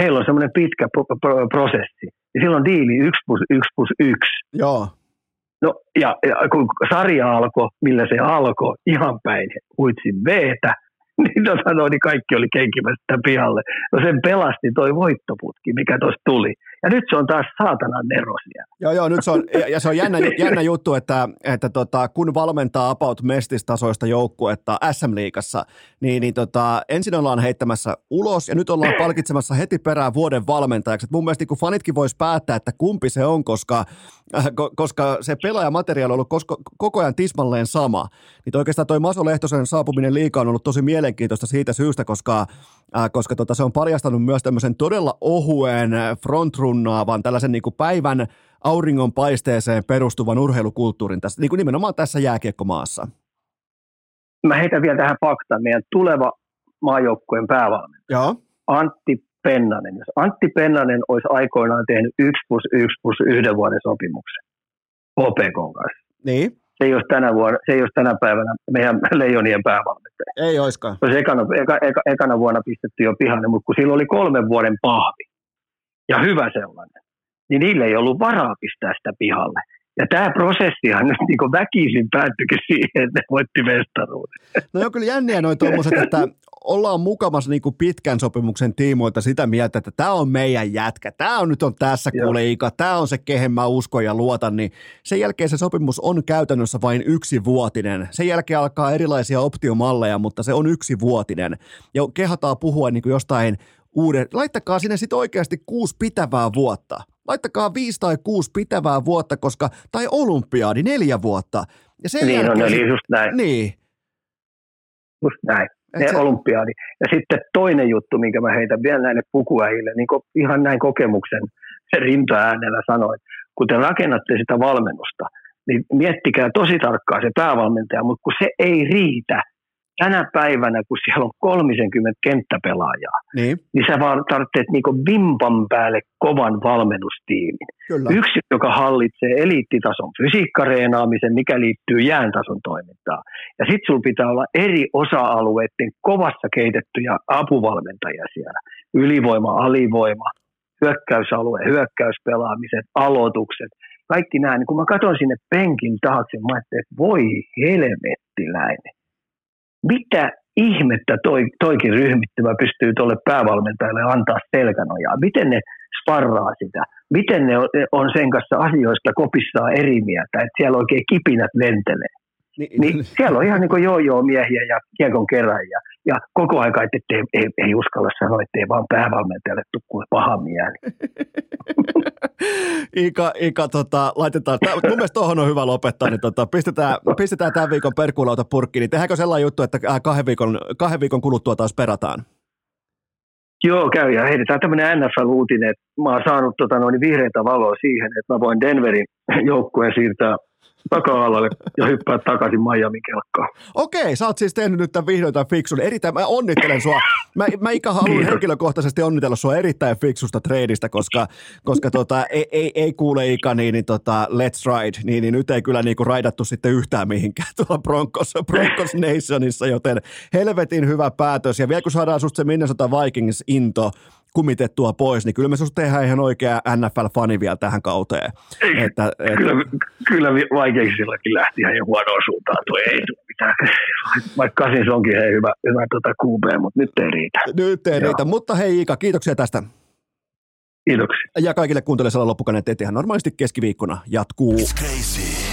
Heillä on semmoinen pitkä pro- pro- prosessi. Ja silloin diili 1 plus 1 plus 1. Joo. No, ja, ja kun sarja alkoi, millä se alkoi, ihan päin huitsin veetä, (laughs) niin, no, niin kaikki oli kenkimässä pihalle. No sen pelasti toi voittoputki, mikä tuossa tuli. Ja nyt se on taas saatanan nero siellä. Joo, joo, nyt se on, (laughs) ja se on jännä, jännä juttu, että, että tota, kun valmentaa about mestistasoista joukkuetta SM-liigassa, niin, niin tota, ensin ollaan heittämässä ulos ja nyt ollaan palkitsemassa heti perään vuoden valmentajaksi. Et mun mielestä kun fanitkin vois päättää, että kumpi se on, koska, äh, koska se pelaajamateriaali on ollut kosko, koko ajan tismalleen sama. Niin oikeastaan toi Maso Lehtosen saapuminen liikaa on ollut tosi mielenkiintoista siitä syystä, koska, koska tota, se on paljastanut myös tämmöisen todella ohuen frontrunnaavan tällaisen niin kuin päivän auringon paisteeseen perustuvan urheilukulttuurin tässä, niin kuin nimenomaan tässä jääkiekkomaassa. Mä heitän vielä tähän faktaan. Meidän tuleva maajoukkueen päävalmentaja. Joo. Antti Pennanen. Jos Antti Pennanen olisi aikoinaan tehnyt 1 plus 1 plus 1 vuoden sopimuksen OPK kanssa. Niin. Se ei olisi tänä, vuonna, se ei olisi tänä päivänä meidän leijonien päävalmentaja. Ei olisikaan. Se olisi ekana, eka, eka, ekana vuonna pistetty jo pihalle, mutta kun sillä oli kolmen vuoden pahvi ja hyvä sellainen, niin niille ei ollut varaa pistää sitä pihalle. Ja tämä prosessihan nyt niin väkisin päättyikin siihen, että ne voitti mestaruuden. No joo, kyllä jänniä noin tuommoiset, että ollaan mukamassa niin kuin pitkän sopimuksen tiimoilta sitä mieltä, että tämä on meidän jätkä, tämä on nyt on tässä kuuleika, tämä on se, kehen mä uskon ja luotan, niin sen jälkeen se sopimus on käytännössä vain yksivuotinen. Sen jälkeen alkaa erilaisia optiomalleja, mutta se on yksivuotinen. Ja kehataan puhua niin kuin jostain uuden, laittakaa sinne sitten oikeasti kuusi pitävää vuotta. Laittakaa viisi tai kuusi pitävää vuotta, koska, tai olympiadi neljä vuotta. Ja sen niin jälkeen, on, eli just näin. Niin. Just näin. Ne se... olympiadi. Ja sitten toinen juttu, minkä mä heitän vielä näille pukuäjille, niin ihan näin kokemuksen se rintaäänellä sanoin, kun te rakennatte sitä valmennusta, niin miettikää tosi tarkkaan se päävalmentaja, mutta kun se ei riitä, tänä päivänä, kun siellä on 30 kenttäpelaajaa, niin, niin sä vaan tarvitset niinku vimpan päälle kovan valmennustiimin. Kyllä. Yksi, joka hallitsee eliittitason fysiikkareenaamisen, mikä liittyy jääntason toimintaan. Ja sitten sulla pitää olla eri osa-alueiden kovassa keitettyjä apuvalmentajia siellä. Ylivoima, alivoima, hyökkäysalue, hyökkäyspelaamiset, aloitukset. Kaikki nämä, niin kun mä katson sinne penkin taakse, mä ajattelin, että voi helvettiläinen mitä ihmettä toi, toikin ryhmittymä pystyy tuolle päävalmentajalle antaa selkänojaa? Miten ne sparraa sitä. Miten ne on, sen kanssa asioista kopissaan eri mieltä, että siellä oikein kipinät lentelee. Niin, niin siellä on ihan niin kuin joo miehiä ja kiekon kerran ja, ja koko aika, että ei, ei, ei uskalla sanoa, että ei vaan päävalmentajalle tukkuun paha mieli. (laughs) Ika, Ika tota, laitetaan, tää, mun mielestä tuohon on hyvä lopettaa, niin tota, pistetään, pistetään tämän viikon perkuulauta purkkiin, niin tehdäänkö sellainen juttu, että äh, kahden viikon, kahden viikon kuluttua taas perataan? Joo, käy ja heitetään tämmöinen NFL-uutinen, että mä oon saanut tota, noin vihreitä valoa siihen, että mä voin Denverin joukkueen siirtää taka-alalle ja hyppää takaisin Miamin kelkkaan. Okei, sä oot siis tehnyt nyt tämän vihdoin tämän fiksun. Erittäin, mä onnittelen sua. Mä, mä ikä haluan niin. henkilökohtaisesti onnitella sua erittäin fiksusta treidistä, koska, koska tota, ei, ei, ei, kuule Ika, niin, niin tota, let's ride, niin, niin nyt ei kyllä niinku raidattu sitten yhtään mihinkään tuolla Broncos, Broncos Nationissa, joten helvetin hyvä päätös. Ja vielä kun saadaan susta se Minnesota Vikings into, kumitettua pois, niin kyllä me susta tehdään ihan oikea NFL-fani vielä tähän kauteen. Ei, että, et... Kyllä, kyllä vaikeiksillakin lähti ihan jo huonoa suuntaan, tuo ei tule mitään. Vaikka Kasins onkin hei, hyvä, hyvä tuota QB, mutta nyt ei riitä. Nyt ei Joo. riitä, mutta hei Ika, kiitoksia tästä. Kiitoksia. Ja kaikille kuuntelijoille loppukaneet, että ihan normaalisti keskiviikkona jatkuu. It's crazy.